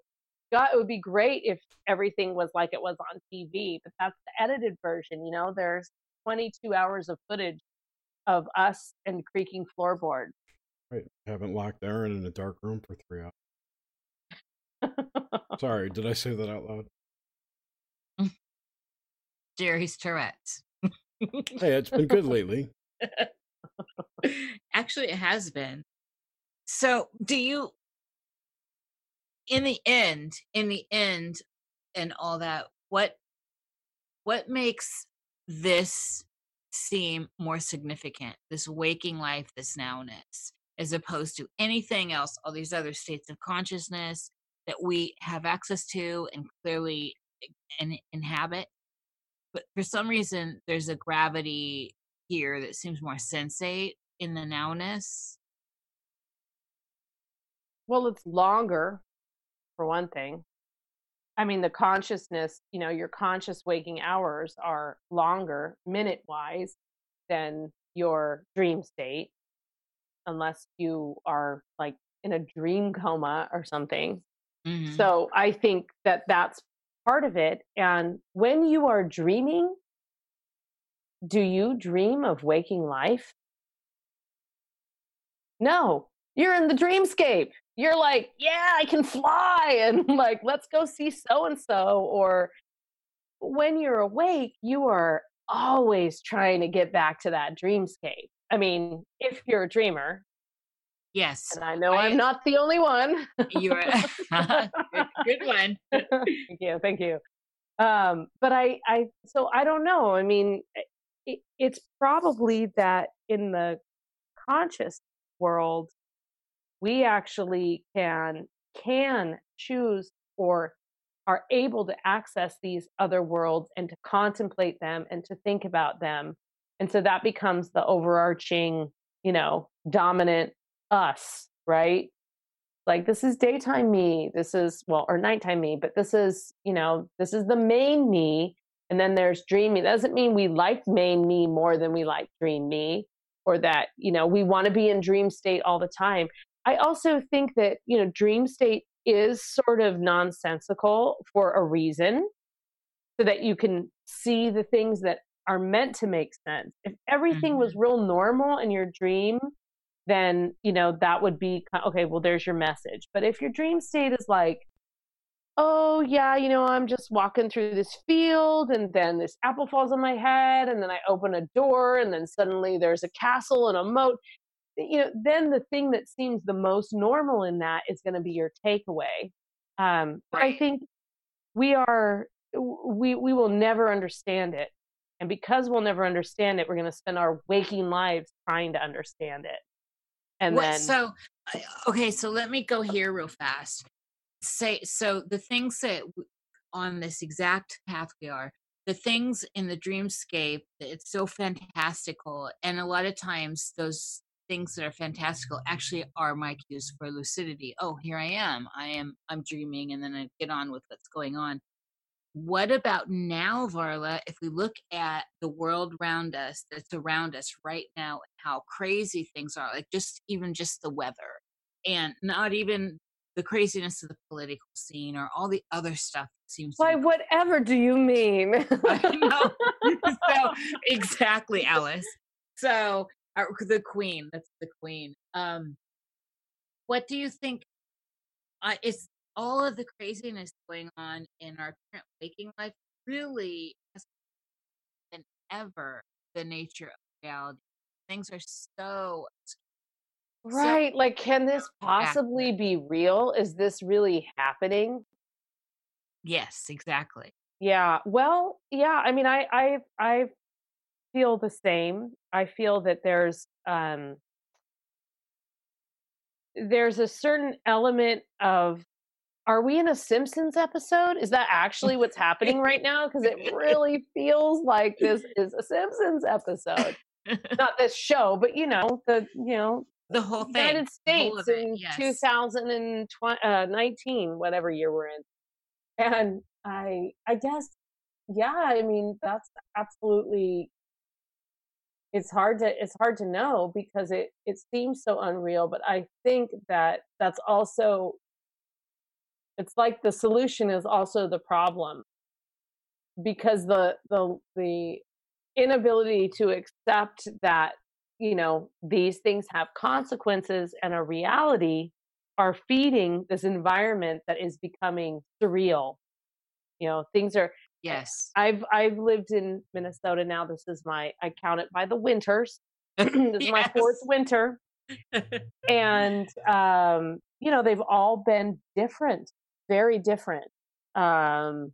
"God, it would be great if everything was like it was on TV." But that's the edited version. You know, there's 22 hours of footage of us and creaking floorboards. Right. Haven't locked Aaron in a dark room for three hours. Sorry, did I say that out loud? Jerry's Tourette's. hey, it's been good lately. Actually, it has been. So, do you, in the end, in the end, and all that, what, what makes this seem more significant? This waking life, this nowness, as opposed to anything else, all these other states of consciousness that we have access to and clearly inhabit. But for some reason there's a gravity here that seems more sensate in the nowness. Well it's longer for one thing. I mean the consciousness you know your conscious waking hours are longer minute wise than your dream state unless you are like in a dream coma or something mm-hmm. so i think that that's part of it. And when you are dreaming, do you dream of waking life? No, you're in the dreamscape. You're like, yeah, I can fly, and like, let's go see so and so. Or when you're awake, you are always trying to get back to that dreamscape. I mean, if you're a dreamer, Yes. And I know I, am not the only one. You're a good, good one. thank you. Thank you. Um, but I, I, so I don't know. I mean, it, it's probably that in the conscious world, we actually can, can choose or are able to access these other worlds and to contemplate them and to think about them. And so that becomes the overarching, you know, dominant us, right? like this is daytime me this is well or nighttime me but this is you know this is the main me and then there's dream me doesn't mean we like main me more than we like dream me or that you know we want to be in dream state all the time i also think that you know dream state is sort of nonsensical for a reason so that you can see the things that are meant to make sense if everything mm-hmm. was real normal in your dream then you know that would be okay well there's your message but if your dream state is like oh yeah you know i'm just walking through this field and then this apple falls on my head and then i open a door and then suddenly there's a castle and a moat you know then the thing that seems the most normal in that is going to be your takeaway um right. i think we are we we will never understand it and because we'll never understand it we're going to spend our waking lives trying to understand it. And what, then so okay so let me go here real fast. Say so the things that on this exact path we are the things in the dreamscape that it's so fantastical and a lot of times those things that are fantastical actually are my cues for lucidity. Oh here i am i am i'm dreaming and then i get on with what's going on what about now, Varla, if we look at the world around us that's around us right now and how crazy things are, like just even just the weather and not even the craziness of the political scene or all the other stuff seems Why, whatever do you mean? So exactly, Alice. So uh, the queen, that's the queen. Um what do you think uh, is all of the craziness going on in our current waking life really has than ever the nature of reality. Things are so right. So, like, can this possibly be real? Is this really happening? Yes, exactly. Yeah. Well, yeah. I mean, I, I, I feel the same. I feel that there's, um, there's a certain element of are we in a Simpsons episode? Is that actually what's happening right now? Because it really feels like this is a Simpsons episode. Not this show, but you know the you know the whole thing, United States in yes. 2019, uh, whatever year we're in. And I I guess yeah, I mean that's absolutely it's hard to it's hard to know because it it seems so unreal but i think that that's also it's like the solution is also the problem. Because the the the inability to accept that you know these things have consequences and a reality are feeding this environment that is becoming surreal. You know things are yes. I've i've lived in minnesota now this is my i count it by the winters. This is my fourth winter. And um you know they've all been different very different. Um,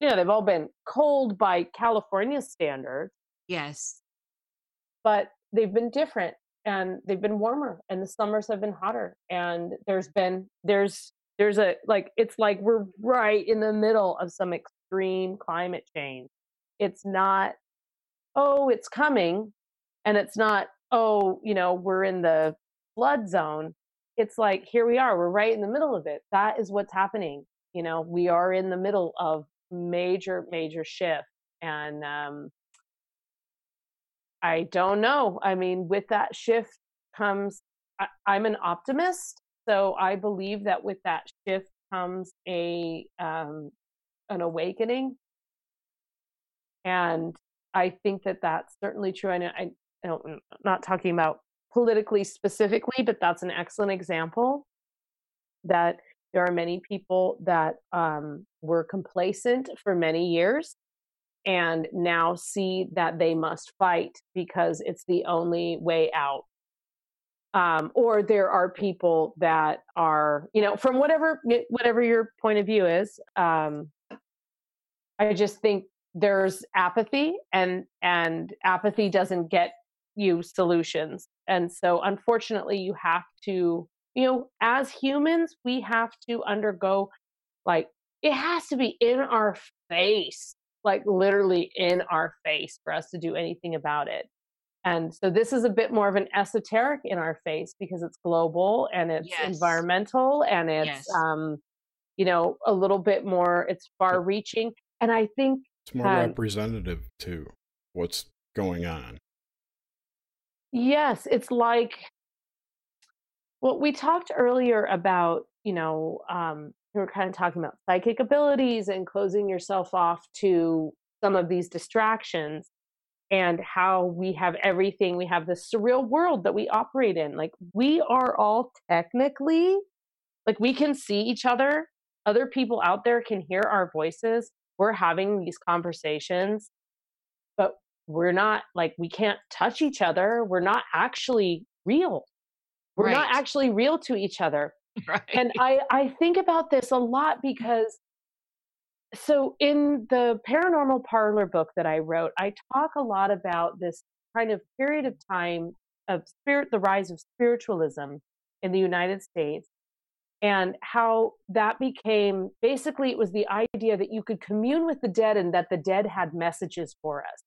you know, they've all been cold by California standards. Yes. But they've been different and they've been warmer and the summers have been hotter and there's been there's there's a like it's like we're right in the middle of some extreme climate change. It's not oh, it's coming and it's not oh, you know, we're in the flood zone it's like here we are we're right in the middle of it. That is what's happening you know we are in the middle of major major shift and um i don't know i mean with that shift comes I, i'm an optimist so i believe that with that shift comes a um an awakening. And i think that that's certainly true know I, I don't, I'm not talking about politically specifically, but that's an excellent example that there are many people that um, were complacent for many years and now see that they must fight because it's the only way out. Um, or there are people that are, you know, from whatever whatever your point of view is. Um, I just think there's apathy, and and apathy doesn't get you solutions. And so, unfortunately, you have to, you know, as humans, we have to undergo like it has to be in our face, like literally in our face for us to do anything about it. And so this is a bit more of an esoteric in our face because it's global and it's Yes. environmental and it's Yes. um you know a little bit more it's far reaching and I think It's more Um, representative to what's going on. Yes, it's like well, we talked earlier about, you know, um, we were kind of talking about psychic abilities and closing yourself off to some of these distractions and how we have everything. We have this surreal world that we operate in. Like we are all technically, like we can see each other. Other people out there can hear our voices. We're having these conversations, we're not like we can't touch each other. We're not actually real. We're not actually real to each other. right. And I I think about this a lot because so in the paranormal parlor book that I wrote, I talk a lot about this kind of period of time of spirit the rise of spiritualism in the United States and how that became basically it was the idea that you could commune with the dead and that the dead had messages for us.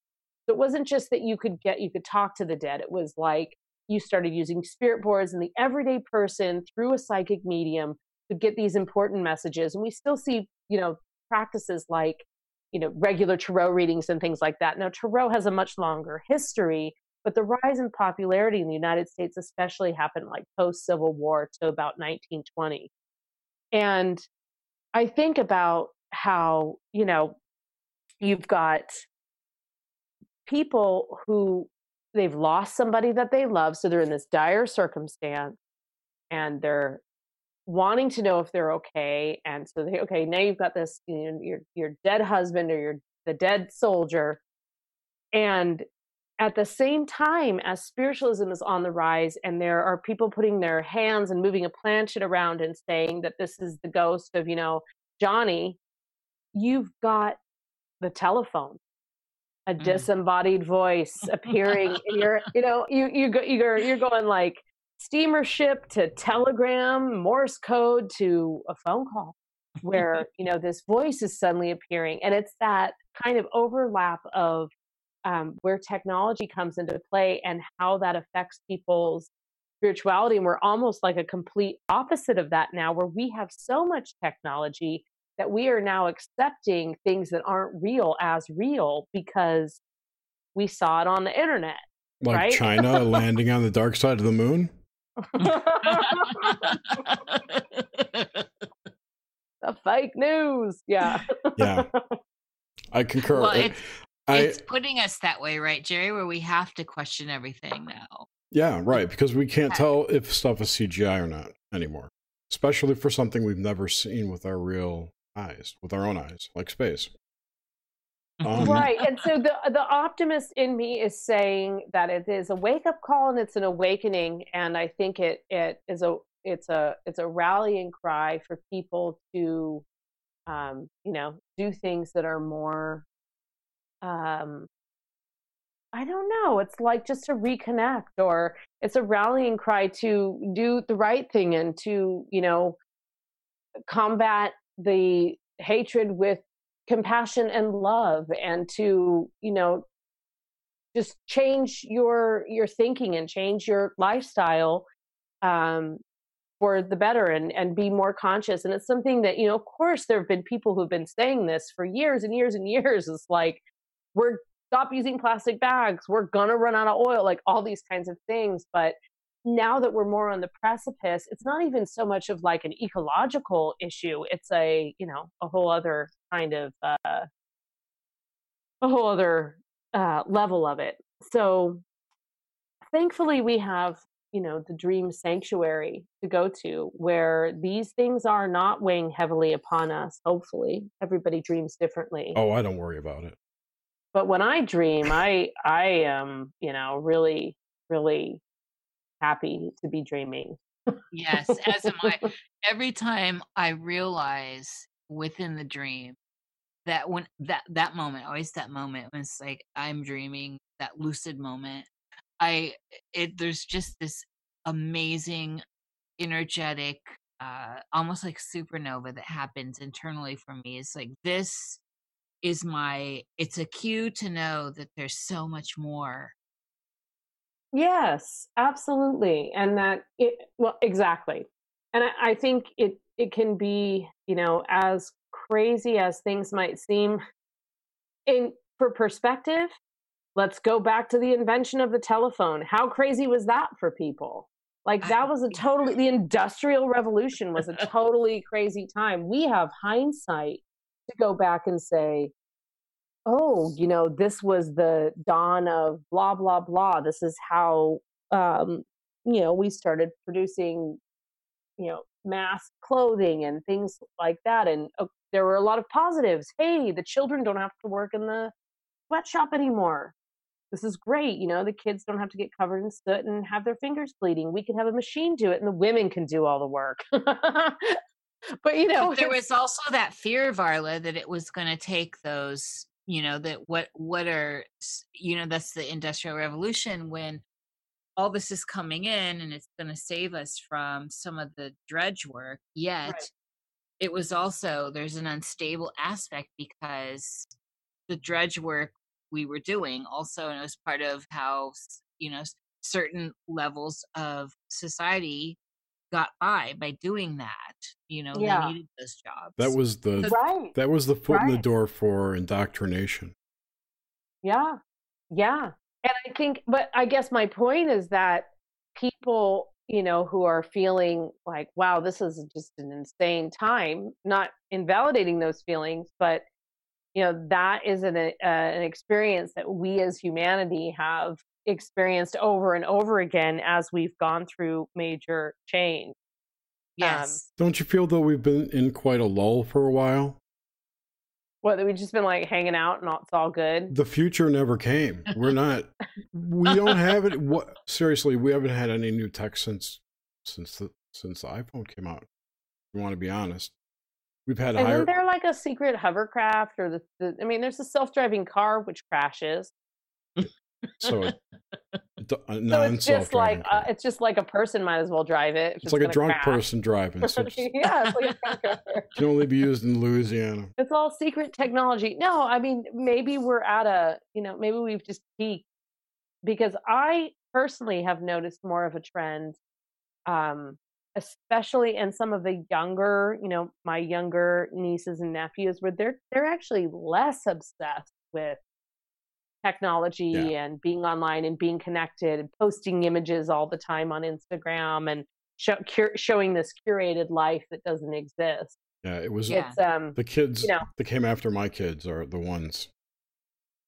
So it wasn't just that you could get you could talk to the dead. It was like you started using spirit boards and the everyday person through a psychic medium could get these important messages. And we still see, you know, practices like, you know, regular tarot readings and things like that. Now tarot has a much longer history, but the rise in popularity in the United States especially happened like post Civil War to about 1920. And I think about how, you know, you've got people who they've lost somebody that they love so they're in this dire circumstance and they're wanting to know if they're okay and so they okay now you've got this you know, your your dead husband or your the dead soldier and at the same time as spiritualism is on the rise and there are people putting their hands and moving a planchette around and saying that this is the ghost of you know johnny you've got the telephone a Mm. disembodied voice appearing in your you know you you go you're you're going like steamer ship to telegram morse code to a phone call where you know this voice is suddenly appearing and it's that kind of overlap of um, where technology comes into play and how that affects people's spirituality and we're almost like a complete opposite of that now where we have so much technology that we are now accepting things that aren't real as real because we saw it on the internet Like Right? China landing on the dark side of the moon. the fake news yeah Yeah. I concur. well, it's, I it's putting us that way, right, Jerry? Where we have to question everything now. yeah, right. Because we can't Yeah. tell if stuff is CGI or not anymore, especially for something we've never seen with our real eyes, with our own eyes, like space. Um, right and so the the optimist in me is saying that it is a wake up call and it's an awakening and i think it it is a it's a it's a rallying cry for people to um you know do things that are more um i don't know it's like just to reconnect or it's a rallying cry to do the right thing and to you know combat the hatred with compassion and love and to you know just change your your thinking and change your lifestyle um for the better and and be more conscious. And it's something that you know of course there have been people who've been saying this for years and years and years. It's like we're stop using plastic bags. We're gonna run out of oil like all these kinds of things. But now that we're more on the precipice it's not even so much of like an ecological issue it's a you know a whole other kind of uh a whole other uh level of it. So thankfully we have you know the dream sanctuary to go to where these things are not weighing heavily upon us hopefully. Everybody dreams differently. Oh, I don't worry about it. but when i dream i i am you know really really happy to be dreaming Yes, as am I. Every time I realize within the dream that when that that moment, always that moment when it's like I'm dreaming, that lucid moment, I it there's just this amazing, energetic, uh, almost like supernova that happens internally for me. It's like this is my it's a cue to know that there's so much more Yes, absolutely. And that it well exactly. And I, I think it it can be, you know, as crazy as things might seem in for perspective, let's go back to the invention of the telephone. How crazy was that for people? Like that was a totally the industrial revolution was a totally crazy time. We have hindsight to go back and say, oh, you know, this was the dawn of blah blah blah. This is how um, you know, we started producing, you know, mass clothing and things like that. And uh, there were a lot of positives. Hey, the children don't have to work in the sweatshop anymore. This is great. You know, the kids don't have to get covered in soot and have their fingers bleeding. We can have a machine do it and the women can do all the work. but, you know, but there was also that fear, Varla, that it was going to take those, you know, that what, what are, you know, that's the industrial revolution when all this is coming in and it's going to save us from some of the dredge work. Yet right. it was also, there's an unstable aspect because the dredge work we were doing also, and it was part of how, you know, certain levels of society got by by doing that. You know, yeah. they needed those jobs. That was the right. That was the foot right. in the door for indoctrination. Yeah, yeah. And I think, but I guess my point is that people, you know, who are feeling like, wow, this is just an insane time, not invalidating those feelings, but, you know, that is an, uh, an experience that we as humanity have experienced over and over again as we've gone through major change. Um, yes. Um, Don't you feel though we've been in quite a lull for a while? What we've just been like hanging out and it's all good. The future never came. We're not. we don't have it. What seriously? We haven't had any new tech since since the since the iPhone came out. you want to be honest, we've had. Isn't higher... there like a secret hovercraft or the, the? I mean, there's a self-driving car which crashes. So, uh, so it's just like uh, it's just like a person might as well drive it. It's, it's like a drunk crash. person driving. So yeah, like can only be used in Louisiana. It's all secret technology. No, I mean maybe we're at a you know maybe we've just peaked because I personally have noticed more of a trend, um, especially in some of the younger you know my younger nieces and nephews where they're they're actually less obsessed with technology yeah. and being online and being connected and posting images all the time on Instagram and show, cur- showing this curated life that doesn't exist. Yeah, it was yeah. um, the kids you know, that came after my kids are the ones.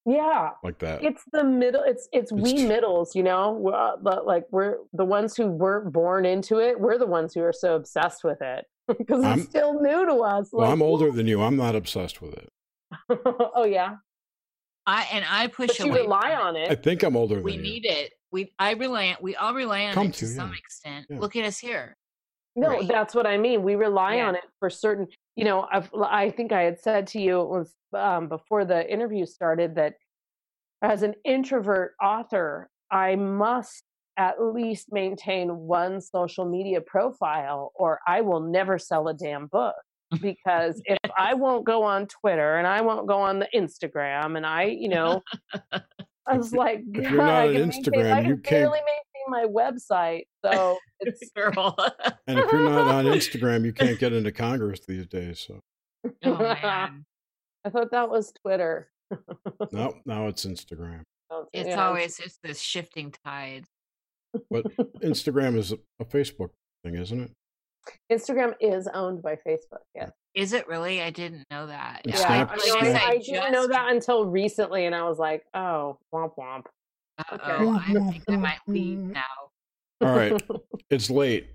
Yeah, like that. It's the middle. It's it's, it's we t- middles, you know. We're, uh, like we're the ones who weren't born into it. We're the ones who are so obsessed with it because it's still new to us. Well, like, I'm older than you. I'm not obsessed with it. oh yeah. I and I push but you rely on it. I think I'm older. Than we need you. it. We I rely. We all rely on Come it to, to some extent. Yeah. Look at us here. No, right. that's what I mean. We rely yeah. on it for certain. You know, I've, i think I had said to you it was um, before the interview started that as an introvert author, I must at least maintain one social media profile, or I will never sell a damn book because if I won't go on Twitter and I won't go on the Instagram and I, you know, I was like, if you're not on Instagram, maintain, you can't maintain my website. So it's girl. and if you're not on Instagram, you can't get into Congress these days. So. Oh man. I thought that was Twitter. no, now it's Instagram. Oh, it's yeah. always it's this shifting tide. But Instagram is a Facebook thing, isn't it? Instagram is owned by Facebook. Yeah. Is it really? I didn't know that. Yeah, I, I, I, I didn't know that until recently, and I was like, "Oh, womp womp." Okay. Oh, I think I might leave now. All right, it's late.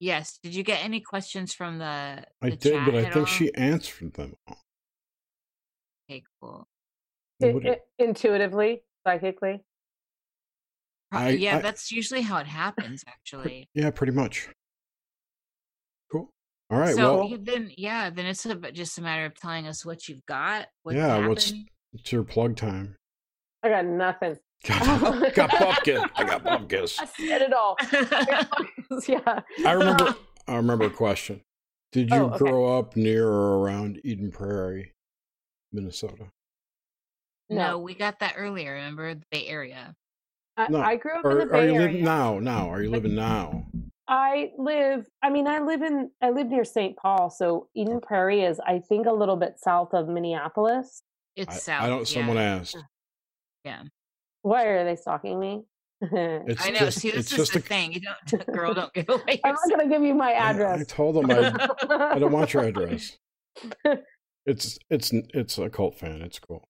Yes. Did you get any questions from the? the I did, but I think all? she answered them. Okay, cool. It, it, intuitively, psychically. I, yeah, that's usually how it happens. Actually. Yeah, pretty much. All right. So well, then, yeah, then it's a, just a matter of telling us what you've got. yeah. Happened. What's it's your plug time? I got nothing. got, got pumpkin. I got pumpkins. I said it all. yeah. I remember. I remember a question. Did you oh, okay. grow up near or around Eden Prairie, Minnesota? No, we got that earlier. Remember the Bay Area. I, No, I grew up Or in the are you Area. living now? Now, are you living now? I live. I mean, I live in. I live near St. Paul, so Eden Prairie is, I think, a little bit south of Minneapolis. It's I, south. I don't. Someone yeah. asked. Yeah. Why are they stalking me? It's I know. just. See, this it's is just the a. thing. You don't, girl, don't give away. I'm not going to give you my I- I told them I. I don't want your address. It's it's it's a cult fan. It's cool.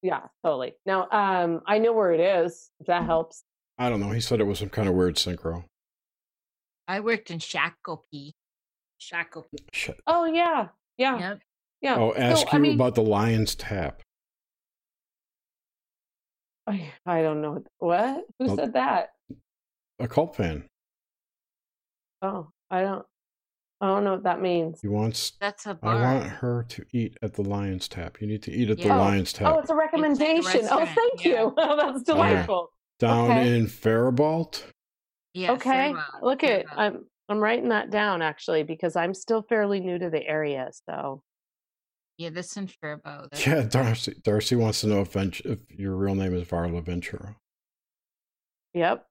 yeah, totally. Now, um, I know where it is. If that helps. I don't know. He said it was some kind of weird synchro. I worked in Shakopee. Shakopee. Shit. Oh yeah, yeah, Yep. yeah. Oh, ask I you mean- about the Lion's Tap. I, I don't know what. Who Oh. said that? A cult fan. Oh, I don't. I don't know what that means. He wants. That's a I bar. want her to eat at the Lion's Tap. You need to eat at the Yeah. Oh. Lion's Tap Oh, it's a recommendation. oh, thank yeah. you. Oh, that's delightful. down okay. in Faribault. Yeah, okay, Fairmont, look at Fairmont. I'm I'm writing that down actually because I'm still fairly new to the area. So yeah, this in Faribault. Yeah, Darcy. Darcy wants to know if, Vent- if your real name is Varla Ventura. yep.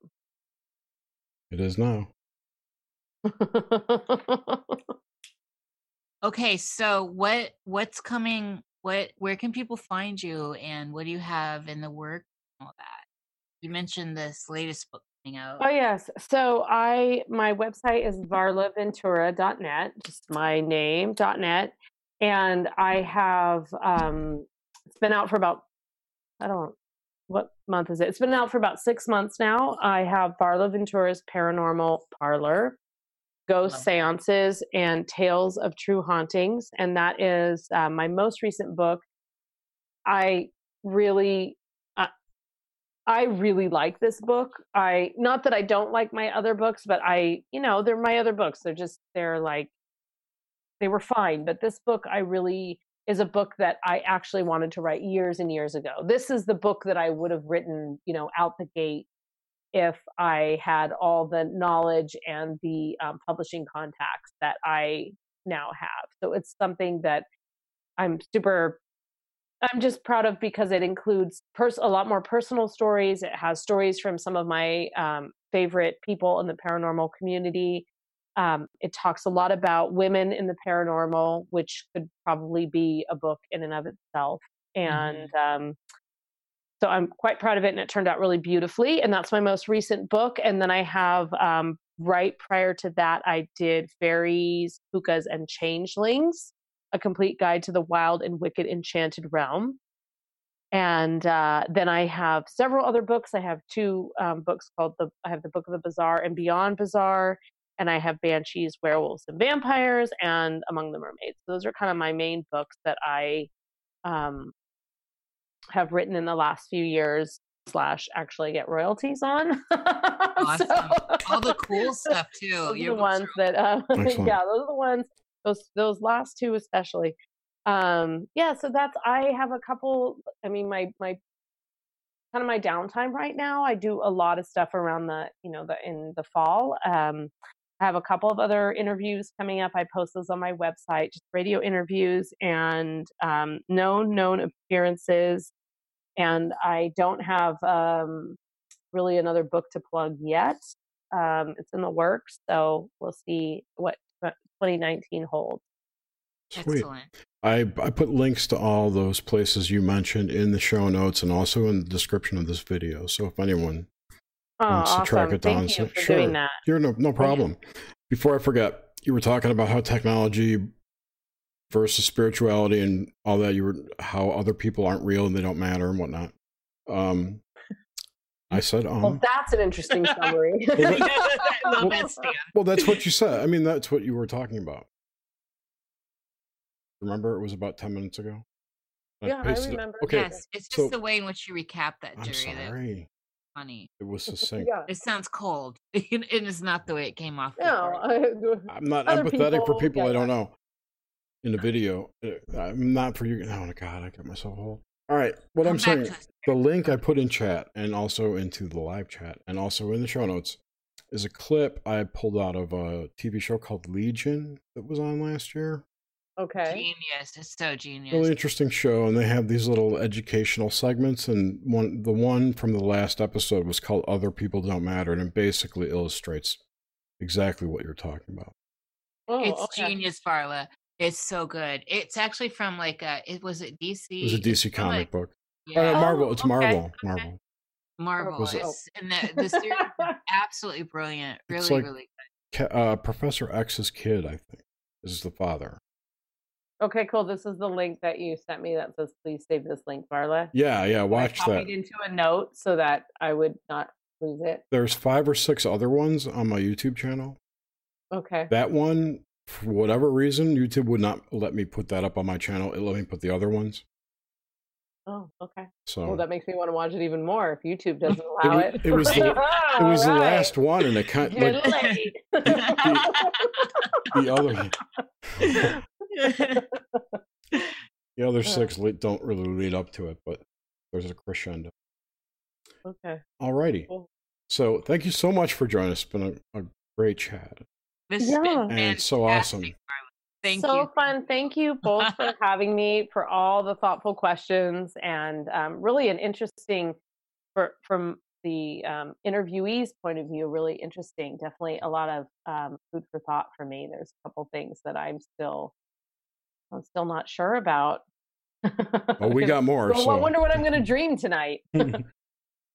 It is now. Okay, so what what's coming? What where can people find you, and what do you have in the work? and All that. You mentioned this latest book coming out. oh yes. So I my website is varlaventura.net, just my name .net, and I have um it's been out for about I don't what month is it? It's been out for about six months now. I have Varla Ventura's Paranormal Parlor. ghost Love that. seances and tales of true hauntings and that is uh, my most recent book i really i really like this book. I not that i don't like my other books but i you know they're my other books. They're just they're like they were fine but this book i really is a book that i actually wanted to write years and years ago. This is the book that i would have written you know out the gate if I had all the knowledge and the um, publishing contacts that I now have. So it's something that I'm super, I'm just proud of because it includes pers- a lot more personal stories. It has stories from some of my um, favorite people in the paranormal community. Um, it talks a lot about women in the paranormal, which could probably be a book in and of itself. And um, so I'm quite proud of it, and it turned out really beautifully. And that's my most recent book. And then I have um, right prior to that, I did Fairies, Pookas, and Changelings, a complete guide to the wild and wicked enchanted realm. And uh, then I have several other books. I have two um, books called the I have the Book of the Bizarre and Beyond Bizarre, and I have Banshees, Werewolves, and Vampires, and Among the Mermaids. Those are kind of my main books that I um, have written in the last few years slash actually get royalties on. Awesome. All the cool stuff too. those are the ones are that uh, yeah those are the ones those those last two especially. Um yeah so that's i have a couple i mean my my kind of my downtime right now i do a lot of stuff around the you know the in the fall um i have a couple of other interviews coming up i post those on my website just radio interviews and um known known appearances and i don't have um really another book to plug yet um, it's in the works, so we'll see what 2019 holds. Sweet. excellent. I I put links to all those places you mentioned in the show notes and also in the description of this video. So if anyone Oh, wants to track it down, Thank you so- for sure. doing that. You're no no problem. Before I forget, you were talking about how technology versus spirituality and all that. You were how other people aren't real and they don't matter and whatnot. Um, I said um. Well, that's an interesting summary. Well, I Well- that, Well, that's what you said. I mean, that's what you were talking about. Remember, it was about ten minutes ago. Yeah, I pasted it- remember. Okay, Yes, it's just so- the way in which you recap that, I'm sorry. funny. It was succinct. yeah. It sounds cold. it is not the way it came off. No. I, I'm not Other empathetic for people, people yeah, I don't know. In the video, Uh, I'm not for you. Oh my god, I got myself hold. All right, what Come I'm saying, to us, the link I put in chat and also into the live chat and also in the show notes is a clip I pulled out of a TV show called Legion that was on last year. Okay. Genius. It's so genius. Really interesting show, and they have these little educational segments. And one, the one from the last episode was called "Other People Don't Matter," and it basically illustrates exactly what you're talking about. Oh, it's okay. genius, Varla. It's so good. It's actually from like a. It was it DC. It was a DC comic like- book. Yeah, Uh, Marvel. Oh, It's okay, Marvel. okay. Marvel. Marvel. Was it- It's, and the the series absolutely brilliant. Really, It's like- really Ca- Uh, Professor X's kid, I think, is the father. Okay, cool. This is the link that you sent me that says, "Please save this link, Varla." Yeah, yeah. I Watch copied that. into a note so that I would not lose it. There's five or six other ones on my YouTube channel. Okay. That one, for whatever reason, YouTube would not let me put that up on my channel. It let me put the other ones. Oh, okay. So Well, that makes me want to watch it even more if YouTube doesn't allow wa- it. it was the- it was the last one, and it kind Get like late. the other the other six don't really lead up to it, but there's a crescendo. okay. Alrighty. Cool. So thank you so much for joining us. It's been a, a great chat. this has Yeah. been And so fantastic, awesome. Varla. Thank so you. fun. Thank you both for having me, for all the thoughtful questions, and um, really an interesting, for, from the um, interviewee's point of view, really interesting. Definitely a lot of um, food for thought for me. There's a couple things that I'm still, I'm still not sure about. Well, we got more. Well, I wonder what I'm going to dream tonight.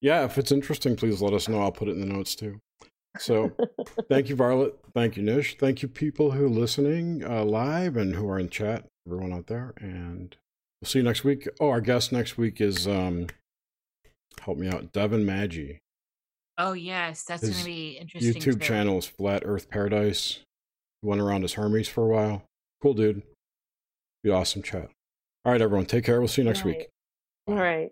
yeah, if it's interesting, please let us know. I'll put it in the notes too. So thank you, Violet. Thank you, Nish. Thank you, people who are listening uh, live and who are in chat, everyone out there. And we'll see you next week. Oh, our guest next week is, um, help me out, Devin Maggi. Oh yes, that's going to be interesting. YouTube too. channel is Flat Earth Paradise. He went around as Hermes for a while. Cool dude. Be awesome chat. All right, everyone. Take care. We'll see you next Right. week. All right.